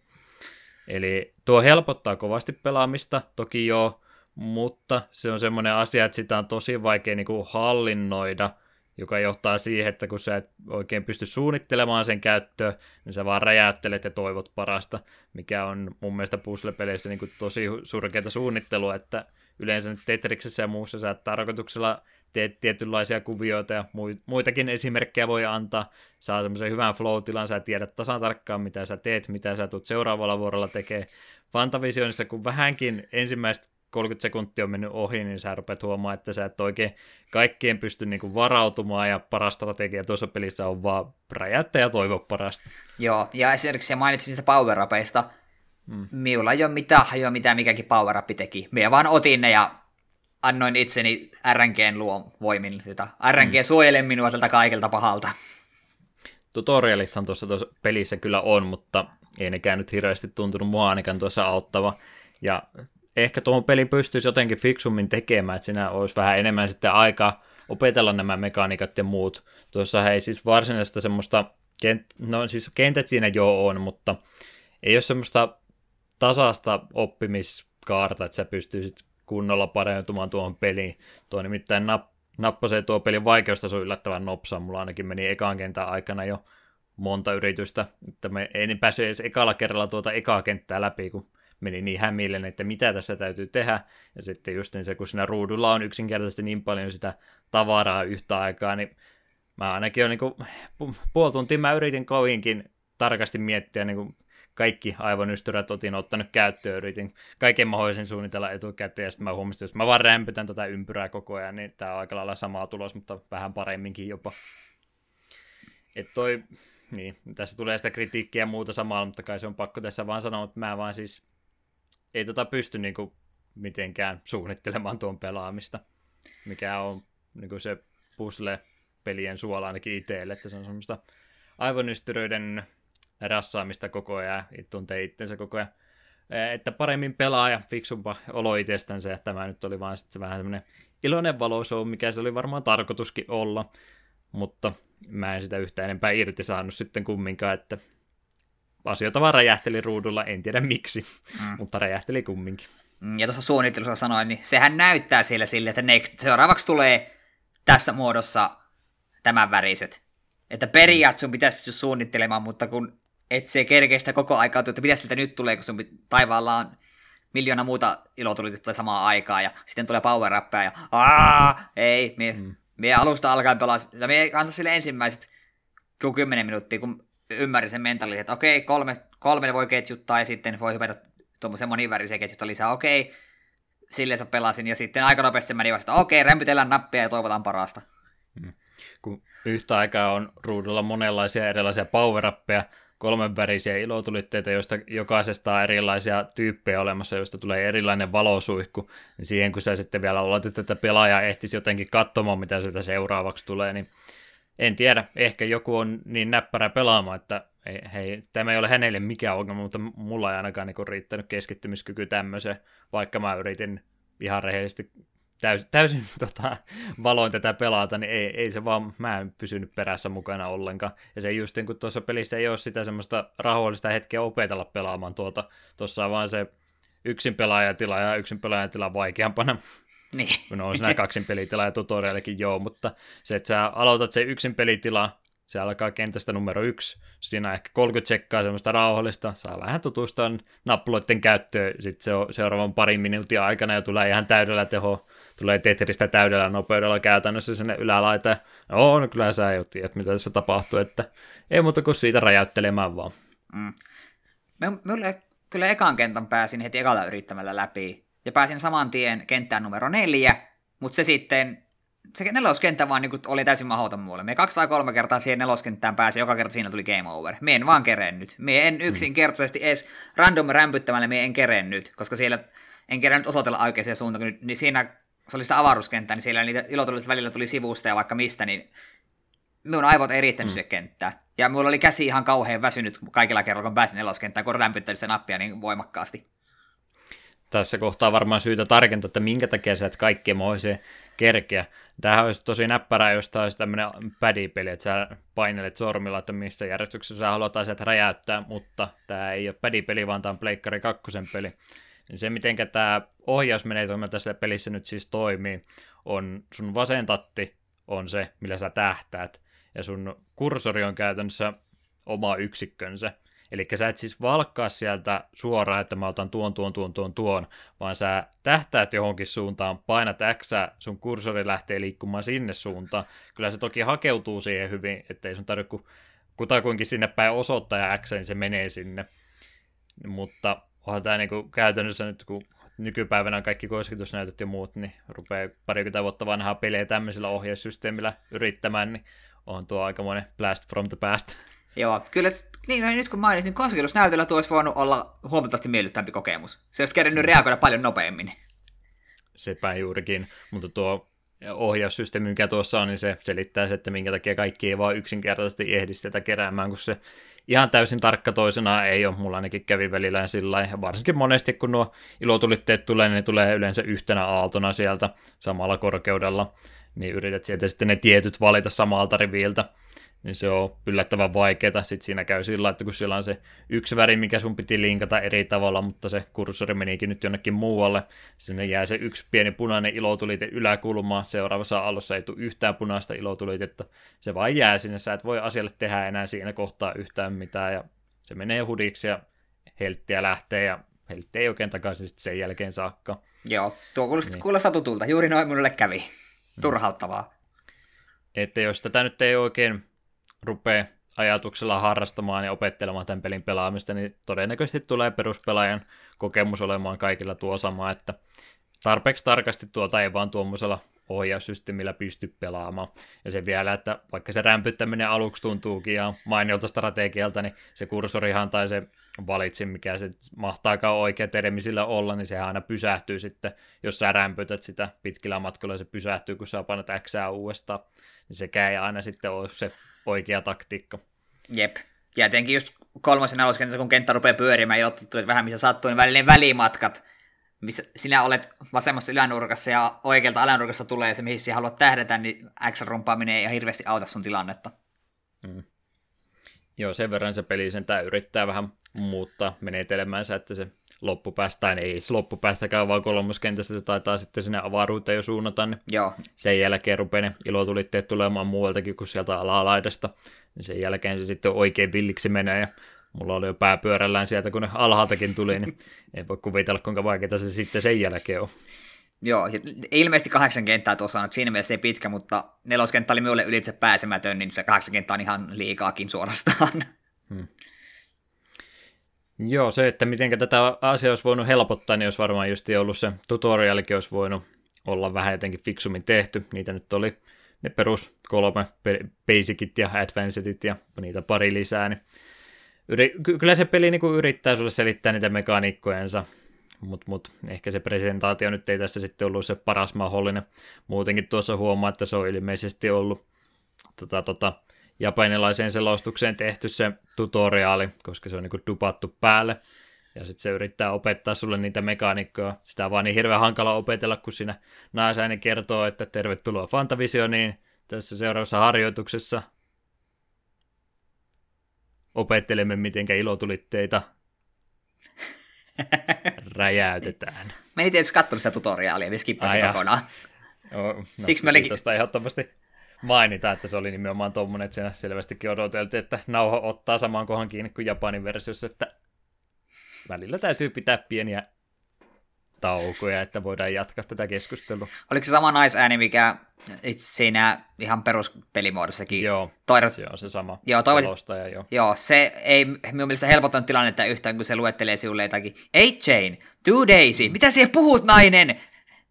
Speaker 1: Eli tuo helpottaa kovasti pelaamista, toki joo, mutta se on semmoinen asia, että sitä on tosi vaikea niin kuin hallinnoida, joka johtaa siihen, että kun sä et oikein pysty suunnittelemaan sen käyttöä, niin sä vaan räjäyttelet ja toivot parasta, mikä on mun mielestä puzzle-peleissä niin tosi surkeata suunnittelua, että yleensä nyt Tetriksessä ja muussa sä tarkoituksella teet tietynlaisia kuvioita ja muitakin esimerkkejä voi antaa. Saa semmoisen hyvän flow-tilan, sä tiedät tasan tarkkaan mitä sä teet, mitä sä tulet seuraavalla vuorolla tekee. Fantavisionissa, kun vähänkin ensimmäistä 30 sekuntia on mennyt ohi, niin sä rupeat huomaamaan, että sä et oikein kaikkien pysty niinku varautumaan, ja paras strategia tuossa pelissä on vaan räjäyttää ja toivoa parasta.
Speaker 2: Joo, ja esimerkiksi mainitsin niistä power Mm. Minulla ei ole mitään hajoa, mitä mikäkin power teki. Minä vaan otin ne ja annoin itseni RNGn luo voimin. RNG mm. suojele minua tältä kaikelta pahalta.
Speaker 1: Tutorialithan tuossa, tuossa pelissä kyllä on, mutta ei nekään nyt hirveästi tuntunut mua ainakaan tuossa auttava. Ja ehkä tuohon pelin pystyisi jotenkin fiksummin tekemään, että siinä olisi vähän enemmän sitten aikaa opetella nämä mekaniikat ja muut. Tuossa ei siis varsinaista semmoista, kent... no siis kentät siinä jo on, mutta ei ole semmoista tasasta oppimiskaarta, että sä pystyisit kunnolla parantumaan tuohon peliin. Tuo nimittäin nap, nappasee tuo pelin vaikeustaso yllättävän nopsaa. Mulla ainakin meni ekaan kentän aikana jo monta yritystä, että me ei päässyt edes ekalla kerralla tuota ekaa kenttää läpi, kun meni niin hämilleen, että mitä tässä täytyy tehdä. Ja sitten just niin se, kun siinä ruudulla on yksinkertaisesti niin paljon sitä tavaraa yhtä aikaa, niin mä ainakin on niin puoli tuntia mä yritin kovinkin tarkasti miettiä niin kuin kaikki aivonystyrät otin ottanut käyttöön, yritin kaiken mahdollisen suunnitella etukäteen, ja sitten mä huomasin, että jos mä vaan rämpytän tätä ympyrää koko ajan, niin tää on aika lailla sama tulos, mutta vähän paremminkin jopa. Et toi, niin, tässä tulee sitä kritiikkiä ja muuta samalla, mutta kai se on pakko tässä vaan sanoa, että mä vaan siis ei tota pysty niinku mitenkään suunnittelemaan tuon pelaamista, mikä on niinku se puzzle-pelien suola ainakin itselle, että se on semmoista aivonystyröiden rassaamista koko ajan, tuntee itsensä koko ajan. Että paremmin pelaa ja fiksumpa olo itsestänsä, että tämä nyt oli vaan sitten vähän semmoinen iloinen valoshow, mikä se oli varmaan tarkoituskin olla, mutta mä en sitä yhtä enempää irti saanut sitten kumminkaan, että asioita vaan räjähteli ruudulla, en tiedä miksi, mm. mutta räjähteli kumminkin.
Speaker 2: Mm, ja tuossa suunnittelussa sanoin, niin sehän näyttää sille sille, että next, seuraavaksi tulee tässä muodossa tämän väriset. Että periaatteessa sun pitäisi pystyä suunnittelemaan, mutta kun et se kerkeistä koko aikaa, että mitä sieltä nyt tulee, kun sun taivaalla on miljoona muuta ilotulitetta samaan aikaan, ja sitten tulee power ja aah, ei, mie, mm. alusta alkaen pelaa, ja mie kanssa sille ensimmäiset 10 minuuttia, kun ymmärrin sen mentaliteetin, että okei, kolme, kolme voi ketjuttaa, ja sitten voi hypätä tuommoisen monivärisiä ketjutta lisää, okei, silleen sä pelasin, ja sitten aika nopeasti meni vasta, okei, rämpitellään nappia ja toivotaan parasta.
Speaker 1: Mm. Kun yhtä aikaa on ruudulla monenlaisia erilaisia power kolmen värisiä ilotulitteita, joista jokaisesta on erilaisia tyyppejä olemassa, joista tulee erilainen valosuihku, niin siihen kun sä sitten vielä oletit, että pelaaja ehtisi jotenkin katsomaan, mitä sieltä seuraavaksi tulee, niin en tiedä, ehkä joku on niin näppärä pelaamaan, että hei, hei, tämä ei ole hänelle mikään ongelma, mutta mulla ei ainakaan niin riittänyt keskittymiskyky tämmöiseen, vaikka mä yritin ihan rehellisesti täysin, täysin tota, valoin tätä pelata, niin ei, ei se vaan, mä en pysynyt perässä mukana ollenkaan. Ja se just niin kun tuossa pelissä ei ole sitä semmoista rauhallista hetkeä opetella pelaamaan tuota, tuossa on vaan se yksin pelaajatila ja yksin pelaajatila vaikeampana.
Speaker 2: Niin.
Speaker 1: Kun on siinä kaksin pelitila ja tutorialikin joo, mutta se, että sä aloitat se yksin pelitila, se alkaa kentästä numero yksi, siinä on ehkä 30 sekkaa semmoista rauhallista, saa vähän tutustua nappuloiden käyttöön, sitten se on seuraavan parin minuutin aikana jo tulee ihan täydellä teho, tulee Tetristä täydellä nopeudella käytännössä sinne ylälaiteen. No, no kyllä sä jo tiedät, mitä tässä tapahtuu, että ei muuta kuin siitä räjäyttelemään vaan. Mm.
Speaker 2: Mulle kyllä ekan kentän pääsin heti ekalla yrittämällä läpi, ja pääsin saman tien kenttään numero neljä, mutta se sitten se neloskenttä vaan niin oli täysin mahdoton mulle. Me kaksi tai kolme kertaa siihen neloskenttään pääsi, joka kerta siinä tuli game over. Me en vaan kerennyt. Me en mm. yksinkertaisesti edes random rämpyttämällä me en kerennyt, koska siellä en kerennyt osoitella oikeaan suuntaan, niin siinä se oli sitä avaruuskenttää, niin siellä niitä ilotulit välillä tuli sivusta ja vaikka mistä, niin minun aivot ei riittänyt mm. se kenttää. Ja mulla oli käsi ihan kauhean väsynyt kaikilla kerralla, kun pääsin neloskenttään, kun lämpyttelin sitä nappia niin voimakkaasti.
Speaker 1: Tässä kohtaa varmaan syytä tarkentaa, että minkä takia sä et kaikkea moiseen kerkeä. Tämähän olisi tosi näppärää, jos tämä olisi tämmöinen pädipeli, että sä painelet sormilla, että missä järjestyksessä sä haluat asiat räjäyttää, mutta tämä ei ole pädipeli, vaan tämä on Pleikkari 2 peli. Niin se, miten tämä ohjausmenetelmä tässä pelissä nyt siis toimii, on sun vasen tatti on se, millä sä tähtäät, ja sun kursori on käytännössä oma yksikkönsä. Eli sä et siis valkkaa sieltä suoraan, että mä otan tuon, tuon, tuon, tuon, tuon, vaan sä tähtäät johonkin suuntaan, painat X, sun kursori lähtee liikkumaan sinne suuntaan. Kyllä se toki hakeutuu siihen hyvin, ettei sun tarvitse kutakuinkin sinne päin ja X, niin se menee sinne. Mutta onhan tämä niinku käytännössä nyt, kun nykypäivänä on kaikki kosketusnäytöt ja muut, niin rupeaa parikymmentä vuotta vanhaa pelejä tämmöisellä ohjeussysteemillä yrittämään, niin on tuo aikamoinen blast from the past.
Speaker 2: Joo, kyllä niin, nyt kun mainitsin, kosketusnäytöllä tuo olisi voinut olla huomattavasti miellyttävämpi kokemus. Se olisi kerennyt reagoida paljon nopeammin.
Speaker 1: Sepä juurikin, mutta tuo ohjaussysteemi, mikä tuossa on, niin se selittää se, että minkä takia kaikki ei vaan yksinkertaisesti ehdi sitä keräämään, kun se ihan täysin tarkka toisena ei ole. Mulla ainakin kävi välillä sillä varsinkin monesti kun nuo ilotulitteet tulee, niin ne tulee yleensä yhtenä aaltona sieltä samalla korkeudella, niin yrität sieltä sitten ne tietyt valita samalta riviltä niin se on yllättävän vaikeaa. Sitten siinä käy sillä, että kun siellä on se yksi väri, mikä sun piti linkata eri tavalla, mutta se kursori menikin nyt jonnekin muualle, sinne jää se yksi pieni punainen ilotulite yläkulmaan, seuraavassa aallossa ei tule yhtään punaista ilotulitetta, se vaan jää sinne, sä et voi asialle tehdä enää siinä kohtaa yhtään mitään, ja se menee hudiksi ja helttiä lähtee, ja heltti ei oikein takaisin sitten sen jälkeen saakka.
Speaker 2: Joo, tuo kuulostaa, niin. kuulostaa tutulta, juuri noin minulle kävi. Mm. Turhauttavaa.
Speaker 1: Että jos tätä nyt ei oikein rupeaa ajatuksella harrastamaan ja opettelemaan tämän pelin pelaamista, niin todennäköisesti tulee peruspelaajan kokemus olemaan kaikilla tuo sama, että tarpeeksi tarkasti tuota ei vaan tuommoisella ohjaussysteemillä pysty pelaamaan. Ja se vielä, että vaikka se rämpyttäminen aluksi tuntuukin ja mainiolta strategialta, niin se kursorihan tai se valitsin, mikä se mahtaakaan oikein termisillä olla, niin sehän aina pysähtyy sitten, jos sä rämpytät sitä pitkillä matkoilla, se pysähtyy, kun sä painat X uudestaan, niin sekä ei aina sitten ole se oikea taktiikka.
Speaker 2: Jep. Ja etenkin just kolmosen neloskentässä, kun kenttä rupeaa pyörimään, ja tulee vähän missä sattuu, niin välillä välimatkat, missä sinä olet vasemmassa ylänurkassa ja oikealta alanurkassa tulee se, mihin sinä haluat tähdätä, niin X-rumpaaminen ei ihan hirveästi auta sun tilannetta. Mm.
Speaker 1: Joo, sen verran se peli sen yrittää vähän muuttaa menetelmäänsä, että se loppupäästä, tai ei se loppupäästäkään, vaan kolmoskentässä se taitaa sitten sinne avaruuteen jo suunnata, niin
Speaker 2: Joo.
Speaker 1: sen jälkeen rupeaa ne ilotulitteet tulemaan muualtakin kuin sieltä alalaidasta, niin sen jälkeen se sitten oikein villiksi menee, ja mulla oli jo pääpyörällään sieltä, kun ne alhaaltakin tuli, niin ei voi kuvitella, kuinka vaikeaa se sitten sen jälkeen on.
Speaker 2: Joo, ilmeisesti kahdeksan kenttää tuossa on, siinä mielessä ei pitkä, mutta neloskenttä oli minulle ylitse pääsemätön, niin se kahdeksan kenttää on ihan liikaakin suorastaan. Hmm.
Speaker 1: Joo, se, että miten tätä asiaa olisi voinut helpottaa, niin olisi varmaan just ollut se tutorialikin olisi voinut olla vähän jotenkin fiksummin tehty. Niitä nyt oli ne perus kolme, basicit ja advancedit ja niitä pari lisää, niin yri, kyllä se peli niin yrittää sulle selittää niitä mekaniikkojensa, mutta mut, ehkä se presentaatio nyt ei tässä sitten ollut se paras mahdollinen. Muutenkin tuossa huomaa, että se on ilmeisesti ollut tota, tota, japanilaiseen selostukseen tehty se tutoriaali, koska se on niin dupattu päälle. Ja sitten se yrittää opettaa sulle niitä mekaanikkoja. Sitä on vaan niin hirveän hankala opetella, kun siinä naisainen kertoo, että tervetuloa Fantavisioniin tässä seuraavassa harjoituksessa. Opettelemme, miten ilotulitteita räjäytetään.
Speaker 2: Mä en itse katsonut sitä tutoriaalia, ja skippasin kokonaan.
Speaker 1: Joo, no, Siksi mä olin... Tuosta ehdottomasti mainita, että se oli nimenomaan tuommoinen, että siinä selvästikin odoteltiin, että nauho ottaa saman kohan kiinni kuin Japanin versiossa, että välillä täytyy pitää pieniä taukoja, että voidaan jatkaa tätä keskustelua.
Speaker 2: Oliko se sama naisääni, mikä itse siinä ihan peruspelimuodossakin?
Speaker 1: Joo, Toivot... se on se sama
Speaker 2: joo, toivot... selostaja, joo. joo. se ei minun mielestä helpottanut tilannetta yhtään, kun se luettelee sinulle jotakin. Ei Jane, do Daisy, mitä siellä puhut nainen?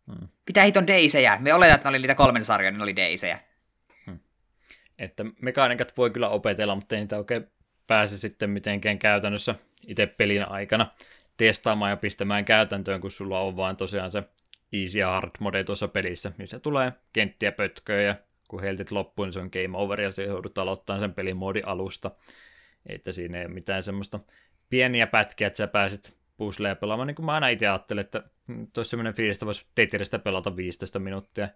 Speaker 2: Hmm. Mitä hiton Daisejä? Me oletaan, että ne oli niitä kolmen sarjoja, niin ne oli Daisejä. Hmm.
Speaker 1: Että mekaanikat voi kyllä opetella, mutta ei niitä oikein pääse sitten mitenkään käytännössä itse pelin aikana testaamaan ja pistämään käytäntöön, kun sulla on vaan tosiaan se easy ja hard mode tuossa pelissä, missä tulee kenttiä pötköä ja kun heltit loppuu, niin se on game over ja se joudut aloittamaan sen pelin moodi alusta. Että siinä ei ole mitään semmoista pieniä pätkiä, että sä pääsit puzzleja pelaamaan, niin kuin mä aina itse ajattelin, että tuossa semmoinen fiilis, että voisi Tetristä pelata 15 minuuttia.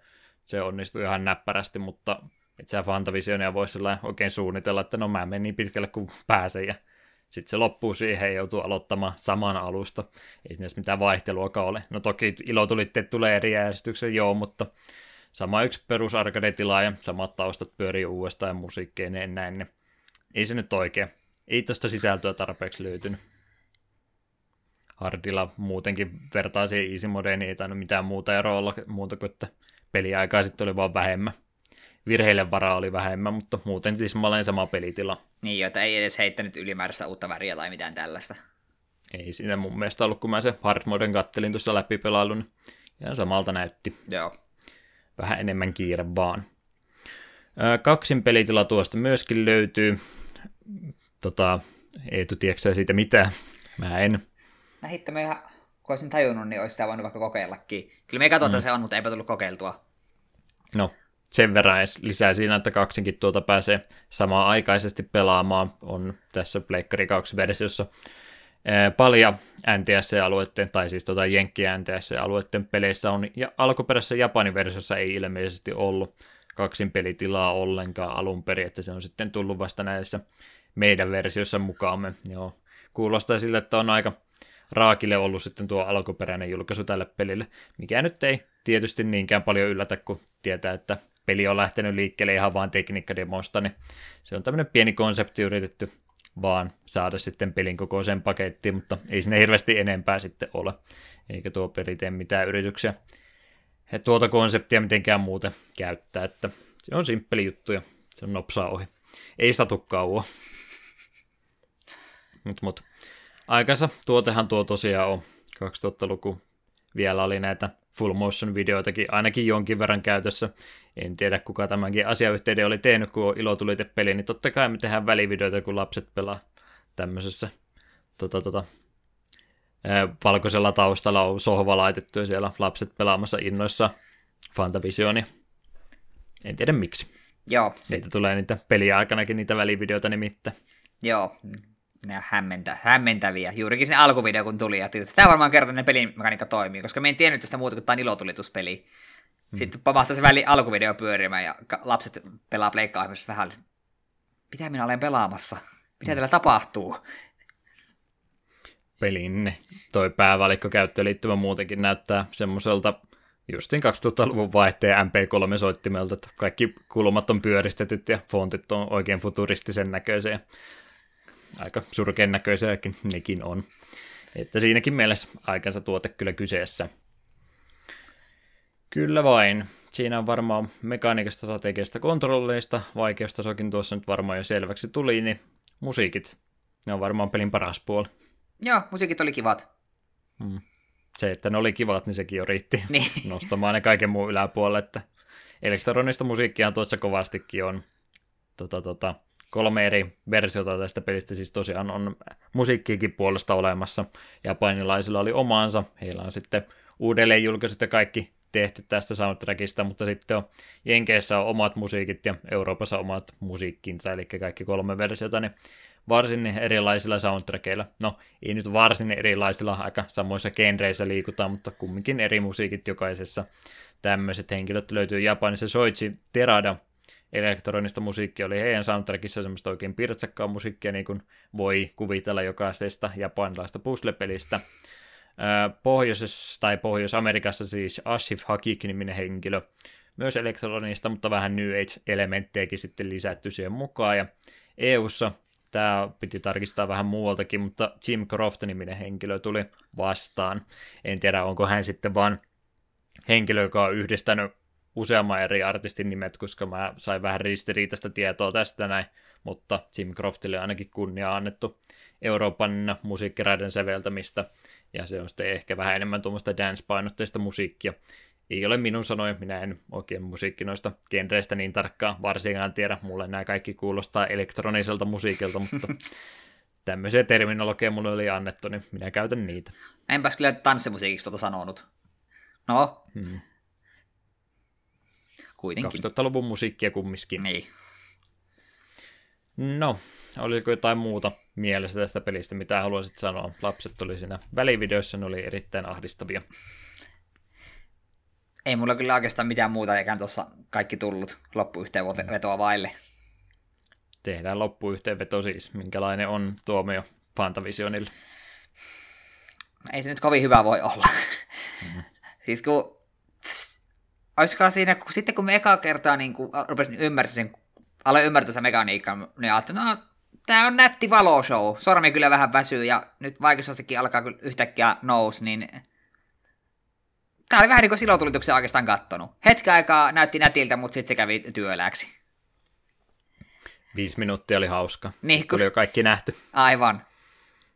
Speaker 1: Se onnistuu ihan näppärästi, mutta että sä Fantavisionia voisi oikein suunnitella, että no mä menen niin pitkälle kuin pääsen ja sitten se loppuu siihen ja joutuu aloittamaan saman alusta. Ei edes mitään vaihteluakaan ole. No toki ilotulitteet tulee eri järjestyksen, joo, mutta sama yksi perus tila ja samat taustat pyörii uudestaan ja musiikkeineen näin, niin ei se nyt oikein. Ei tosta sisältöä tarpeeksi löytynyt. Hardilla muutenkin vertaa siihen easy modeen, niin ei tainnut mitään muuta eroa olla muuta kuin, että peliaikaa sitten oli vaan vähemmän virheille varaa oli vähemmän, mutta muuten tismalleen sama pelitila.
Speaker 2: Niin, jota ei edes heittänyt ylimääräistä uutta väriä tai mitään tällaista.
Speaker 1: Ei siinä mun mielestä ollut, kun mä se hard moden kattelin tuossa läpi pelailun, ihan samalta näytti.
Speaker 2: Joo.
Speaker 1: Vähän enemmän kiire vaan. Kaksin pelitila tuosta myöskin löytyy. Tota, ei tu siitä mitään. Mä en.
Speaker 2: Mä hitto, mä ihan, kun olisin tajunnut, niin olisi sitä voinut vaikka kokeillakin. Kyllä me katsotaan mm. se on, mutta eipä tullut kokeiltua.
Speaker 1: No, sen verran edes lisää siinä, että kaksinkin tuota pääsee samaan aikaisesti pelaamaan, on tässä Pleikkari 2-versiossa paljon NTSC-alueiden, tai siis tuota Jenkki NTSC-alueiden peleissä on, ja alkuperäisessä Japanin versiossa ei ilmeisesti ollut kaksin pelitilaa ollenkaan alun perin, että se on sitten tullut vasta näissä meidän versiossa mukaamme. Joo, kuulostaa sille, että on aika raakille ollut sitten tuo alkuperäinen julkaisu tälle pelille, mikä nyt ei tietysti niinkään paljon yllätä, kun tietää, että peli on lähtenyt liikkeelle ihan vaan tekniikkademosta, niin se on tämmöinen pieni konsepti yritetty vaan saada sitten pelin kokoiseen pakettiin, mutta ei sinne hirveästi enempää sitten ole, eikä tuo peli tee mitään yrityksiä he tuota konseptia mitenkään muuten käyttää, että se on simppeli juttu ja se on nopsaa ohi. Ei satu kauan. Mut, mut. Aikansa tuotehan tuo tosiaan on 2000-luku. Vielä oli näitä full motion videoitakin ainakin jonkin verran käytössä. En tiedä, kuka tämänkin asiayhteyden oli tehnyt, kun on ilotulitepeli, niin totta kai me tehdään välivideoita, kun lapset pelaa tämmöisessä tota, tota, valkoisella taustalla on sohva laitettu ja siellä lapset pelaamassa innoissa Fantavisionia. En tiedä miksi.
Speaker 2: Joo.
Speaker 1: Se... Niitä tulee niitä peliaikanakin niitä välivideoita nimittäin.
Speaker 2: Joo, ne on hämmentä, hämmentäviä. Juurikin se alkuvideo, kun tuli, ja tämä varmaan kertoo, että pelimekaniikka toimii, koska me en tiennyt tästä muuta kuin tämä ilotulituspeli. Hmm. Sitten pamahtaa se väli alkuvideo pyörimään, ja lapset pelaa pleikkaa vähän. Mitä minä olen pelaamassa? Mitä hmm. täällä tapahtuu?
Speaker 1: Pelin toi päävalikko käyttöliittymä muutenkin näyttää semmoiselta justin 2000-luvun vaihteen MP3-soittimelta, että kaikki kulmat on pyöristetyt ja fontit on oikein futuristisen näköisiä aika surkean näköisiäkin nekin on. Että siinäkin mielessä aikansa tuote kyllä kyseessä. Kyllä vain. Siinä on varmaan mekaanikasta, strategiasta, kontrolleista, vaikeustasokin tuossa nyt varmaan jo selväksi tuli, niin musiikit, ne on varmaan pelin paras puoli.
Speaker 2: Joo, musiikit oli kivat.
Speaker 1: Hmm. Se, että ne oli kivat, niin sekin jo riitti
Speaker 2: Niin.
Speaker 1: nostamaan ne kaiken muun yläpuolelle, että elektronista musiikkia tuossa kovastikin on tota, tota, kolme eri versiota tästä pelistä, siis tosiaan on musiikkiikin puolesta olemassa. Japanilaisilla oli omaansa, heillä on sitten uudelleen julkaisut ja kaikki tehty tästä soundtrackista, mutta sitten on Jenkeissä on omat musiikit ja Euroopassa omat musiikkinsa, eli kaikki kolme versiota, niin varsin erilaisilla soundtrackeilla. No, ei nyt varsin erilaisilla, aika samoissa genreissä liikutaan, mutta kumminkin eri musiikit jokaisessa. Tämmöiset henkilöt löytyy Japanissa. Soichi Terada elektronista musiikkia oli heidän soundtrackissa semmoista oikein pirtsakkaa musiikkia, niin kuin voi kuvitella jokaisesta japanilaista puzzle-pelistä. Pohjoisessa tai Pohjois-Amerikassa siis Ashif Hakik-niminen henkilö, myös elektronista, mutta vähän New Age-elementtejäkin sitten lisätty siihen mukaan, ja EUssa tämä piti tarkistaa vähän muualtakin, mutta Jim Croft-niminen henkilö tuli vastaan. En tiedä, onko hän sitten vaan henkilö, joka on yhdistänyt useamman eri artistin nimet, koska mä sain vähän ristiriitaista tietoa tästä näin, mutta Jim Croftille ainakin kunnia annettu Euroopan musiikkiraiden säveltämistä, ja se on sitten ehkä vähän enemmän tuommoista dance-painotteista musiikkia. Ei ole minun sanoja, minä en oikein musiikki noista genreistä niin tarkkaan varsinkaan tiedä, mulle nämä kaikki kuulostaa elektroniselta musiikilta, mutta tämmöisiä terminologia mulle oli annettu, niin minä käytän niitä.
Speaker 2: Enpäs kyllä tanssimusiikiksi tuota sanonut. No,
Speaker 1: Hmm.
Speaker 2: kuitenkin.
Speaker 1: 2000-luvun musiikkia kumminkin.
Speaker 2: Niin.
Speaker 1: No, oliko jotain muuta mielessä tästä pelistä, mitä haluaisit sanoa? Lapset oli siinä välivideoissa, ne oli erittäin ahdistavia.
Speaker 2: Ei mulla kyllä oikeastaan mitään muuta, eikä tuossa kaikki tullut loppuyhteenvetoa vaille.
Speaker 1: Tehdään loppuyhteenveto siis, minkälainen on tuomio Fantavisionille.
Speaker 2: Ei se nyt kovin hyvä voi olla. Mm-hmm. siis kun... Olisikohan siinä, kun, sitten kun me eka kertaa niin kun, rupesin ymmärtää sen, aloin ymmärtää sen mekaniikkaa, niin ajattelin, no tää on nätti valoshow. Sormi kyllä vähän väsyy ja nyt vaikeusastekin alkaa kyllä yhtäkkiä nous, niin Tää oli vähän niin kuin silotulituksen oikeastaan kattonut. Hetken aikaa näytti nätiltä, mutta sitten se kävi työläksi.
Speaker 1: Viisi minuuttia oli hauska.
Speaker 2: Niin, kun...
Speaker 1: Tuli jo kaikki nähty.
Speaker 2: Aivan.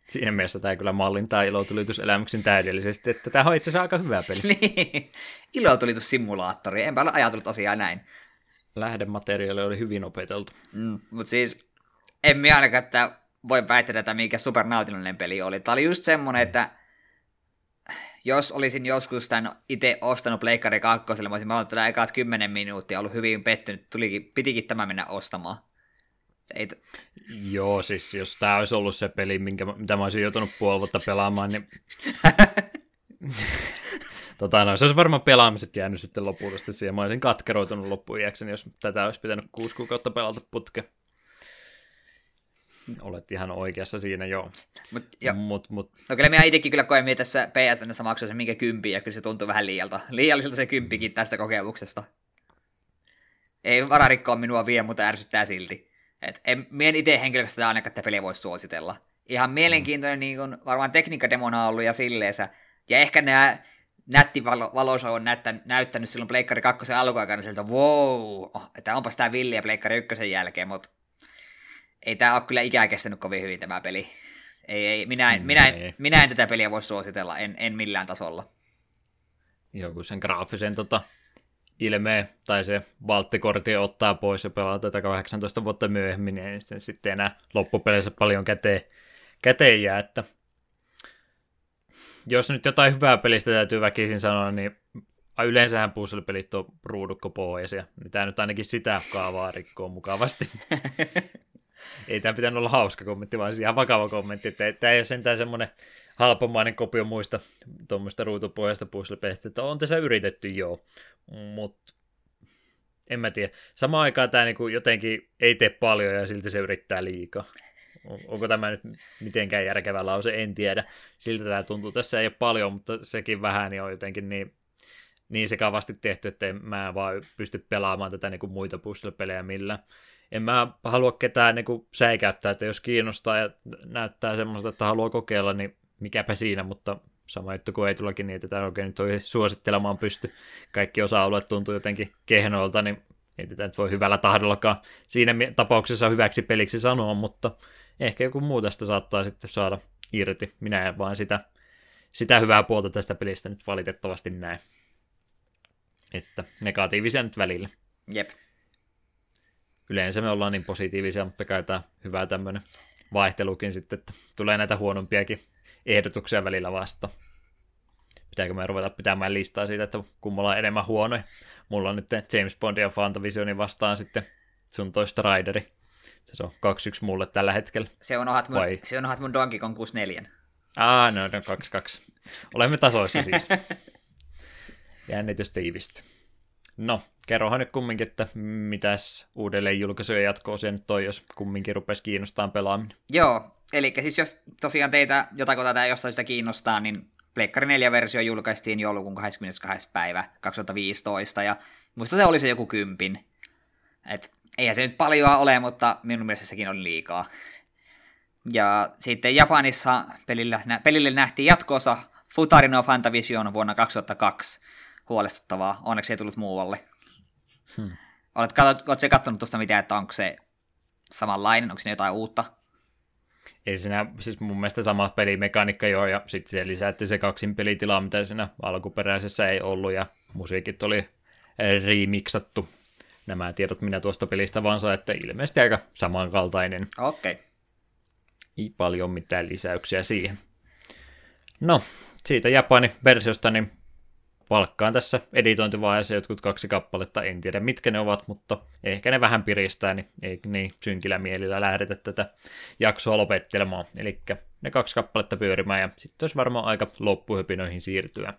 Speaker 1: Siinä mielessä tämä kyllä mallintaa ilotulitus täydellisesti, että tämä on itse asiassa aika hyvä peli.
Speaker 2: niin, ilotulitussimulaattori. Enpä ole ajatellut asiaa näin.
Speaker 1: Lähdemateriaali oli hyvin opeteltu.
Speaker 2: Mm, mutta siis, en minä ainakaan, että voi väittää, että mikä supernautinnollinen peli oli. Tämä oli just semmonen, että jos olisin joskus tämän itse ostanut Pleikkari 2, mä olisin ollut tätä ekat 10 minuuttia ollut hyvin pettynyt, tulikin, pitikin tämä mennä ostamaan. Ei t-
Speaker 1: Joo, siis jos tämä olisi ollut se peli, minkä, mitä mä olisin joutunut puoli vuotta pelaamaan, niin tota, no, se olisi varmaan pelaamiset jäänyt sitten lopullisesti siihen. Mä olisin katkeroitunut loppuiäkseni, jos tätä olisi pitänyt kuusi kuukautta pelata putke. Olet ihan oikeassa siinä, joo.
Speaker 2: Mut, jo.
Speaker 1: Mut, mut,
Speaker 2: No kyllä minä itsekin kyllä koen, että tässä PSN maksoin sen minkä kympi, ja kyllä se tuntuu vähän liialta. Liialliselta se kymppikin tästä kokemuksesta. Ei vararikkoa minua vie, mutta ärsyttää silti. Et en, mien itse henkilökohtaisesti ainakaan tätä peliä voisi suositella. Ihan mielenkiintoinen, mm. niin kun, varmaan tekniikkademona on ollut ja silleensä. Ja ehkä nämä nätti valo, on näyttänyt, näyttänyt silloin Pleikkari 2 alkuaikana sieltä, wow, oh, että onpas tää villiä Pleikkari 1 jälkeen, mutta ei tämä ole kyllä ikää kestänyt kovin hyvin tämä peli. Ei, ei, minä, en, minä, en, minä en tätä peliä voi suositella, en, en millään tasolla.
Speaker 1: Joku sen graafisen tota, ilmeen tai se valttikortti ottaa pois ja pelaa tätä 18 vuotta myöhemmin, niin sitten, sitten enää loppupeleissä paljon käteen, käteen jää, että jos nyt jotain hyvää pelistä täytyy väkisin sanoa, niin yleensähän puzzle-pelit on ruudukkopohjaisia, niin tämä nyt ainakin sitä kaavaa rikkoo mukavasti. ei tämä pitänyt olla hauska kommentti, vaan ihan vakava kommentti, että tämä ei ole sentään semmoinen halpamainen kopio muista tuommoista ruutupohjasta puzzle-pelistä, että on tässä yritetty joo, mutta en mä tiedä. Samaan aikaan tämä niinku jotenkin ei tee paljon ja silti se yrittää liikaa. Onko tämä nyt mitenkään järkevä lause, en tiedä. Siltä tämä tuntuu. Tässä ei ole paljon, mutta sekin vähän niin on jotenkin niin, niin sekavasti tehty, että mä en vaan pysty pelaamaan tätä niin kuin muita puzzle-pelejä millään. En mä halua ketään niin kuin säikäyttää, että jos kiinnostaa ja näyttää semmoista, että haluaa kokeilla, niin mikäpä siinä, mutta sama juttu kuin ei tullakin niin, että oikein nyt toi suosittelemaan pysty. Kaikki osa-alueet tuntuu jotenkin kehnoilta, niin ei tätä nyt voi hyvällä tahdollakaan siinä tapauksessa hyväksi peliksi sanoa, mutta ehkä joku muu tästä saattaa sitten saada irti. Minä en vaan sitä, sitä hyvää puolta tästä pelistä nyt valitettavasti näe. Että negatiivisia nyt välillä.
Speaker 2: Jep.
Speaker 1: Yleensä me ollaan niin positiivisia, mutta kai tämä hyvä tämmöinen vaihtelukin sitten, että tulee näitä huonompiakin ehdotuksia välillä vasta. Pitääkö me ruveta pitämään listaa siitä, että kummalla on enemmän huonoja. Mulla on nyt James Bond ja Fantavisionin vastaan sitten sun toista Raideri. Se on 2-1 mulle tällä hetkellä.
Speaker 2: Se on ohat mun, se on ohat mun Donkey Kong 64.
Speaker 1: Aa, no, no 2-2. Olemme tasoissa siis. Jännitys tiivistyy. No, kerrohan nyt kumminkin, että mitäs uudelleen julkaisuja jatkoa se nyt toi, jos kumminkin rupesi kiinnostamaan pelaaminen.
Speaker 2: Joo, eli siis jos tosiaan teitä jotakin tätä jostain sitä kiinnostaa, niin Pleikkari 4-versio julkaistiin joulukuun 22. päivä 2015, ja muista se oli se joku kympin. Et eihän se nyt paljon ole, mutta minun mielestä sekin oli liikaa. Ja sitten Japanissa pelille, pelille nähtiin jatkoosa Futarino Fantavision vuonna 2002. Huolestuttavaa, onneksi ei tullut muualle. Hmm. Oletko, oletko katsonut tuosta mitään, että onko se samanlainen, onko se jotain uutta?
Speaker 1: ei siinä, siis mun mielestä sama pelimekaniikka jo, ja sitten se lisätti se kaksin pelitila, mitä siinä alkuperäisessä ei ollut, ja musiikit oli remiksattu. Nämä tiedot minä tuosta pelistä vaan saan, että ilmeisesti aika samankaltainen.
Speaker 2: Okei. Okay.
Speaker 1: Ei paljon mitään lisäyksiä siihen. No, siitä Japanin versiosta, niin palkkaan tässä editointivaiheessa jotkut kaksi kappaletta, en tiedä mitkä ne ovat, mutta ehkä ne vähän piristää, niin ei niin synkillä mielillä lähdetä tätä jaksoa lopettelemaan. Eli ne kaksi kappaletta pyörimään ja sitten olisi varmaan aika loppuhypinoihin siirtyä.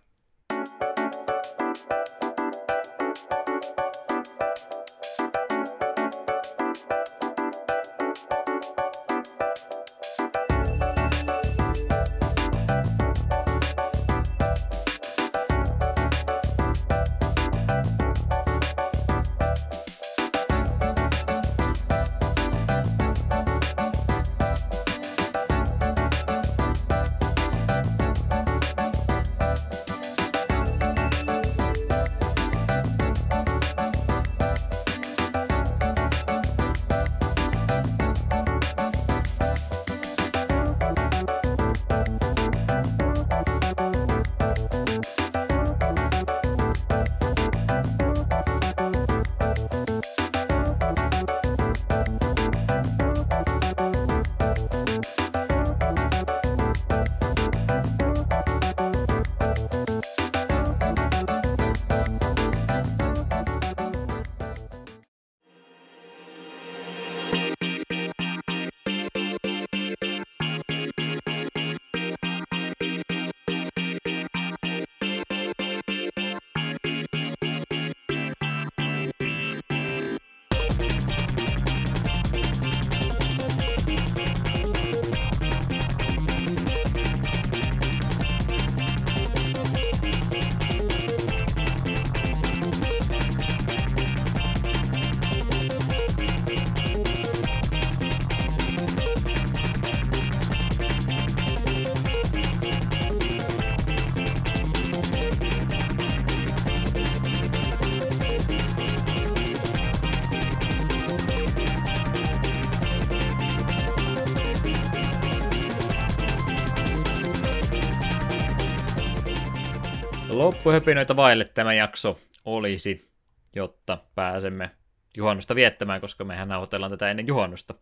Speaker 1: Loppuhöpinöitä vaille tämä jakso olisi, jotta pääsemme juhannusta viettämään, koska mehän nauhoitellaan tätä ennen juhannusta.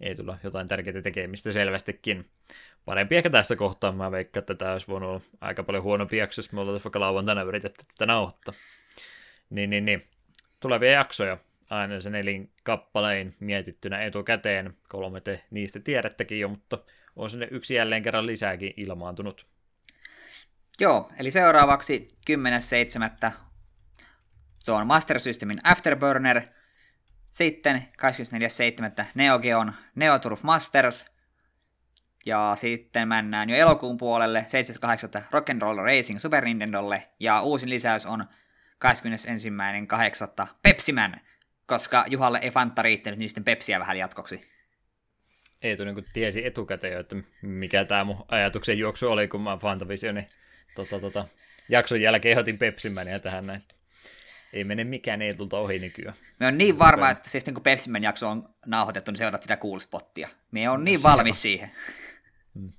Speaker 1: Ei tulla jotain tärkeää tekemistä selvästikin. Parempi ehkä tässä kohtaa. Mä veikkaan, että tämä olisi voinut olla aika paljon huonompi jakso, jos me oltaisiin vaikka lauantaina yritetty tätä nauhoittaa. Niin, niin, niin. Tulevia jaksoja aina sen elin kappalein mietittynä etukäteen. Kolme te niistä tiedättekin jo, mutta on sinne yksi jälleen kerran lisääkin ilmaantunut.
Speaker 2: Joo, eli seuraavaksi 10.7. tuon Master Systemin Afterburner, sitten 24.7. Neo Geon Neo Turf Masters, ja sitten mennään jo elokuun puolelle 7.8. Rock'n'Roll Racing Super Nintendolle, ja uusin lisäys on 21.8. Pepsi Man koska Juhalle ei Fanta riittänyt, sitten Pepsiä vähän jatkoksi.
Speaker 1: Eetu niin tiesi etukäteen, että mikä tämä mun ajatuksen juoksu oli, kun mä Fantavisionin tota, tota, jakson jälkeen otin Pepsimäniä tähän näin. Ei mene mikään Eetulta ohi nykyään.
Speaker 2: Me on niin varma, että siis niin kun Pepsimän jakso on nauhoitettu, niin seuraat sitä cool spottia. Me on niin valmis siihen.
Speaker 1: Hmm.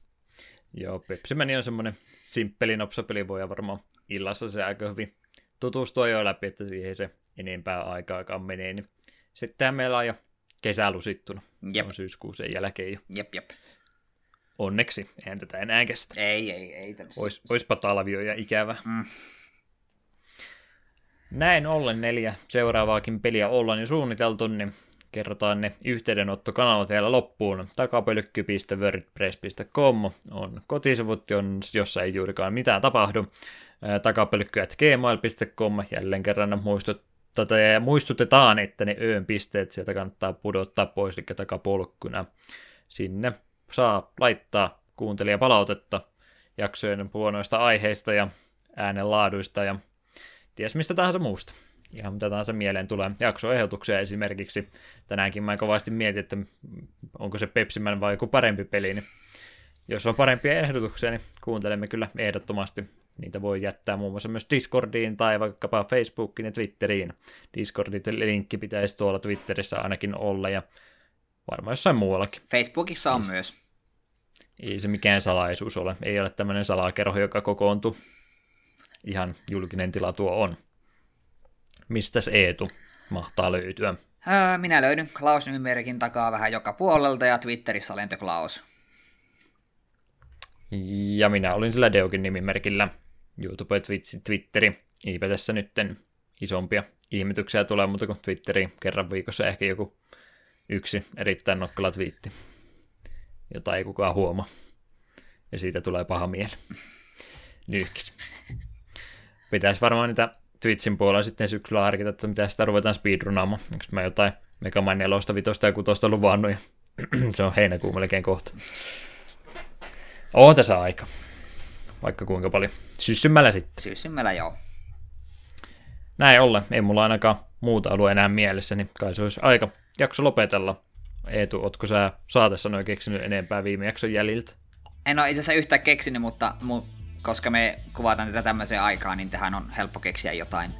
Speaker 1: Joo, Pepsimäni on semmoinen simppeli nopsapeli, voi varmaan illassa se aika hyvin tutustua jo läpi, että siihen se enempää aikaa menee. Niin sitten meillä on jo kesä lusittuna. Jep. On syyskuun sen jälkeen jo.
Speaker 2: Jep, jep.
Speaker 1: Onneksi, eihän tätä enää kestä.
Speaker 2: Ei, ei, ei.
Speaker 1: Ois, oispa talvio ja ikävä. Mm. Näin ollen neljä seuraavaakin peliä ollaan jo suunniteltu, niin kerrotaan ne yhteydenottokanavat vielä loppuun. Takapölkky.wordpress.com on kotisivut, jossa ei juurikaan mitään tapahdu. Takapölkky.gmail.com jälleen kerran muistut, tätä, ja muistutetaan, että ne öön pisteet sieltä kannattaa pudottaa pois, eli takapolkkuna. Sinne saa laittaa kuuntelijapalautetta jaksojen huonoista aiheista ja äänenlaaduista ja ties mistä tahansa muusta. Ihan mitä tahansa mieleen tulee. Jaksoehdotuksia esimerkiksi. Tänäänkin mä kovasti mietin, että onko se Pepsimän vai joku parempi peli, niin jos on parempia ehdotuksia, niin kuuntelemme kyllä ehdottomasti. Niitä voi jättää muun muassa myös Discordiin tai vaikkapa Facebookiin ja Twitteriin. Discordin linkki pitäisi tuolla Twitterissä ainakin olla ja varmaan jossain muuallakin.
Speaker 2: Facebookissa on ei, myös.
Speaker 1: Ei se mikään salaisuus ole. Ei ole tämmöinen salakerho, joka kokoontuu. Ihan julkinen tila tuo on. Mistäs Eetu mahtaa löytyä?
Speaker 2: minä löydyn Klaus Nymerkin takaa vähän joka puolelta ja Twitterissä olen Klaus.
Speaker 1: Ja minä olin sillä Deokin nimimerkillä. YouTube, Twitch, Twitteri. Eipä tässä nytten isompia ihmetyksiä tulee, mutta kun Twitteri kerran viikossa ehkä joku yksi erittäin nokkala twiitti, jota ei kukaan huomaa. Ja siitä tulee paha mieli. Nyhkis. Pitäisi varmaan niitä Twitchin puolella sitten syksyllä harkita, että mitä sitä ruvetaan speedrunaamaan. Onko mä jotain Mega Man 4, 5 ja 6 luvannut ja se on heinäkuun melkein kohta. On tässä aika. Vaikka kuinka paljon. Syssymällä sitten.
Speaker 2: Syssymällä joo.
Speaker 1: Näin ollen. Ei mulla ainakaan muuta ollut enää mielessä, niin kai se olisi aika jakso lopetella. Eetu, ootko sä saatessa noin keksinyt enempää viime jakson jäljiltä?
Speaker 2: En ole itse asiassa yhtään keksinyt, mutta mu- koska me kuvataan tätä tämmöiseen aikaan, niin tähän on helppo keksiä jotain.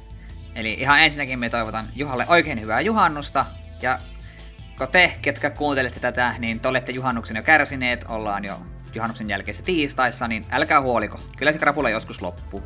Speaker 2: Eli ihan ensinnäkin me toivotan Juhalle oikein hyvää juhannusta, ja kun te, ketkä kuuntelette tätä, niin te olette juhannuksen jo kärsineet, ollaan jo juhannuksen jälkeisessä tiistaissa, niin älkää huoliko, kyllä se krapula joskus loppuu.